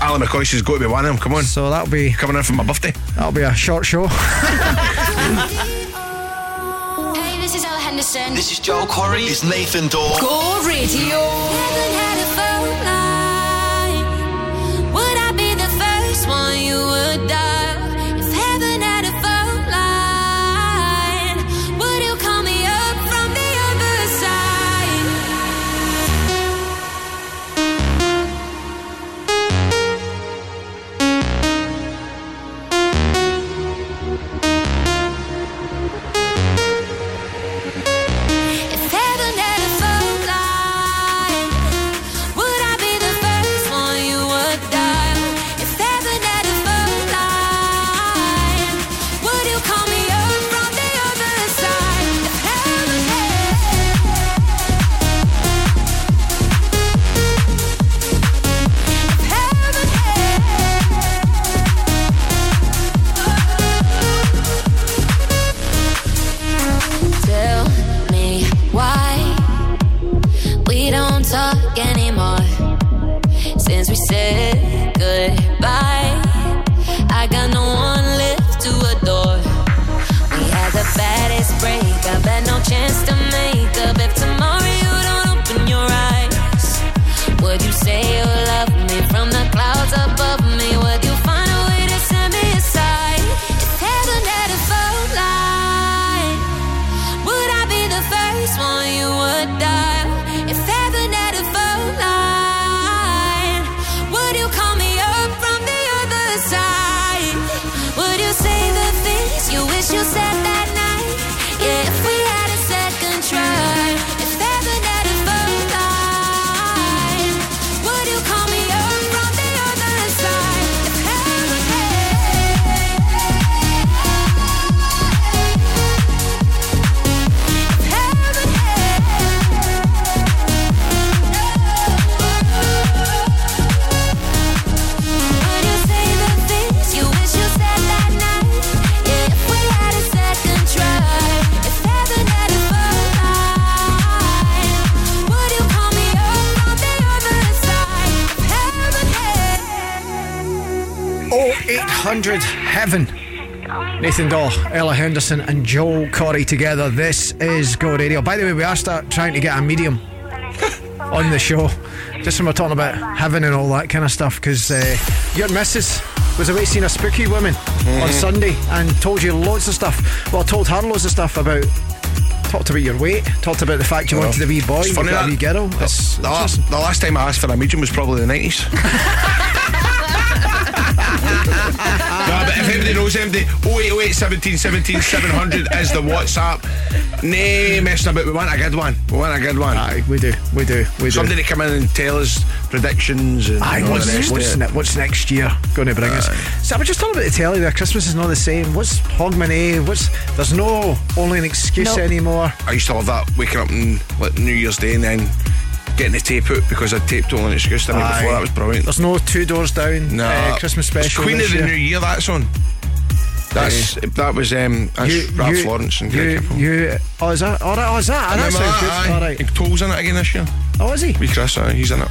Speaker 6: Alan McCoy has got to be one of them. Come on.
Speaker 1: So that'll be
Speaker 6: coming in for my birthday.
Speaker 1: That'll be a short show. (laughs)
Speaker 4: Hey, this is Ella Henderson.
Speaker 33: This is Joel Corry. It's Nathan Dawe.
Speaker 3: Go Radio.
Speaker 4: Goodbye. I got no one left to adore. We had the baddest had no chance to make up. If tomorrow you don't open your eyes, would you say you love me from the clouds above 100 Heaven.
Speaker 1: Nathan Dawe, Ella Henderson, and Joel Corry together. This is Go Radio. By the way, we are start trying to get a medium (laughs) on the show, just when we're talking about heaven and all that kind of stuff, because uh, your missus was away seeing a spooky woman mm-hmm.
Speaker 6: on
Speaker 1: Sunday and told you loads of stuff. Well, I told her loads of stuff about talked about your weight, talked about the fact you wanted a wee boy, you got a wee girl. It's,
Speaker 6: the, last, the last time I asked for a medium was probably the nineties. (laughs) anybody knows anybody, 0808 17 17 700 is the WhatsApp. Nay, messing about. We want a good one. We want a good one.
Speaker 1: Aye, we do. We do. We do.
Speaker 6: Somebody to come in and tell us predictions and
Speaker 1: Aye, what's,
Speaker 6: the rest
Speaker 1: what's, ne- what's next year going to bring us? So I was just talking about the telly there. Christmas is not the same. What's Hogmanay? What's there's no only an excuse
Speaker 6: Nope.
Speaker 1: anymore.
Speaker 6: I used to love that waking up on like New Year's Day and then getting the tape out because I'd taped only an excuse the night before. That was brilliant.
Speaker 1: There's no two doors down.
Speaker 6: No,
Speaker 1: uh, Christmas
Speaker 6: It's
Speaker 1: special.
Speaker 6: Queen
Speaker 1: this
Speaker 6: of the
Speaker 1: year.
Speaker 6: New Year. That's on. That's that was um that's
Speaker 1: You-
Speaker 6: Ralph
Speaker 1: you-
Speaker 6: Lawrence and
Speaker 1: you,
Speaker 6: Greg Hippo.
Speaker 1: you, oh, is that? All right, oh, is that?
Speaker 6: I
Speaker 1: that
Speaker 6: remember
Speaker 1: sounds good.
Speaker 6: that, aye.
Speaker 1: All right.
Speaker 6: Toll's in it again this year.
Speaker 1: Oh, is he?
Speaker 6: Wee Chris, aye, he's in it.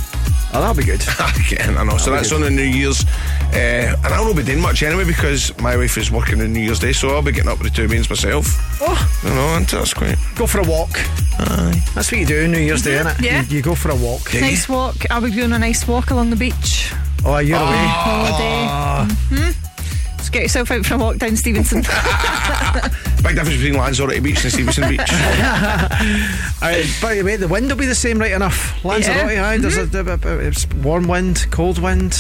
Speaker 1: Oh, that'll be good. (laughs)
Speaker 6: again, I know. So
Speaker 1: That'll be
Speaker 6: that's
Speaker 1: good.
Speaker 6: on the New Year's. Uh, and I won't be doing much anyway because my wife is working on New Year's Day, so I'll be getting up with the two beans myself.
Speaker 1: Oh.
Speaker 6: You know, and that's quite.
Speaker 1: Go for a walk.
Speaker 6: Aye.
Speaker 1: That's what you do New Year's Day,
Speaker 28: Mhm,
Speaker 1: innit?
Speaker 28: yeah.
Speaker 1: You, you go for a walk.
Speaker 28: Nice walk. I'll be doing a nice walk along the beach.
Speaker 1: Oh, you're away.
Speaker 28: Holiday. hmm Just get yourself out for a walk down Stevenston. (laughs)
Speaker 6: Big difference between Lanzarote Beach and Stevenston Beach. (laughs) (laughs)
Speaker 1: Aye, by the way, the wind will be the same right enough. Lanzarote,
Speaker 28: Yeah.
Speaker 1: aye, there's a, a- a- it's warm wind, cold wind.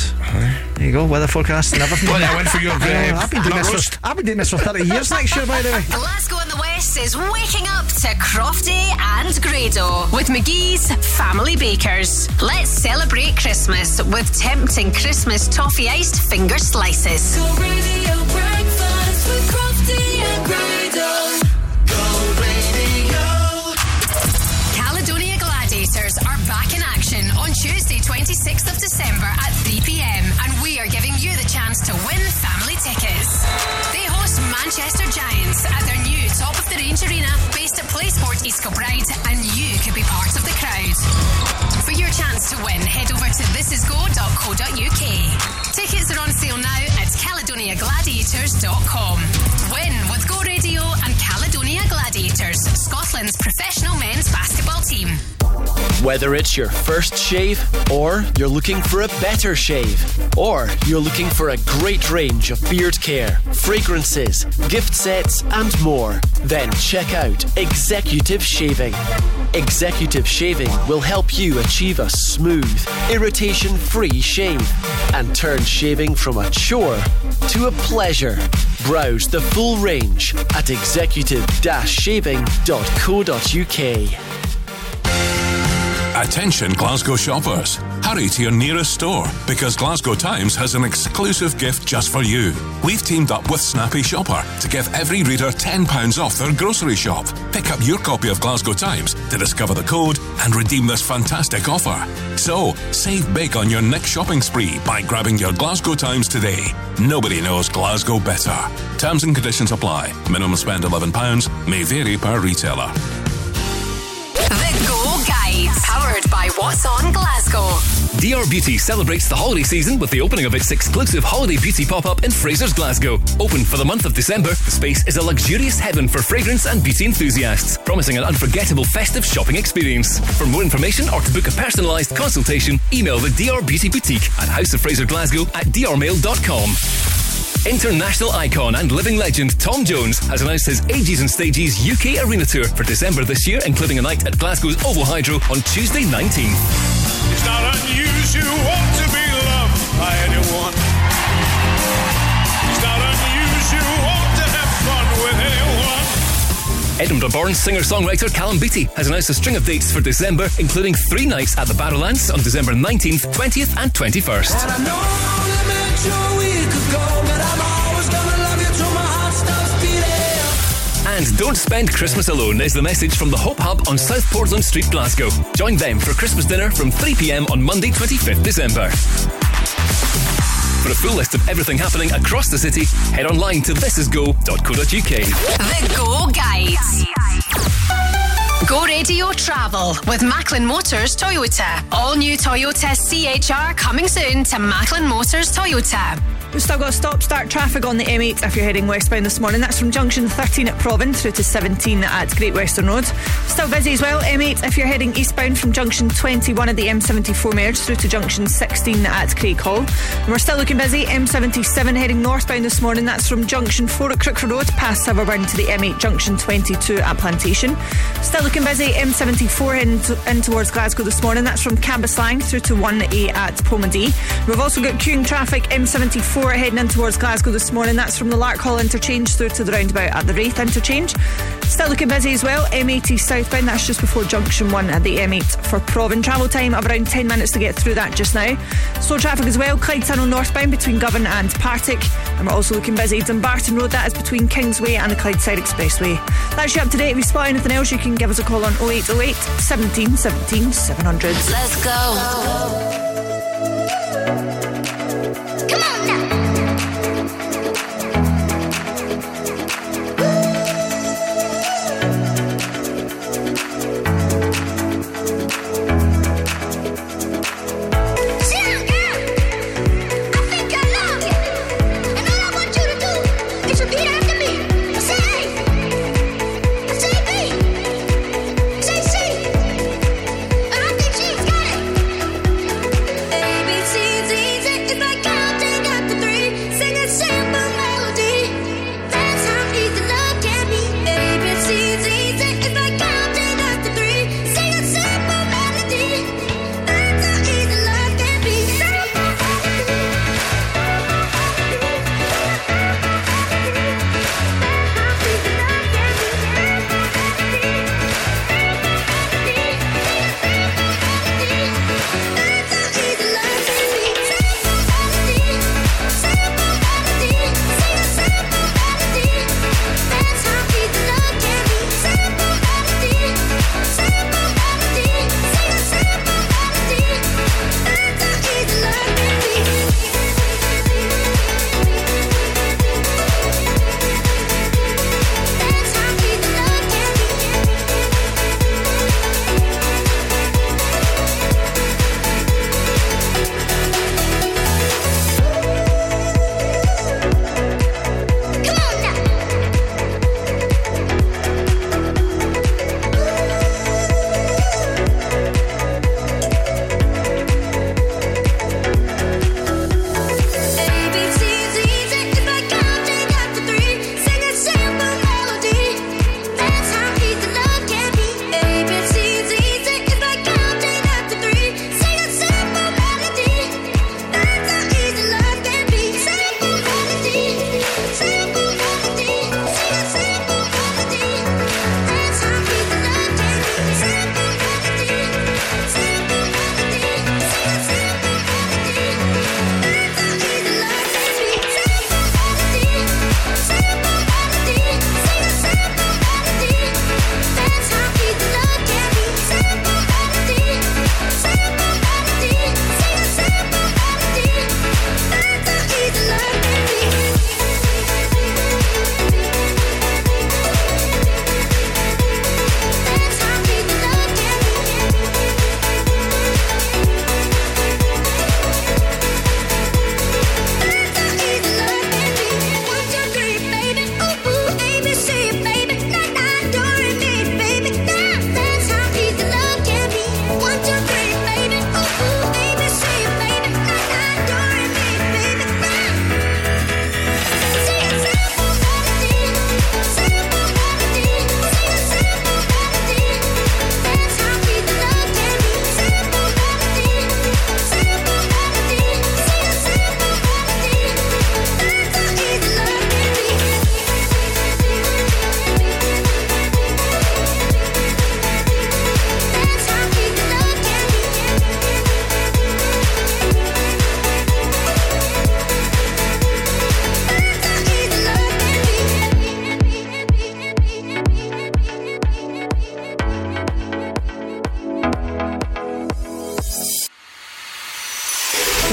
Speaker 1: There you go, weather forecast and everything.
Speaker 6: What, that went for your,
Speaker 1: I know,
Speaker 6: uh,
Speaker 1: I've been doing this for, I've been doing this for 30 years next year, by the way.
Speaker 3: Glasgow in the West is waking up to Crofty and Grado with McGhee's Family Bakers. Let's celebrate Christmas with tempting Christmas toffee iced finger slices.
Speaker 4: Go radio breakfast with Crofty and Grado. Go radio.
Speaker 3: Caledonia Gladiators are back in action on Tuesday, 26th of December at 3 pm, and we are giving you the chance to win family tickets. They host Manchester Giants at their new top of the range arena based at PlaySport East Kilbride, and you could be part of the crowd. For your chance to win, head over to thisisgo.co.uk. Tickets are on sale now at caledoniagladiators.com. Win with Go Radio and Caledonia Gladiators, Scotland's professional men's basketball team.
Speaker 47: Whether it's your first shave, or you're looking for a better shave, or you're looking for a great range of beard care, fragrances, gift sets, and more, then check out Executive Shaving. Executive Shaving will help you achieve a smooth, irritation free shave and turn shaving from a chore to a pleasure. Browse the full range at executive shaving.co.uk.
Speaker 48: Attention Glasgow shoppers. Hurry to your nearest store because Glasgow Times has an exclusive gift just for you. We've teamed up with Snappy Shopper to give every reader £10 off their grocery shop. Pick up your copy of Glasgow Times to discover the code and redeem this fantastic offer. So, save big on your next shopping spree by grabbing your Glasgow Times today. Nobody knows Glasgow better. Terms and conditions apply. Minimum spend £11 may vary per retailer.
Speaker 3: The Go Guide Guides. Powered by What's On Glasgow.
Speaker 19: DR Beauty celebrates the holiday season with the opening of its exclusive Holiday Beauty pop up in Fraser's Glasgow. Open for the month of December, the space is a luxurious heaven for fragrance and beauty enthusiasts, promising an unforgettable festive shopping experience. For more information or to book a personalised consultation, email the DR Beauty Boutique at House of Fraser Glasgow at drmail.com. International icon and living legend Tom Jones has announced his Ages and Stages UK Arena Tour for December this year, including a night at Glasgow's OVO Hydro on Tuesday 19th.
Speaker 35: It's not unusual to be loved by anyone. It's not unusual to have fun with anyone.
Speaker 19: Edinburgh born singer songwriter Callum Beattie has announced a string of dates for December, including three nights at the Barrowlands on December 19th, 20th, and 21st.
Speaker 27: And
Speaker 19: And don't spend Christmas alone is the message from the Hope Hub on South Portland Street, Glasgow. Join them for Christmas dinner from 3 pm on Monday, 25th December. For a full list of everything happening across the city, head online to thisisgo.co.uk.
Speaker 3: The Go Guides. Go Radio Travel with Macklin Motors Toyota. All new Toyota CHR coming soon to Macklin Motors Toyota.
Speaker 28: We've still got stop start traffic on the M8 if you're heading westbound this morning. That's from junction 13 at Provan through to 17 at Great Western Road. Still busy as well, M8 if you're heading eastbound from junction 21 at the M74 merge through to junction 16 at Craighall. And we're still looking busy, M77 heading northbound this morning. That's from junction 4 at Crookfur Road past Silverburn to the M8 junction 22 at Plantation. Still looking busy, M74 heading in towards Glasgow this morning. That's from Cambuslang through to 1A at Polmadie. We've also got queuing traffic, M74 heading in towards Glasgow this morning. That's from the Larkhall interchange through to the roundabout at the Raith interchange. Still looking busy as well. M80 southbound, that's just before junction 1 at the M8 for Provan. Travel time of around 10 minutes to get through that just now. Slow traffic as well. Clyde Tunnel northbound between Govan and Partick. And we're also looking busy. Dumbarton Road, that is between Kingsway and the Clydeside Expressway. That's you up to date. If you spot anything else, you can give us a call on 0808 17 17 700.
Speaker 27: Let's go. Come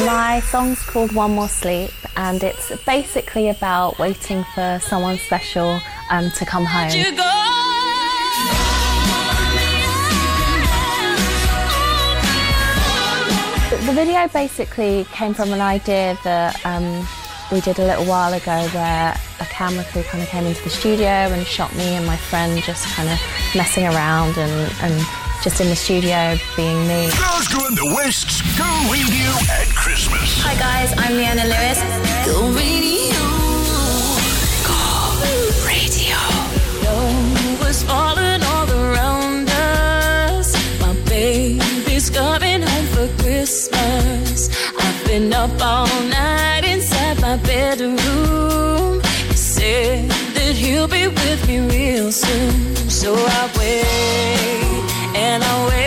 Speaker 49: My song's called One More Sleep, and it's basically about waiting for someone special um, to come home. The, video basically came from an idea that um, we did a little while ago where a camera crew kind of came into the studio and shot me and my friend just kind of messing around and, and just in the studio being me.
Speaker 46: Glasgow and the West's Go Radio at Christmas.
Speaker 49: Hi guys, I'm Leona Lewis. Go Radio.
Speaker 27: Go radio. Snow was falling all around us. My baby's coming home for Christmas. I've been up all night inside my bedroom. He said that he'll be with me real soon. So I wait and I wait.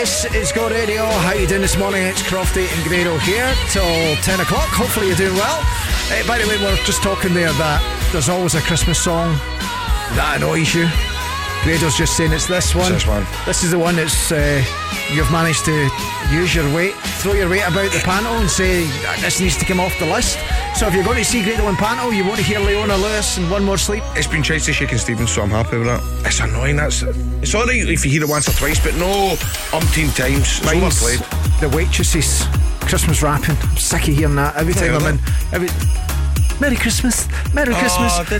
Speaker 27: This is Go
Speaker 1: Radio. How you doing this morning? It's Crofty and Grado here till 10 o'clock. Hopefully you're doing well. Eh, by the way, we're just talking there that there's always a Christmas song that annoys you. Grado's just saying it's this one.
Speaker 6: this one.
Speaker 1: This is the one that's uh, you've managed to use your weight, throw your weight about the panel and say this needs to come off the list. So if you're going to see Grado and Panto, you want to hear Leona Lewis and One More Sleep.
Speaker 6: It's been to Shakin' Stevens, so I'm happy with that. It's annoying. That's it's alright if you hear it once or twice, but no umpteen times. It's
Speaker 1: Mine's
Speaker 6: overplayed.
Speaker 1: the waitresses Christmas Wrapping. I'm sick of hearing that every time I'm in. Every Merry Christmas, Merry
Speaker 6: Oh,
Speaker 1: Christmas.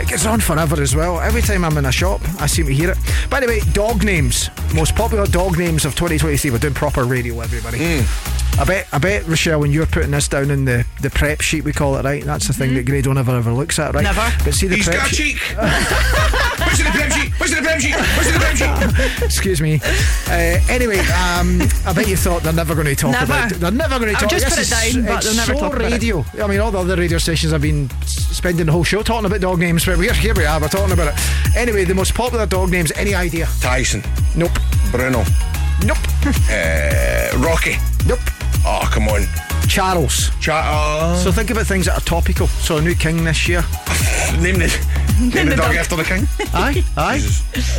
Speaker 1: It gets on forever as well. Every time I'm in a shop, I seem to hear it. By the way, dog names. Most popular dog names of 2023. We're doing proper radio, everybody. Hmm. I bet, I bet, Rochelle, when you're putting this down in the, the prep sheet, we call it, right? That's the thing that Grado never ever looks at, right?
Speaker 28: Never.
Speaker 1: But see the
Speaker 6: He's
Speaker 1: prep
Speaker 6: got a
Speaker 1: sheet.
Speaker 6: cheek. What's in the prep sheet? What's in the prep sheet? What's in the prep sheet? (laughs)
Speaker 1: Excuse me. Uh, anyway, um, I bet you thought they're never going to talk
Speaker 28: Never.
Speaker 1: about it. They're never going to
Speaker 28: I'll
Speaker 1: talk.
Speaker 28: just
Speaker 1: this
Speaker 28: put it
Speaker 1: is-
Speaker 28: down, but they'll never
Speaker 1: so
Speaker 28: talk about it.
Speaker 1: radio. I mean, all the other radio stations have been spending the whole show talking about dog names, but we're here. We are. We're talking about it. Anyway, the most popular dog names. Any idea?
Speaker 6: Tyson.
Speaker 1: Nope.
Speaker 6: Bruno.
Speaker 1: Nope. (laughs)
Speaker 6: Uh, Rocky.
Speaker 1: Nope.
Speaker 6: Oh, come on.
Speaker 1: Charles.
Speaker 6: Cha-
Speaker 1: So think about things that are topical. So a new king this year. (laughs)
Speaker 6: name the name the dog after the king. (laughs)
Speaker 1: Aye, aye.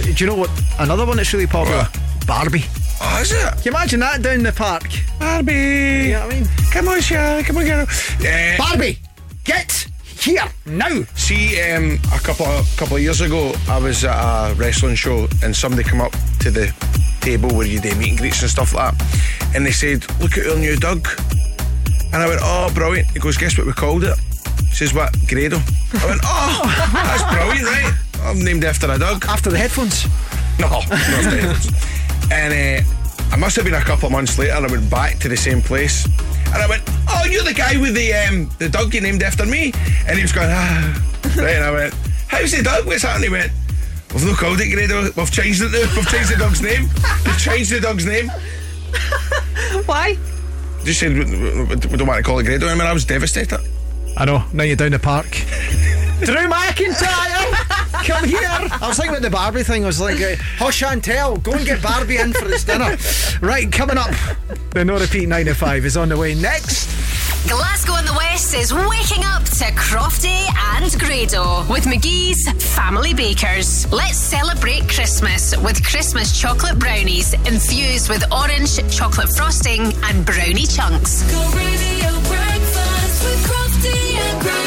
Speaker 1: Do you know what? Another one that's really popular. Barbie.
Speaker 6: Oh, is it?
Speaker 1: Can you imagine that down the park?
Speaker 6: Barbie.
Speaker 1: You know what I mean?
Speaker 6: Come on, Charlie. Come on, girl. Uh,
Speaker 1: Barbie, get here now.
Speaker 6: See, um, a couple of couple of years ago, I was at a wrestling show, and somebody come up to the table where you do meet and greets and stuff like that, and they said, "Look at our new dog," and I went, "Oh, brilliant!" He goes, "Guess what we called it?" He says, "What? Grado." I went, "Oh, that's brilliant, right? I'm named after a dog."
Speaker 1: After the headphones.
Speaker 6: No, not the headphones. And uh, I must have been a couple of months later, and I went back to the same place. And I went, Oh, you're the guy with the um, the dog you named after me? And he was going, Ah. Right, and I went, How's the dog? What's happening? He went, We've not called it Grado. We've changed it now. We've changed the dog's name. We've changed the dog's name. (laughs)
Speaker 28: Why?
Speaker 6: Just said, we, we- we don't want to call it Grado. I mean, I was devastated.
Speaker 1: I know. Now you're down the park. (laughs) Drew McIntyre, come here. I was thinking about the Barbie thing. I was like, hush and tell. Go and get Barbie in for his dinner. Right, coming up. The No Repeat 9 to 5 is on the way next.
Speaker 3: Glasgow and the West is waking up to Crofty and Grado with McGhee's Family Bakers. Let's celebrate Christmas with Christmas chocolate brownies infused with orange chocolate frosting and brownie chunks.
Speaker 11: Go radio breakfast with Crofty and Grado.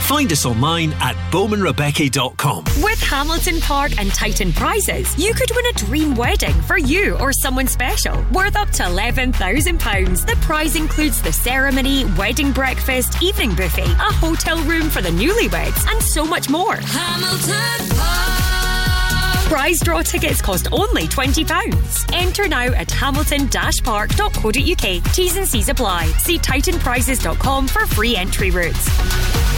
Speaker 8: Find us online at bowmanrebecki.com.
Speaker 16: With Hamilton Park and Titan prizes, you could win a dream wedding for you or someone special worth up to £11,000. The prize includes the ceremony, wedding breakfast, evening buffet, a hotel room for the newlyweds, and so much more.
Speaker 11: Hamilton Park.
Speaker 16: Prize draw tickets cost only £20. Enter now at hamilton-park.co.uk. T's and C's apply. See titanprizes.com for free entry routes.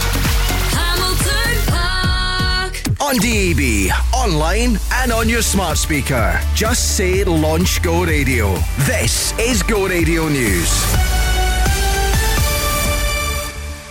Speaker 1: On DAB, online, and on your smart speaker. Just say Launch Go Radio. This is Go Radio News.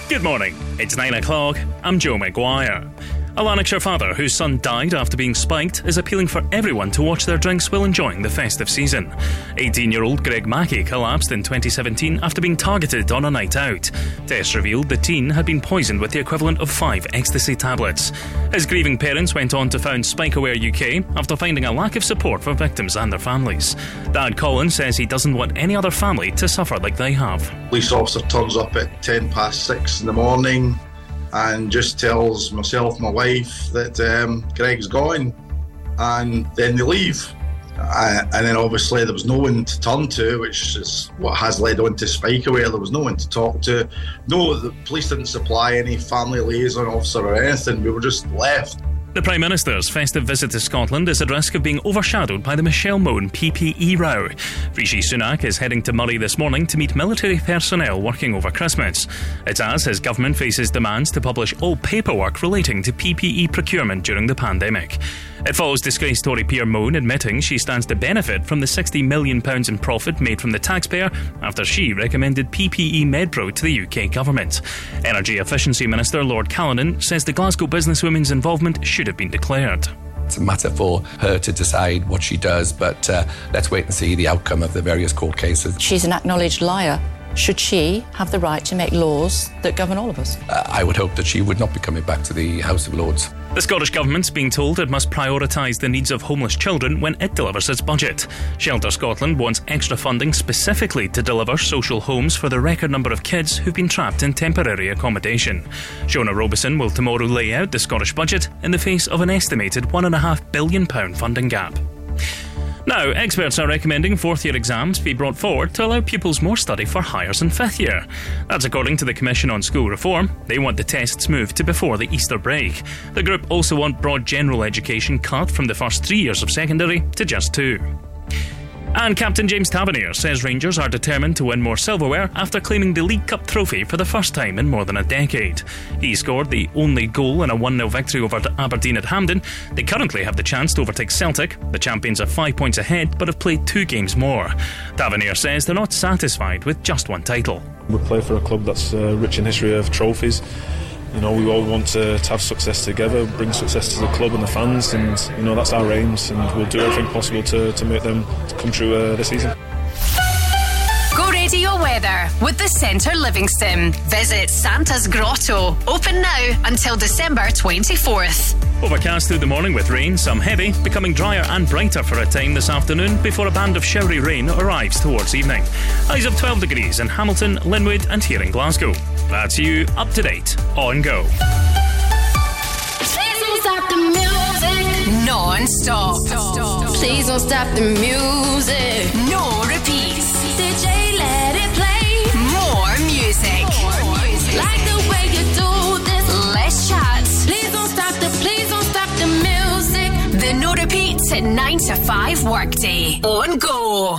Speaker 2: Good morning. It's 9 o'clock. I'm Joe McGuire. A Lanarkshire father whose son died after being spiked is appealing for everyone to watch their drinks while enjoying the festive season. 18 year old Greg Mackie collapsed in 2017 after being targeted on a night out. Tests revealed the teen had been poisoned with the equivalent of five ecstasy tablets. His grieving parents went on to found SpikeAware UK after finding a lack of support for victims and their families. Dad Colin says he doesn't want any other family to suffer like they have.
Speaker 24: police officer turns up at 10 past 6 in the morning and just tells myself my wife that um, Greg's gone and then they leave. Uh, and then obviously there was no one to turn to which is what has led on to Spike Spikeaware there was no one to talk to. No the police didn't supply any family liaison officer or anything. We were just left
Speaker 2: The Prime Minister's festive visit to Scotland is at risk of being overshadowed by the Michelle Mone PPE row. Rishi Sunak is heading to Moray this morning to meet military personnel working over Christmas. It's as his government faces demands to publish all paperwork relating to PPE procurement during the pandemic. It follows disgraced Tory peer Mone admitting she stands to benefit from the £60 million in profit made from the taxpayer after she recommended PPE MedPro to the UK government. Energy Efficiency Minister Lord Callanan says the Glasgow businesswoman's involvement should have been declared.
Speaker 50: It's a matter for her to decide what she does, but uh, let's wait and see the outcome of the various court cases.
Speaker 51: She's an acknowledged liar. Should she have the right to make laws that govern all of us?
Speaker 50: Uh, I would hope that she would not be coming back to the House of Lords.
Speaker 2: The Scottish Government's being told it must prioritise the needs of homeless children when it delivers its budget. Shelter Scotland wants extra funding specifically to deliver social homes for the record number of kids who've been trapped in temporary accommodation. Shona Robison will tomorrow lay out the Scottish budget in the face of an estimated £1.5 billion funding gap. Now, experts are recommending fourth year exams be brought forward to allow pupils more study for Highers in fifth year. That's according to the Commission on School Reform. They want the tests moved to before the Easter break. The group also want broad general education cut from the first three years of secondary to just two. And Captain James Tavernier says Rangers are determined to win more silverware after claiming the League Cup trophy for the first time in more than a decade. He scored the only goal in a 1 0 victory over Aberdeen at Hampden. They currently have the chance to overtake Celtic. The champions are five points ahead but have played two games more. Tavernier says they're not satisfied with just one title.
Speaker 52: We play for a club that's uh, rich in history of trophies. You know, we all want to, to have success together, bring success to the club and the fans, and you know that's our aims, and we'll do everything possible to, to make them come true uh, this season.
Speaker 3: Go radio weather with the Centre Living Sim. Visit Santa's Grotto. Open now until December 24th.
Speaker 2: Overcast through the morning with rain, some heavy, becoming drier and brighter for a time this afternoon before a band of showery rain arrives towards evening. Highs of 12 degrees in Hamilton, Linwood, and here in Glasgow. That's you up to date on Go.
Speaker 4: Please don't stop the music.
Speaker 3: Non stop.
Speaker 4: Please don't stop the music.
Speaker 3: No repeats.
Speaker 4: DJ, let it play.
Speaker 3: More music.
Speaker 4: Like the way you do this.
Speaker 3: Less chat.
Speaker 4: Please don't stop the, please don't stop the music.
Speaker 3: The no repeats at 9 to 5 workday. On Go.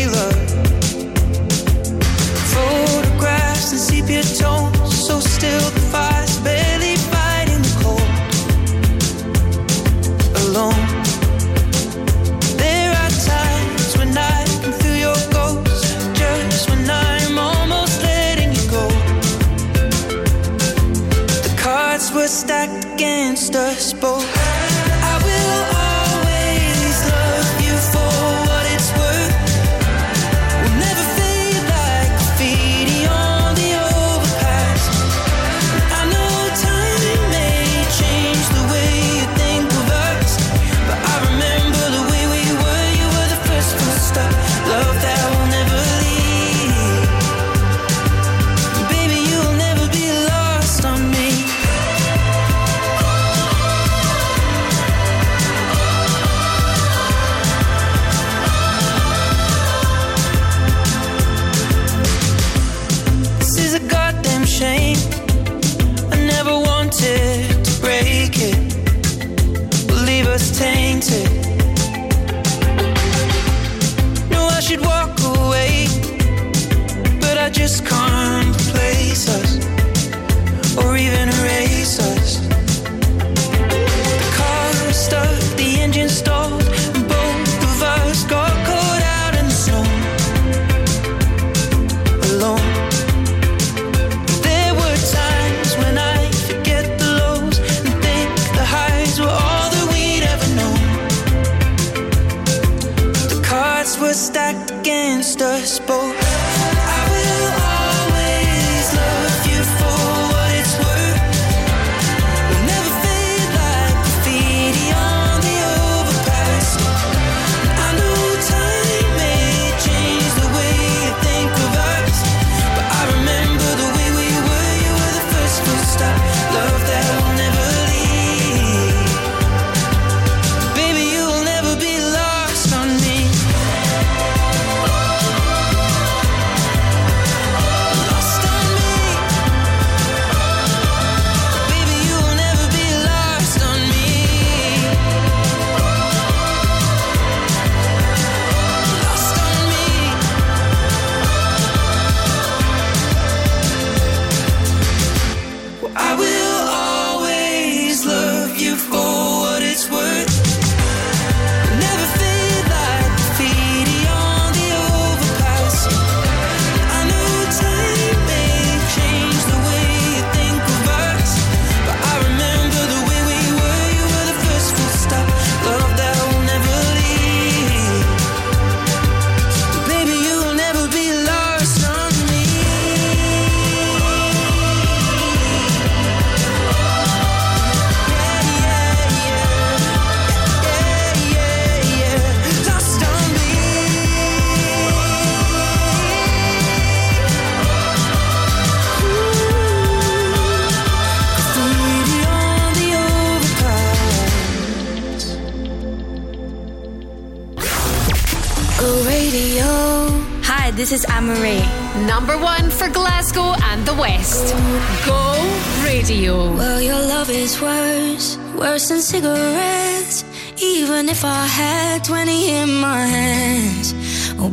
Speaker 13: us both.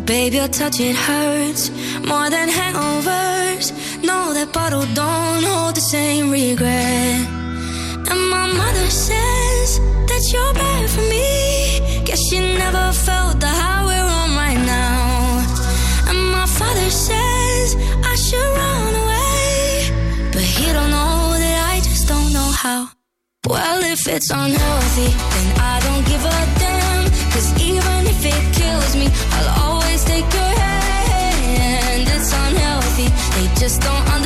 Speaker 53: Babe, your touch it hurts more than hangovers. No, that bottle don't hold the same regret. And my mother says that you're bad for me. Guess she never felt the high we're on right now. And my father says I should run away, but he don't know that I just don't know how. Well, if it's unhealthy, then just don't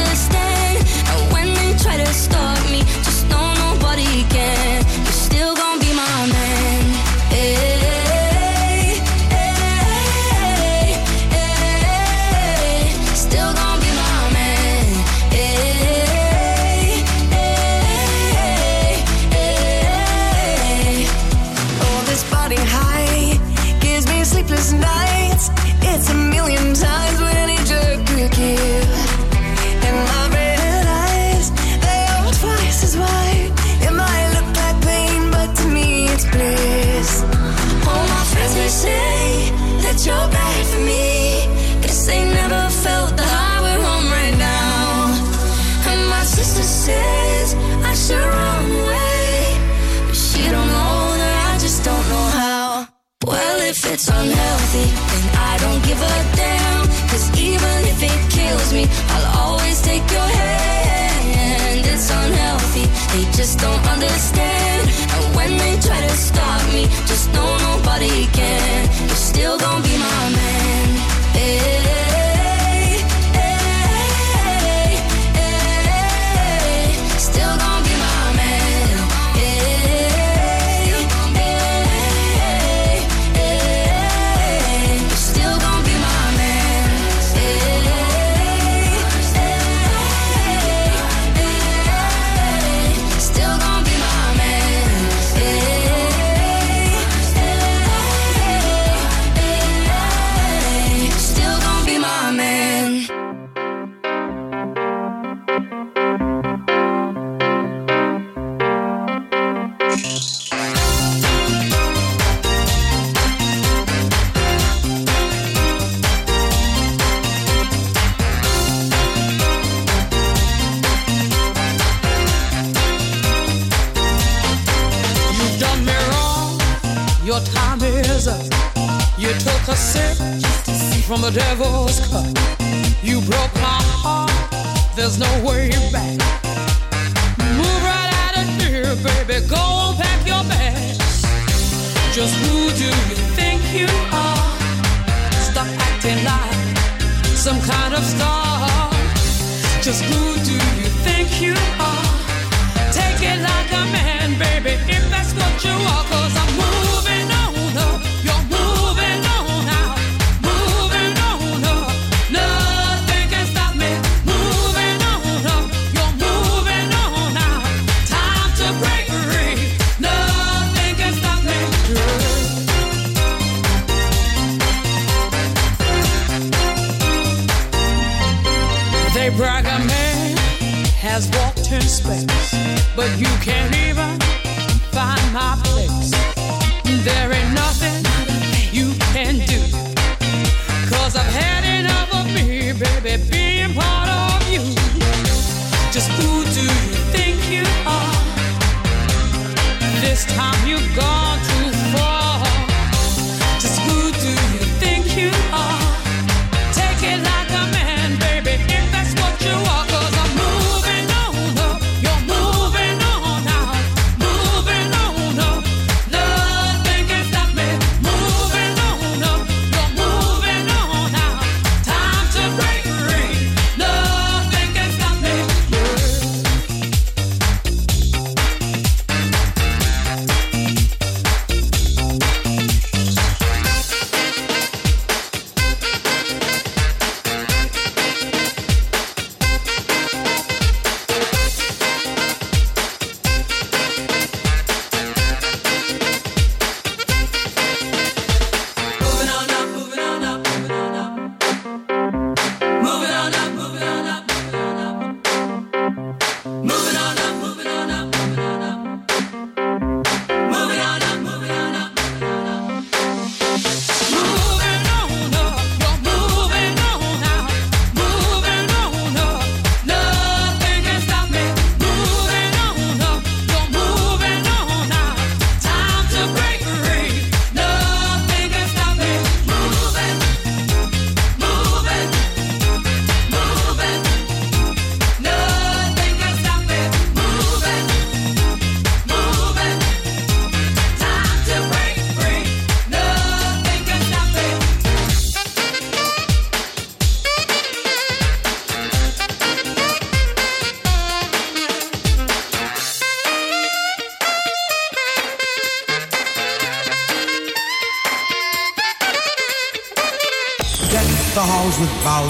Speaker 53: don't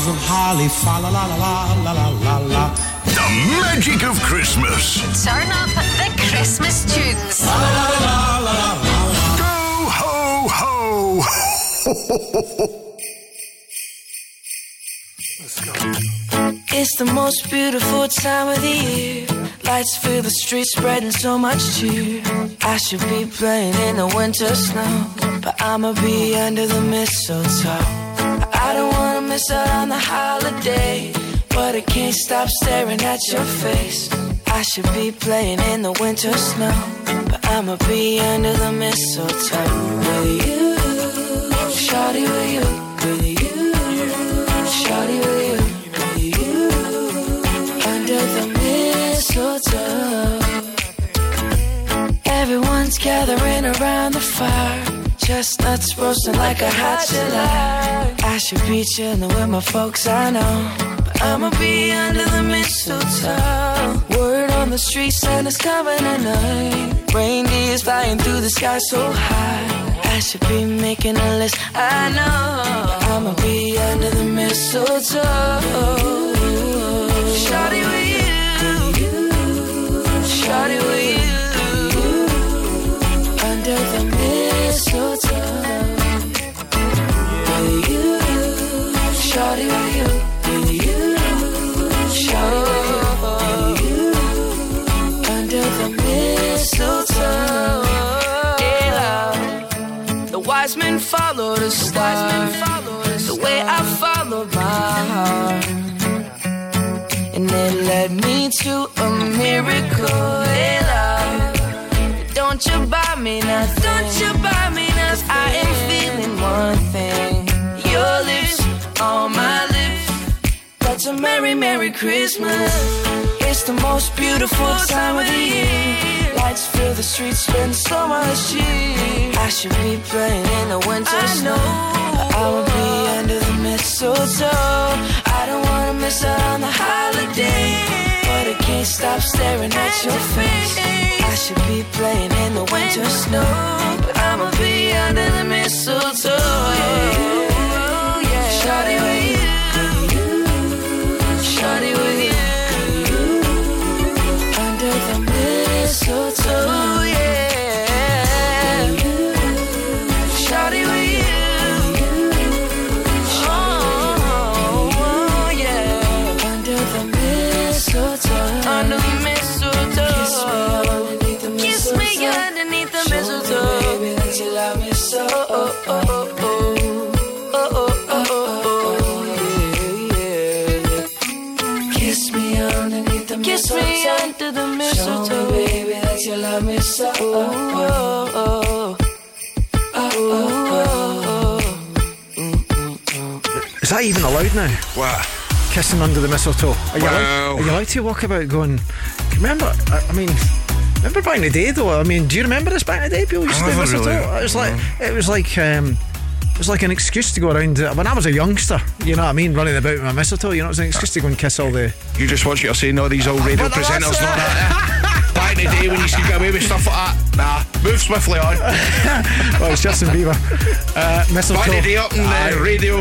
Speaker 54: of
Speaker 55: holly, fa la la la la la la la.
Speaker 46: The magic of Christmas.
Speaker 3: Turn up the Christmas tunes. La la la la la la.
Speaker 46: Go ho ho.
Speaker 7: It's the most beautiful time of the year. Lights fill the streets, spreading so much cheer. I should be playing in the winter snow, but I'ma be under the mistletoe. I don't want miss out on the holiday, but I can't stop staring at your face. I should be playing in the winter snow, but I'ma be under the mistletoe with you, shawty with you, with you, shawty with you, with you, under the mistletoe. Everyone's gathering around the fire. Chestnuts roasting like a hot July. I should be chilling with my folks, I know. But I'ma be under the mistletoe. Word on the street, Santa's coming tonight. Reindeer's flying through the sky so high. I should be making a list, I know. But I'ma be under the mistletoe. Shawty with you. Shawty with you. Under the mistletoe. Shawty with you. With you. Shawty with you. Under the mistletoe. Hey, love. The wise men follow the star. The way I followed my heart. And it led me to a miracle. Hey, love. Don't you buy me nothing. Don't you buy me nothing. On my lips. That's a merry, merry Christmas. It's the most beautiful time of the year. Lights fill the streets, spend so much cheer. I should be playing in the winter snow. But I will be under the mistletoe. I don't wanna miss out on the holiday. But I can't stop staring at your face. I should be playing in the winter snow. But I'ma be under the mistletoe. Yeah. Kiss me under the mistletoe. Show me, baby, that you love me so. Oh, oh, oh. Oh, oh, oh.
Speaker 1: Is that even allowed now?
Speaker 6: What?
Speaker 1: Kissing under the mistletoe. Are you, allowed, are you allowed to walk about going? Remember? I, I mean. Remember back in the day, though. I mean, do you remember this back in the day? People used to do mistletoe.
Speaker 6: really.
Speaker 1: It was like it was like um, it was like an excuse to go around. uh, When I was a youngster, you know what I mean, running about with my mistletoe. You know, it was an excuse to go and kiss all the.
Speaker 6: You just watch what you're saying, all these old radio
Speaker 1: But
Speaker 6: presenters, not that. eh? (laughs) Back in the day when you used to get away with stuff like that. Nah, move swiftly on. (laughs)
Speaker 1: well, it's Justin Bieber. Uh, mistletoe.
Speaker 6: Back in the day up in the radio.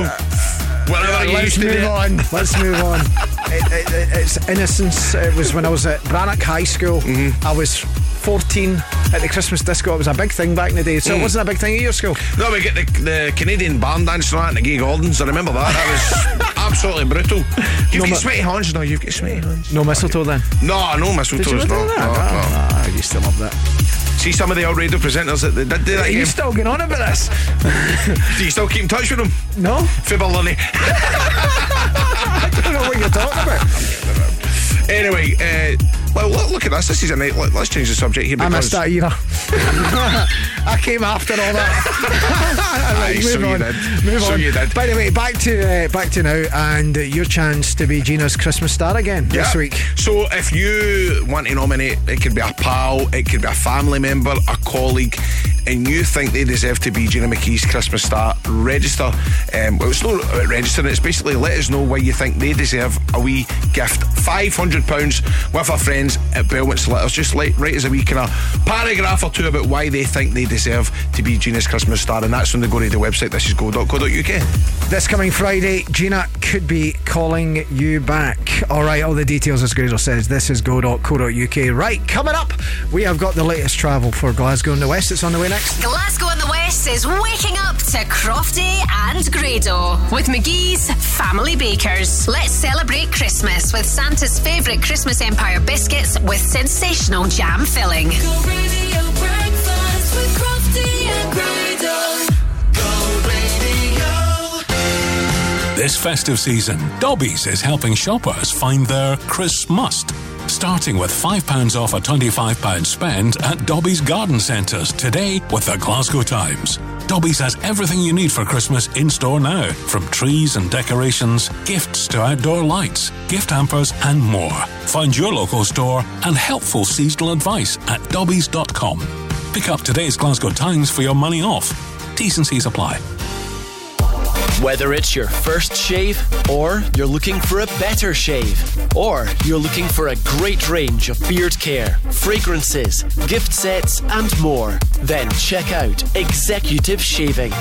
Speaker 6: Whatever you
Speaker 1: Let's move on. Let's move on. (laughs) It, it, it- it's innocence. It was when I was at Brannock High School.
Speaker 6: Mm-hmm.
Speaker 1: I was 14 at the Christmas disco. It was a big thing back in the day. So it
Speaker 6: Mm.
Speaker 1: wasn't a big thing at your school.
Speaker 6: No, we get the, the Canadian Barn Dance and the Gay Gordons. I remember that. That was (laughs) absolutely brutal. You've
Speaker 1: No,
Speaker 6: got sweaty hands now. You've got sweaty hands.
Speaker 1: No mistletoe then.
Speaker 6: No, no mistletoes. No, no, no.
Speaker 1: I used to love that.
Speaker 6: See some of the old radio presenters that they did do that.
Speaker 1: Are you
Speaker 6: game?
Speaker 1: still going on about this? (laughs)
Speaker 6: Do you still keep in touch with them?
Speaker 1: No.
Speaker 6: Fibberlunny. (laughs)
Speaker 1: I don't know what you're talking about.
Speaker 6: Anyway, uh, well, look, look at this. This is a night. Let, let's change the subject here.
Speaker 1: I
Speaker 6: Because
Speaker 1: missed that era. I came after all that. (laughs) (laughs)
Speaker 6: Aye,
Speaker 1: move
Speaker 6: so you
Speaker 1: on.
Speaker 6: did.
Speaker 1: Move
Speaker 6: So
Speaker 1: on.
Speaker 6: you did.
Speaker 1: By the way, back to uh, back to now, and uh, your chance to be Gina's Christmas star again this week.
Speaker 6: So if you want to nominate, it could be a pal, it could be a family member, a colleague, and you think they deserve to be Gina McKee's Christmas star, register. Um, well, it's not about registering, it's basically let us know why you think they deserve a wee gift. £500 with a friend friends uh, at Belmont's Letters. Just like write us a wee kind of paragraph or two about why they think they deserve to be Gina's Christmas star, and that's when they go to the website. This is go.co.uk.
Speaker 1: This coming Friday, Gina could be calling you back. All right, all the details, as Grado says. This is go.co.uk. Right, coming up, we have got the latest travel for Glasgow and the West. It's on the way next.
Speaker 3: Glasgow and the West is waking up to Crofty and Grado with McGhee's Family Bakers. Let's celebrate Christmas with Santa's favourite Christmas Empire biscuits with sensational jam filling.
Speaker 4: Radio breakfast with Crofty and Grado.
Speaker 56: This festive season, Dobbies is helping shoppers find their Christmas Must. Starting with £5 off a £25 spend at Dobbies Garden Centres today with the Glasgow Times. Dobbies has everything you need for Christmas in store now, from trees and decorations, gifts to outdoor lights, gift hampers, and more. Find your local store and helpful seasonal advice at dobbies.com. Pick up today's Glasgow Times for your money off. C's apply.
Speaker 57: Whether it's your first shave, or you're looking for a better shave, or you're looking for a great range of beard care, fragrances, gift sets, and more, then check out Executive Shaving.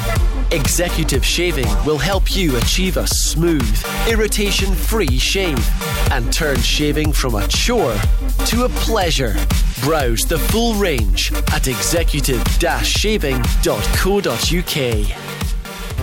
Speaker 57: Executive Shaving will help you achieve a smooth, irritation free shave and turn shaving from a chore to a pleasure. Browse the full range at executive shaving.co.uk.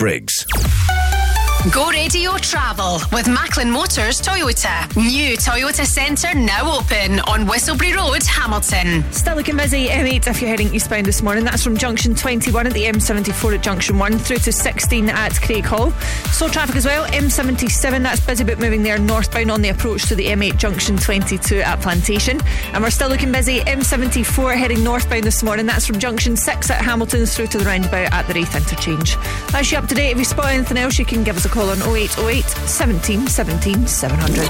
Speaker 44: Briggs.
Speaker 3: Go Radio Travel with Macklin Motors Toyota. New Toyota Centre now open on Whistleberry Road, Hamilton.
Speaker 28: Still looking busy, M8 if you're heading eastbound this morning. That's from junction 21 at the M74 at junction 1 through to 16 at Craighall. Slow traffic as well, M77, that's busy but moving there northbound on the approach to the M8 junction 22 at Plantation. And we're still looking busy, M74 heading northbound this morning. That's from junction 6 at Hamilton through to the roundabout at the Raith interchange. That's you up to date. If you spot anything else, you can give us a call on 0808 17 17 700.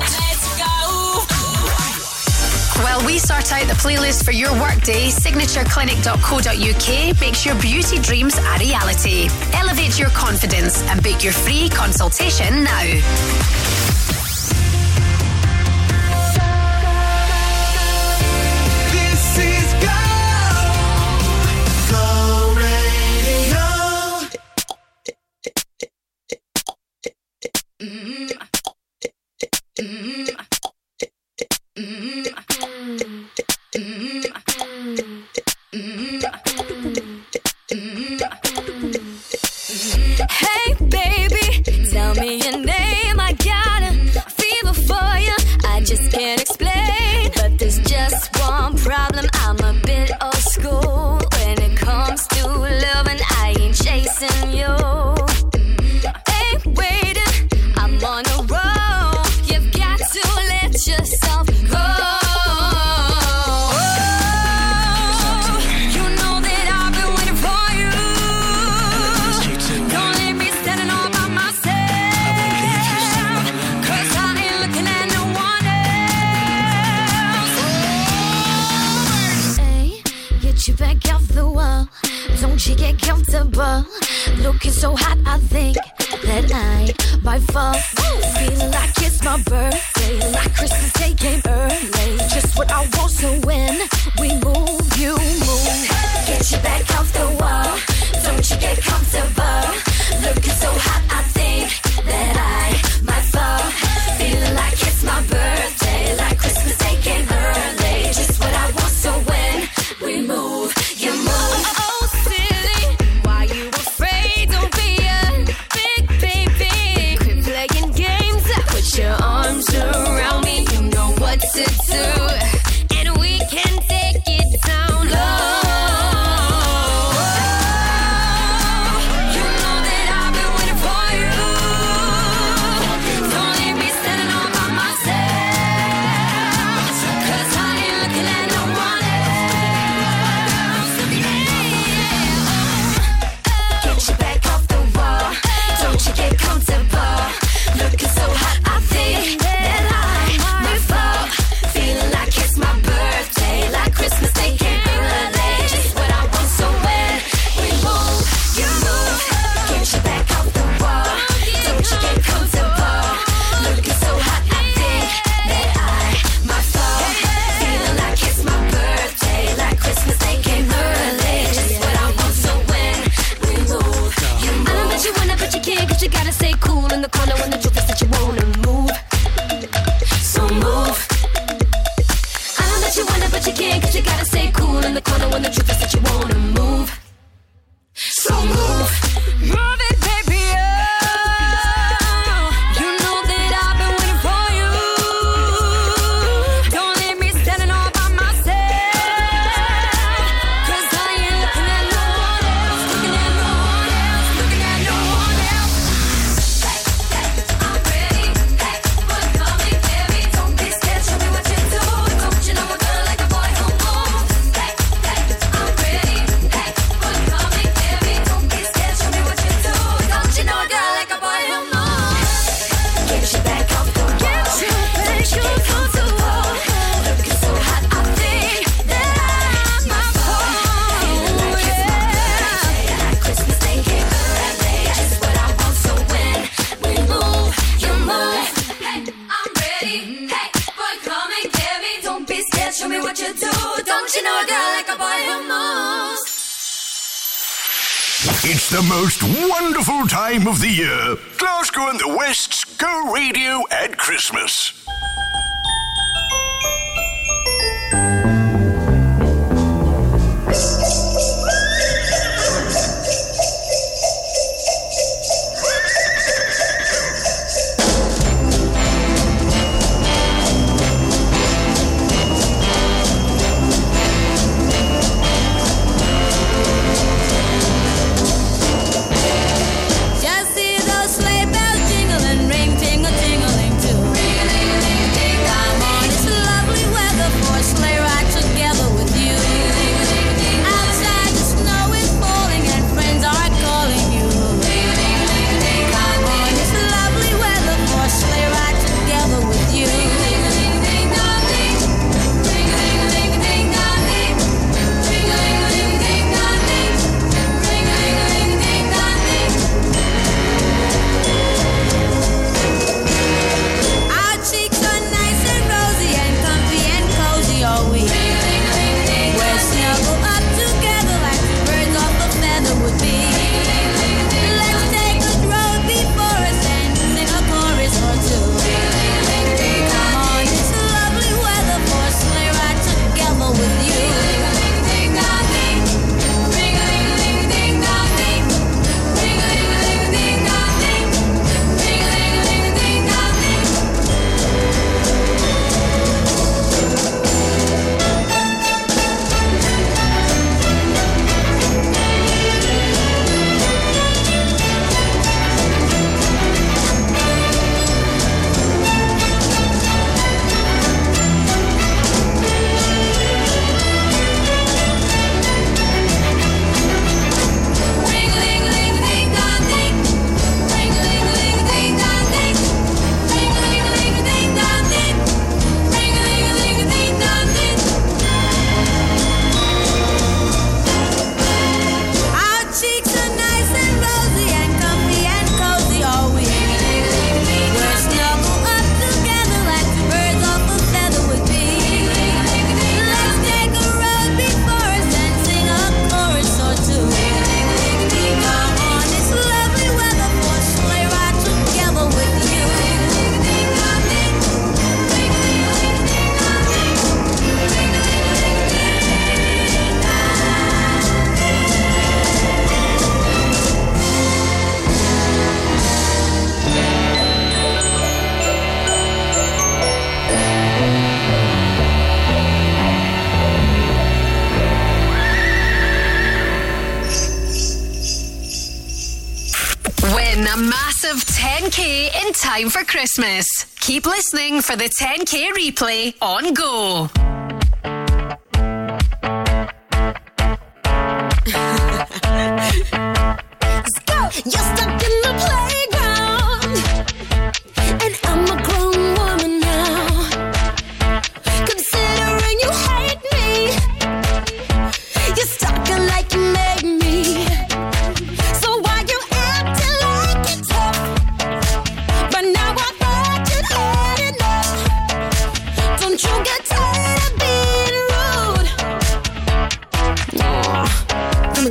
Speaker 3: While we sort out the playlist for your workday, signatureclinic.co.uk makes your beauty dreams a reality. Elevate your confidence and book your free consultation now.
Speaker 58: Christmas.
Speaker 27: Keep listening for the 10K replay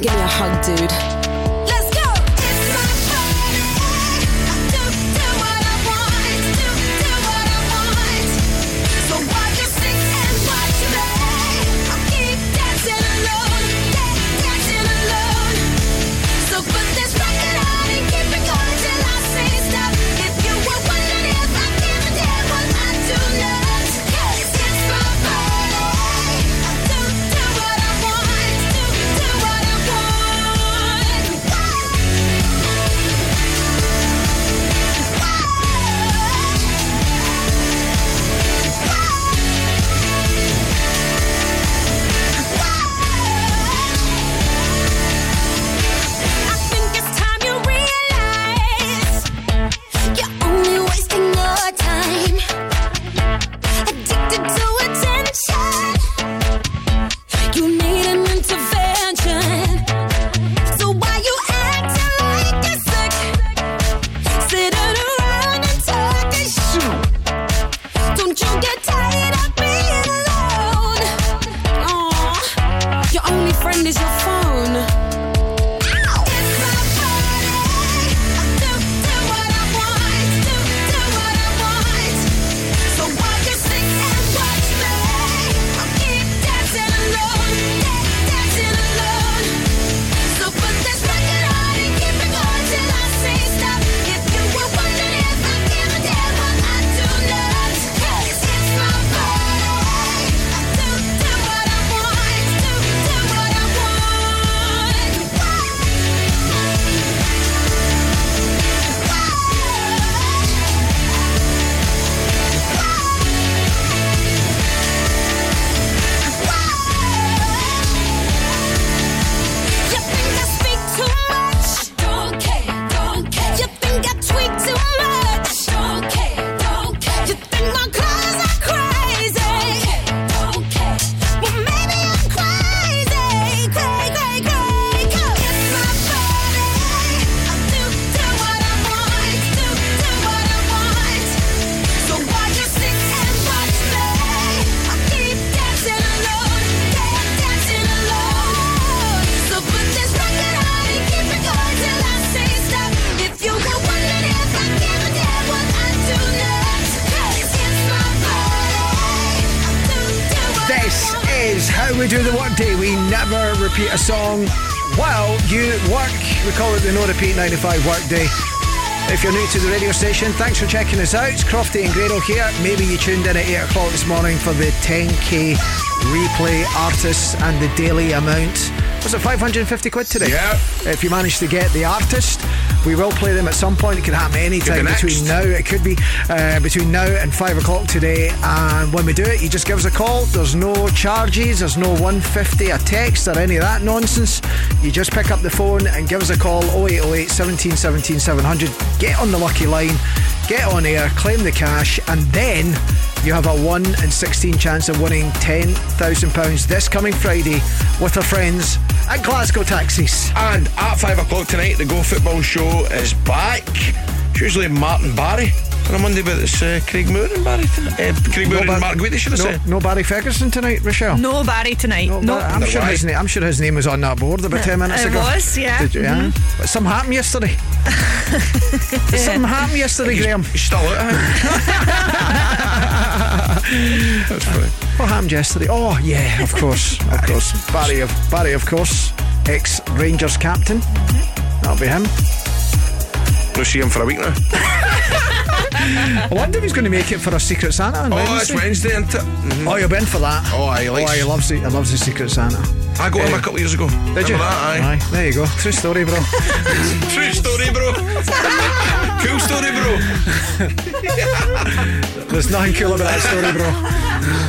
Speaker 59: give me a hug, dude.
Speaker 60: 95 Work Day. If you're new to the radio station, thanks for checking us out. It's Crofty and Grado here. Maybe you tuned in at 8 o'clock this morning for the 10k replay artists and the daily amount. Was it 550 quid today?
Speaker 6: Yeah.
Speaker 60: If you manage to get the artist, we will play them at some point. It could happen any time between now. It could be uh, between now and 5 o'clock today. And when we do it, you just give us a call. There's no charges, there's no 150 a text or any of that nonsense. You just pick up the phone and give us a call 0808 17 17 700. Get on the lucky line, get on air, claim the cash, and then you have a 1 in 16 chance of winning £10,000 this coming Friday with our friends at Glasgow Taxis.
Speaker 6: And at five o'clock tonight, the Go Football Show is back. It's usually Martin Barry on a Monday, but it's uh, Craig Moore and Barry tonight. Uh, Craig Moore
Speaker 60: Bar-
Speaker 6: and Mark Guidi, should I
Speaker 60: no,
Speaker 6: say?
Speaker 60: no Barry Ferguson tonight, Rochelle.
Speaker 28: No Barry tonight. No,
Speaker 60: I'm sure his name. I'm sure his name was on that board about ten minutes
Speaker 28: It
Speaker 60: ago.
Speaker 28: It was, yeah.
Speaker 60: Did you, yeah.
Speaker 28: Mhm.
Speaker 60: But (laughs) something happened yesterday. Did something happened yesterday, Graham.
Speaker 6: He's still out. That's funny.
Speaker 60: What happened yesterday? Oh yeah, of course, of course. Barry of Barry, of course, ex Rangers captain. That'll be him.
Speaker 6: No see him for a week now. (laughs)
Speaker 60: I wonder if he's going to make it for a Secret Santa on
Speaker 6: Oh,
Speaker 60: Wednesday.
Speaker 6: it's Wednesday, isn't it? Mhm.
Speaker 60: Oh, you've been for that.
Speaker 6: Oh, aye, he
Speaker 60: Oh, he loves it. He loves the Secret Santa.
Speaker 6: I got him
Speaker 60: Eh,
Speaker 6: a couple of years ago.
Speaker 60: Did
Speaker 6: Remember
Speaker 60: you?
Speaker 6: That, aye.
Speaker 60: There you go. True story, bro. (laughs)
Speaker 6: True story, bro. cool story, bro.
Speaker 60: There's nothing cool about that story, bro. (laughs)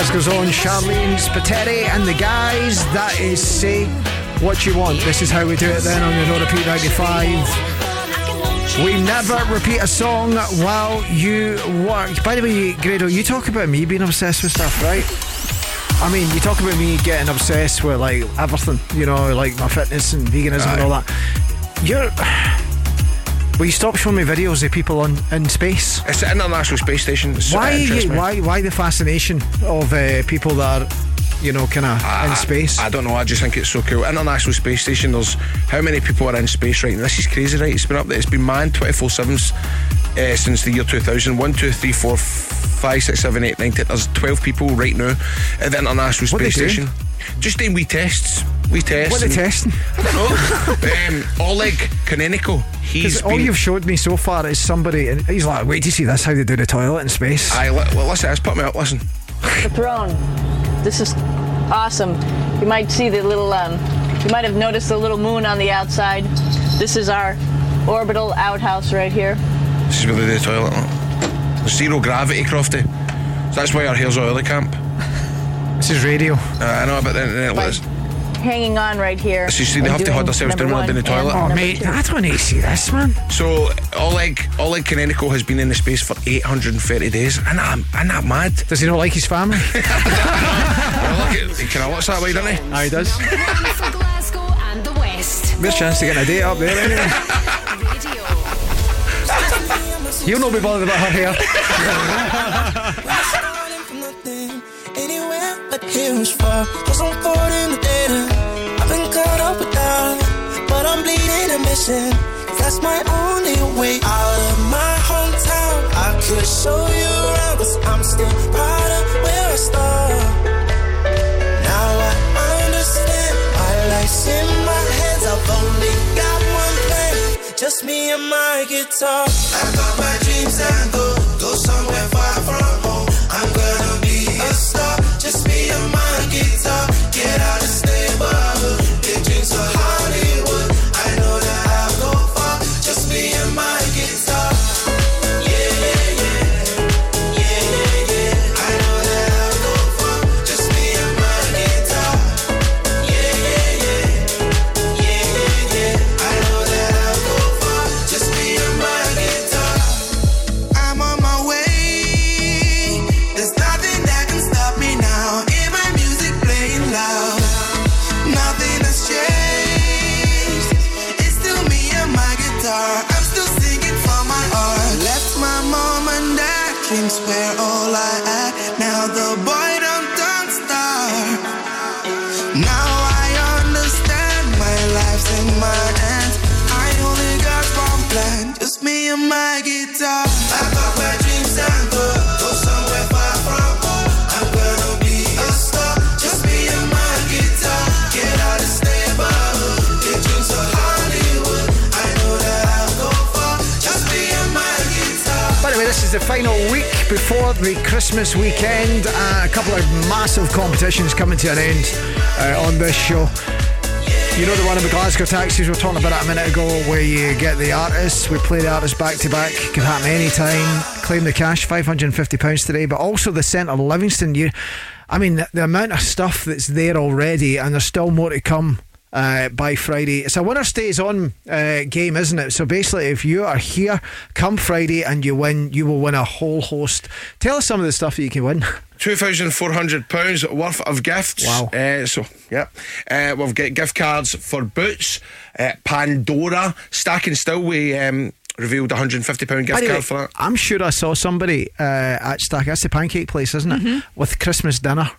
Speaker 60: Glasgow's on. Sharleen Spiteri and the guys. That is Say What You Want. This is how we do it then on the No Repeat 95.
Speaker 1: We never repeat a song while you work. By the way, Grado, you talk about me being obsessed with stuff, right? I mean, you talk about me getting obsessed with like everything, you know, like my fitness and veganism and all that. You're. Will you stop showing me videos of people on in space?
Speaker 6: It's the International Space Station. It's-
Speaker 1: Why? Why? Why the fascination of uh, people that are, you know, kind of in space?
Speaker 6: I don't know. I just think it's so cool. International Space Station. There's how many people are in space right now? This is crazy, right? It's been up there. It's been manned 24 seven uh, since the year 2000. One, two, three, four, five, six, seven, eight, nine, ten. There's 12 people right now at the International
Speaker 1: What
Speaker 6: Space? Station. Just doing wee tests. Wee tests.
Speaker 1: What are they testing?
Speaker 6: I don't know. (laughs) um, Oleg Kononenko. He's
Speaker 1: all
Speaker 6: been.
Speaker 1: you've showed me so far is somebody, and he's like, "Wait do you see this how they do the toilet in space."
Speaker 6: Aye, well, listen, let's put me up. Listen.
Speaker 51: The throne. This is awesome. You might see the little, um, you might have noticed the little moon on the outside. This is our orbital outhouse right here.
Speaker 6: This is where they do the toilet. look. Zero gravity, Crofty. So that's why our hair's oily camp.
Speaker 1: This is radio.
Speaker 6: Uh, I know, but then, then it was.
Speaker 51: Hanging on right here.
Speaker 6: So you see, they
Speaker 51: and
Speaker 6: have to
Speaker 51: doing
Speaker 6: hold themselves
Speaker 51: number
Speaker 6: down when they're
Speaker 51: one
Speaker 6: in the toilet.
Speaker 51: and
Speaker 1: Oh,
Speaker 51: number
Speaker 1: mate,
Speaker 51: two.
Speaker 1: I don't need to see this, man.
Speaker 6: So Oleg Oleg Kononenko has been in the space for 830 days. And I'm, I'm not mad.
Speaker 1: Does he not like his family? (laughs)
Speaker 6: well, look at, he kind of looks that way, doesn't he?
Speaker 1: Aye, he does.
Speaker 3: For Glasgow and the West.
Speaker 1: Best chance to get a date up there anyway. He'll (laughs) not be bothered about her hair. (laughs)
Speaker 13: Anywhere but here is far. Cause I'm caught in the data. Bleeding and missing. That's my only way out of my hometown. I could show you around. Cause I'm still proud of where I started. Now I understand. My life's in my hands. I've only got one plan. Just me and my guitar. I got my dreams and go.
Speaker 1: Final week before the Christmas weekend. Uh, a couple of massive competitions coming to an end uh, on this show. You know the one in the Glasgow taxis we were talking about a minute ago, where you get the artists, we play the artists back to back, can happen any time. Claim the cash, five hundred and fifty pounds today, but also the Centre Livingston. You, I mean, the, the amount of stuff that's there already, and there's still more to come. Uh, by Friday, it's a winner stays on uh, game, isn't it? So basically, if you are here come Friday and you win, you will win a whole host. Tell us some of the stuff that you can win. (laughs)
Speaker 6: Two thousand four hundred pounds worth of gifts. Wow! Uh, so yeah, uh, we've got gift cards for Boots, uh, Pandora, Stack and Still. We um, revealed hundred and fifty pound gift
Speaker 1: the
Speaker 6: card for that.
Speaker 1: I'm sure I saw somebody uh, at Stack. That's the pancake place, isn't it?
Speaker 6: Mhm.
Speaker 1: With Christmas dinner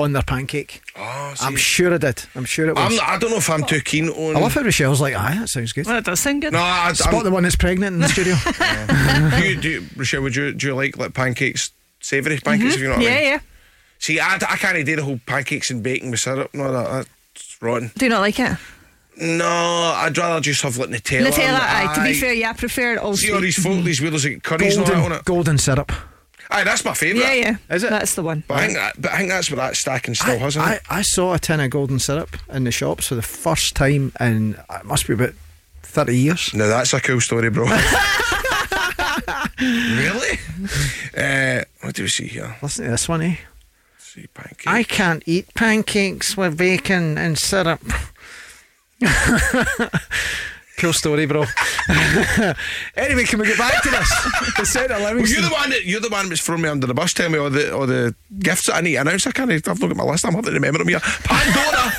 Speaker 1: on their pancake.
Speaker 6: Oh,
Speaker 1: I'm sure I did. I'm sure it was.
Speaker 6: I'm I don't know if I'm too keen on.
Speaker 1: I love how Rochelle's like, aye, that sounds good.
Speaker 28: Well, it does sound good.
Speaker 6: No, I,
Speaker 1: Spot
Speaker 6: I'm,
Speaker 1: the one that's pregnant in the studio. (laughs)
Speaker 6: do you, do you, Rochelle, would you do you like like pancakes, savoury pancakes?
Speaker 28: Mhm.
Speaker 6: If you know what I
Speaker 28: Yeah,
Speaker 6: mean?
Speaker 28: yeah.
Speaker 6: See, I, I can't do the whole pancakes and bacon with syrup. No, that, that's rotten.
Speaker 28: Do you not like it?
Speaker 6: No, I'd rather just have like Nutella.
Speaker 28: Nutella,
Speaker 6: and-
Speaker 28: aye. To be fair, yeah, I prefer it all
Speaker 6: See all
Speaker 28: sweet.
Speaker 6: these folk, these weirdos that get curries and all that on
Speaker 1: golden,
Speaker 6: it.
Speaker 1: golden syrup.
Speaker 6: Aye, that's my favourite.
Speaker 28: Yeah, yeah.
Speaker 1: Is it?
Speaker 28: That's the one.
Speaker 6: But I think that, but I think that's what that stacking and still has, isn't
Speaker 1: I,
Speaker 6: it?
Speaker 1: I saw a tin of golden syrup in the shops for the first time in it must be about thirty years.
Speaker 6: Now that's a cool story, bro. (laughs) really? Uh, what do we see here?
Speaker 1: Listen to this one, eh?
Speaker 6: see pancakes.
Speaker 1: I can't eat pancakes with bacon and syrup. (laughs) Cool story, bro. (laughs) anyway, can we get back to this? The Centre
Speaker 6: Well,
Speaker 1: Livingston.
Speaker 6: you're the one that you're the one that's thrown me under the bus. Tell me all the all the gifts that I need to announce. I can't. I've looked at my list. I'm having to remember them here. Pandora,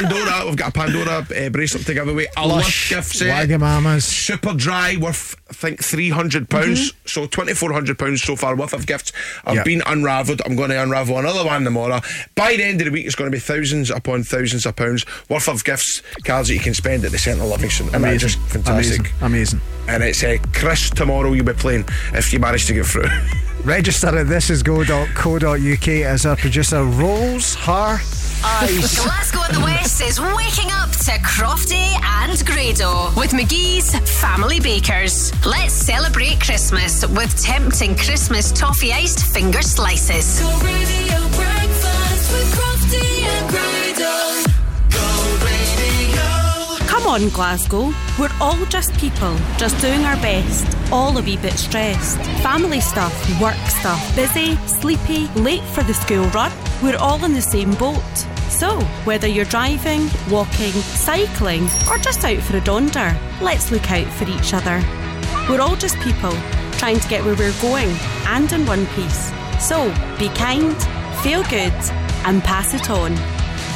Speaker 6: Pandora. We've got a Pandora uh, bracelet to give away. A lush gift set.
Speaker 1: Wagamamas.
Speaker 6: Superdry, worth I think three hundred pounds. So twenty four hundred pounds so far worth of gifts. I've
Speaker 1: Yeah.
Speaker 6: been unravelled. I'm going to unravel another one tomorrow. By the end of the week, it's going to be thousands upon thousands of pounds worth of gifts cards that you can spend at the Centre Livingston, and
Speaker 1: Amazing.
Speaker 6: just fantastic.
Speaker 1: Amazing. Amazing.
Speaker 6: And it's uh, Chris tomorrow. You'll be playing if you manage to get through. (laughs)
Speaker 1: Register at thisisgo.co.uk as our producer rolls her eyes.
Speaker 3: Glasgow and the West is waking up to Crofty and Grado with McGhee's Family Bakers. Let's celebrate Christmas with tempting Christmas toffee iced finger slices.
Speaker 4: Go radio breakfast with Crofty and Grado.
Speaker 61: On, Glasgow. We're all just people, just doing our best, all a wee bit stressed. Family stuff, work stuff, busy, sleepy, late for the school run. We're all in the same boat. So, whether you're driving, walking, cycling, or just out for a donder, let's look out for each other. We're all just people, trying to get where we're going, and in one piece. So, be kind, feel good, and pass it on.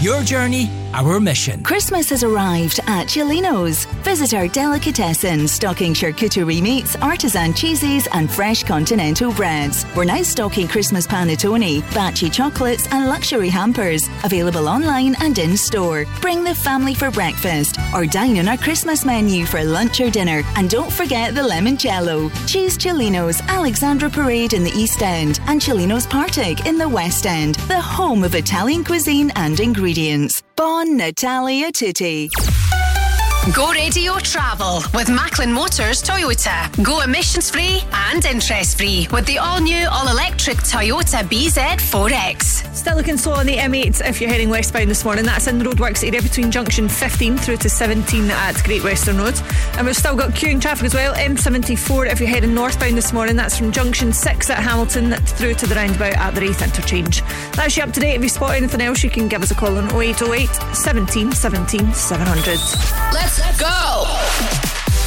Speaker 22: Your journey, our mission.
Speaker 30: Christmas has arrived at Celino's. Visit our delicatessen stocking charcuterie meats, artisan cheeses, and fresh continental breads. We're now stocking Christmas panettone, Baci chocolates, and luxury hampers. Available online and in store. Bring the family for breakfast or dine on our Christmas menu for lunch or dinner. And don't forget the limoncello. Choose Celino's Alexandra Parade in the East End and Celino's Partick in the West End, the home of Italian cuisine and ingredients. Bon Natalia Tutti.
Speaker 3: Go radio travel with Macklin Motors Toyota. Go emissions free and interest free with the all new, all electric Toyota BZ4X.
Speaker 28: Still looking slow on the M8 if you're heading westbound this morning. That's in the roadworks area between junction 15 through to 17 at Great Western Road. And we've still got queuing traffic as well. M74 if you're heading northbound this morning. That's from junction 6 at Hamilton through to the roundabout at the Raith interchange. That's you up to date. If you spot anything else, you can give us a call on 0808 17 17 700.
Speaker 3: Let's go!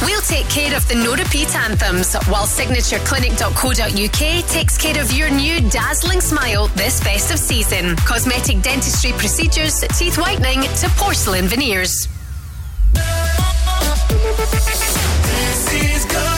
Speaker 3: We'll take care of the no repeat anthems while signatureclinic.co.uk takes care of your new dazzling smile this festive season. Cosmetic dentistry procedures, teeth whitening to porcelain veneers.
Speaker 4: This is go.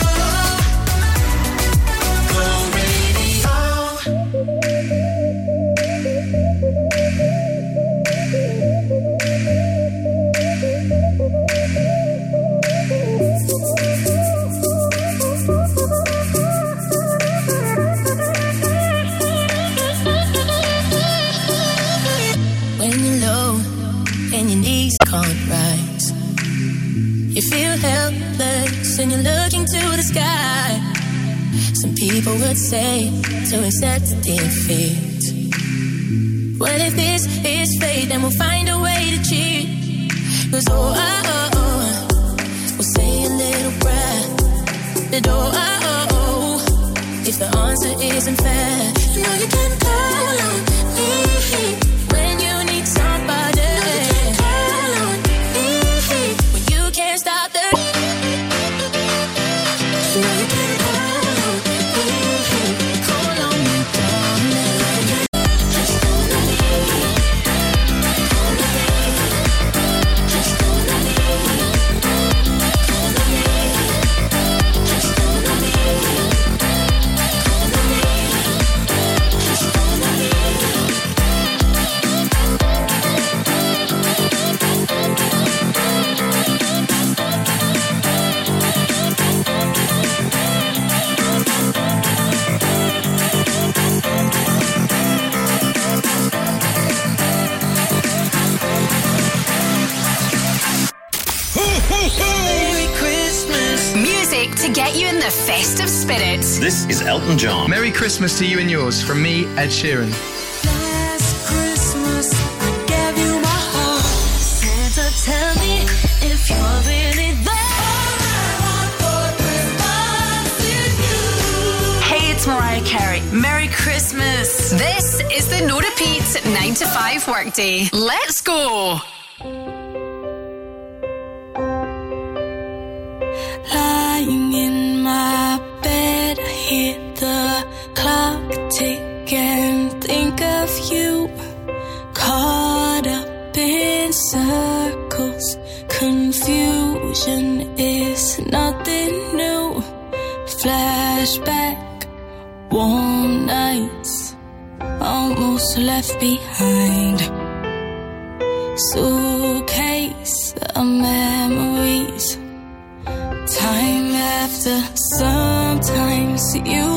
Speaker 62: People would say to accept defeat. Well, if this is fate, then we'll find a way to cheat. Cause oh, oh, oh, oh, we'll say a little prayer. The door, oh, oh, oh, if the answer isn't fair, you know you can call on me the
Speaker 3: festive spirit.
Speaker 63: This is Elton John.
Speaker 64: Merry Christmas to you and yours from me, Ed Sheeran.
Speaker 65: Last Christmas, I gave you my heart. Santa, tell me if you're really there.
Speaker 3: Hey, it's Mariah Carey. Merry Christmas. This is the No Repeat 9 to 5 workday. Let's go.
Speaker 65: Warm nights, almost left behind. Suitcase of memories. Time after sometimes you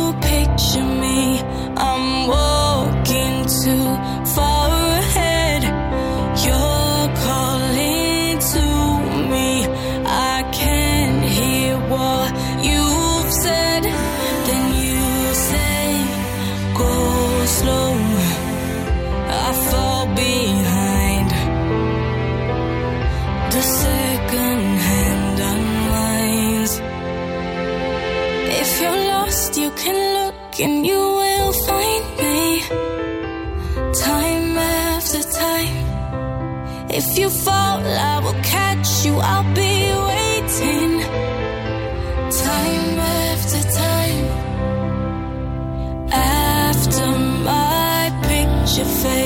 Speaker 65: picture fades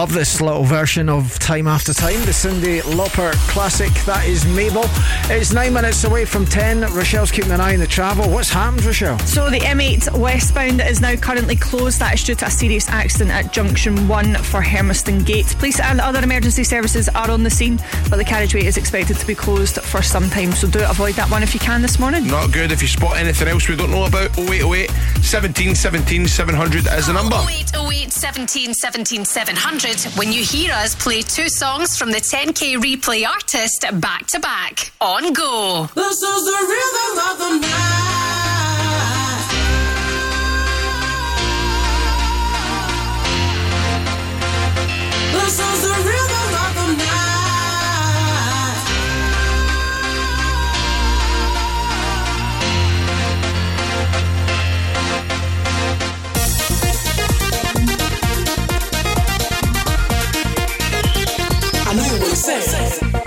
Speaker 1: Love this little version of Time After Time, the Cyndi Lauper classic. That is Mabel. It's nine minutes away from 10. Rochelle's keeping an eye on the travel. What's happened, Rochelle?
Speaker 28: So the M8 westbound is now currently closed. That is due to a serious accident at junction 1 for Hermiston Gate. Police and other emergency services are on the scene, but the carriageway is expected to be closed for some time. So do avoid that one if you can this morning.
Speaker 6: Not good. If you spot anything else we don't know about, 0808 17 17 700 is the number.
Speaker 3: 0808 17 17 700 when you hear us play two songs from the 10k replay artist back to back. On go.
Speaker 65: This is the rhythm of the night.
Speaker 66: Know say.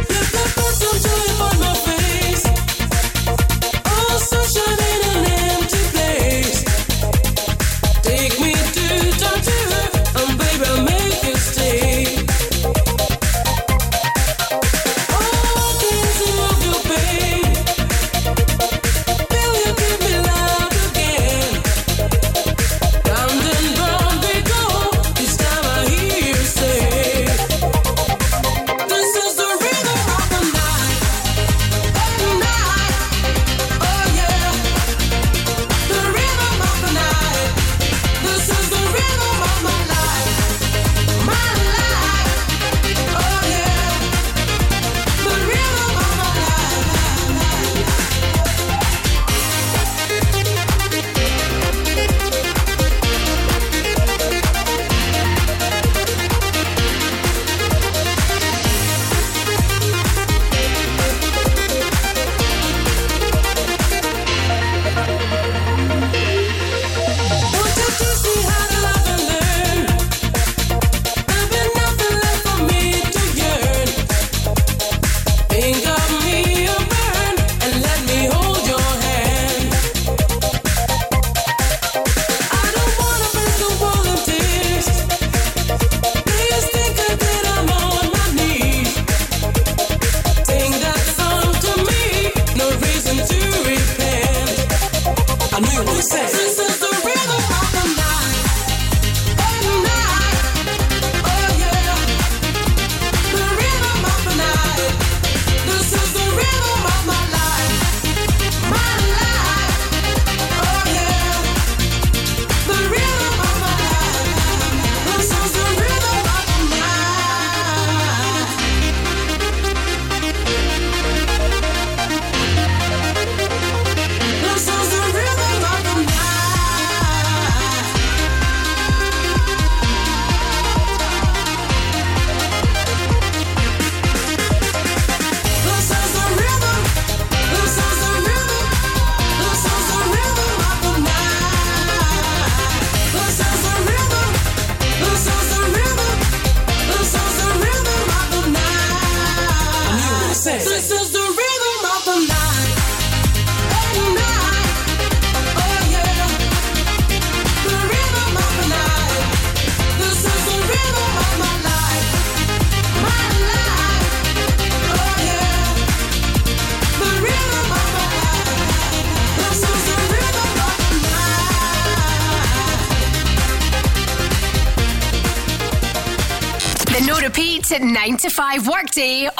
Speaker 11: See.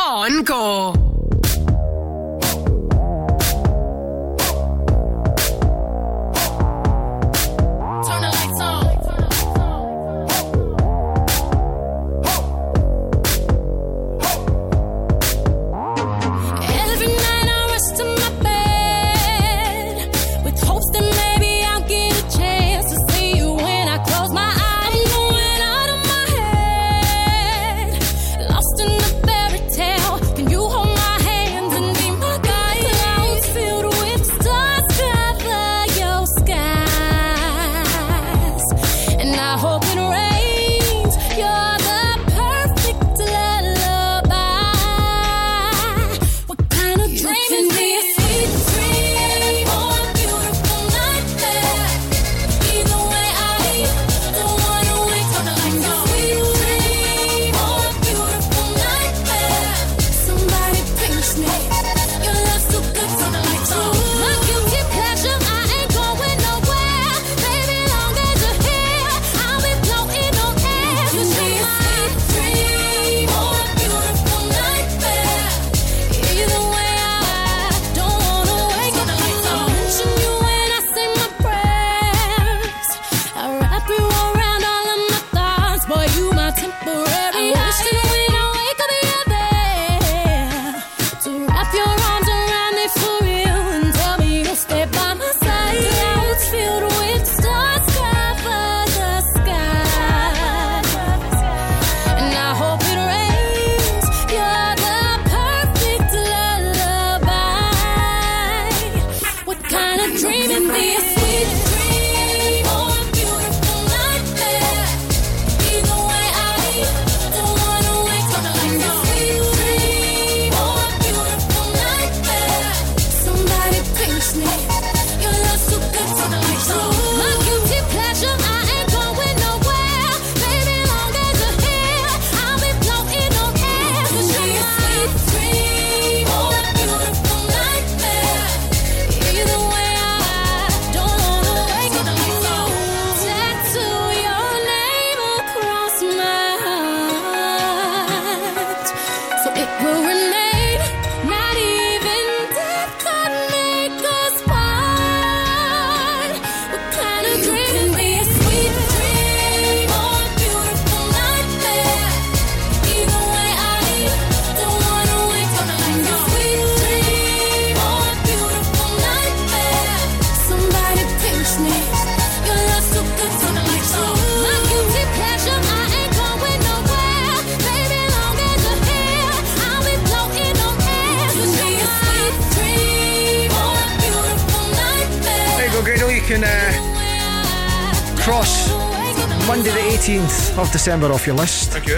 Speaker 1: December off your list.
Speaker 6: Thank you.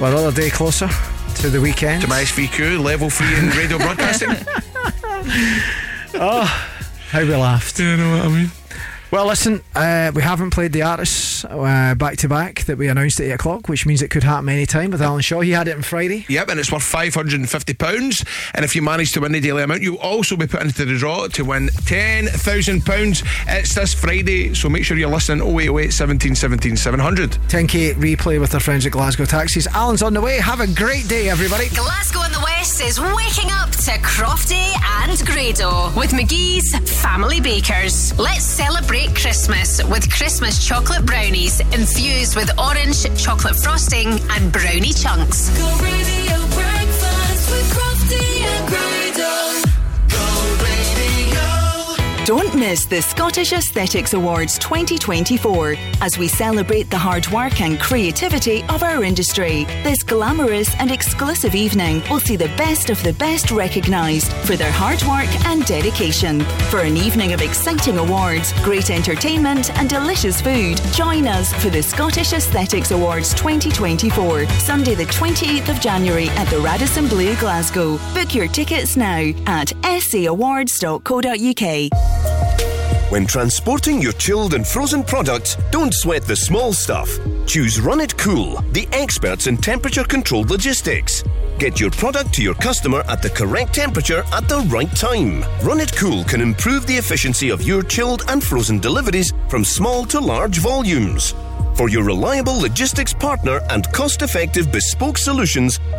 Speaker 1: We're another day closer to the weekend.
Speaker 6: To my SVQ, level three in radio broadcasting. (laughs) (laughs)
Speaker 1: oh, how we laughed.
Speaker 6: Do you know what I mean?
Speaker 1: Well, listen, uh, we haven't played the artist back to back that we announced at 8 o'clock, which means it could happen any time with Alan Shaw. He had it on Friday.
Speaker 6: Yep, and it's worth £550. And if you manage to win the daily amount, you'll also be put into the draw to win £10,000. It's this Friday, so make sure you're listening 0808 17 17 700.
Speaker 1: 10k replay with our friends at Glasgow Taxis. Alan's on the way. Have a great day, everybody.
Speaker 3: Glasgow in the West is waking up to Crofty and Grado with McGhee's Family Bakers. Let's celebrate Christmas with Christmas chocolate brownies infused with orange chocolate frosting and brownie chunks.
Speaker 30: Don't miss the Scottish Aesthetics Awards 2024 as we celebrate the hard work and creativity of our industry. This glamorous and exclusive evening will see the best of the best recognised for their hard work and dedication. For an evening of exciting awards, great entertainment, and delicious food, join us for the Scottish Aesthetics Awards 2024, Sunday, the 28th of January at the Radisson Blu, Glasgow. Book your tickets now at sawards.co.uk.
Speaker 44: When transporting your chilled and frozen products, don't sweat the small stuff. Choose Run It Cool, the experts in temperature controlled logistics. Get your product to your customer at the correct temperature at the right time. Run It Cool can improve the efficiency of your chilled and frozen deliveries from small to large volumes. For your reliable logistics partner and cost effective bespoke solutions,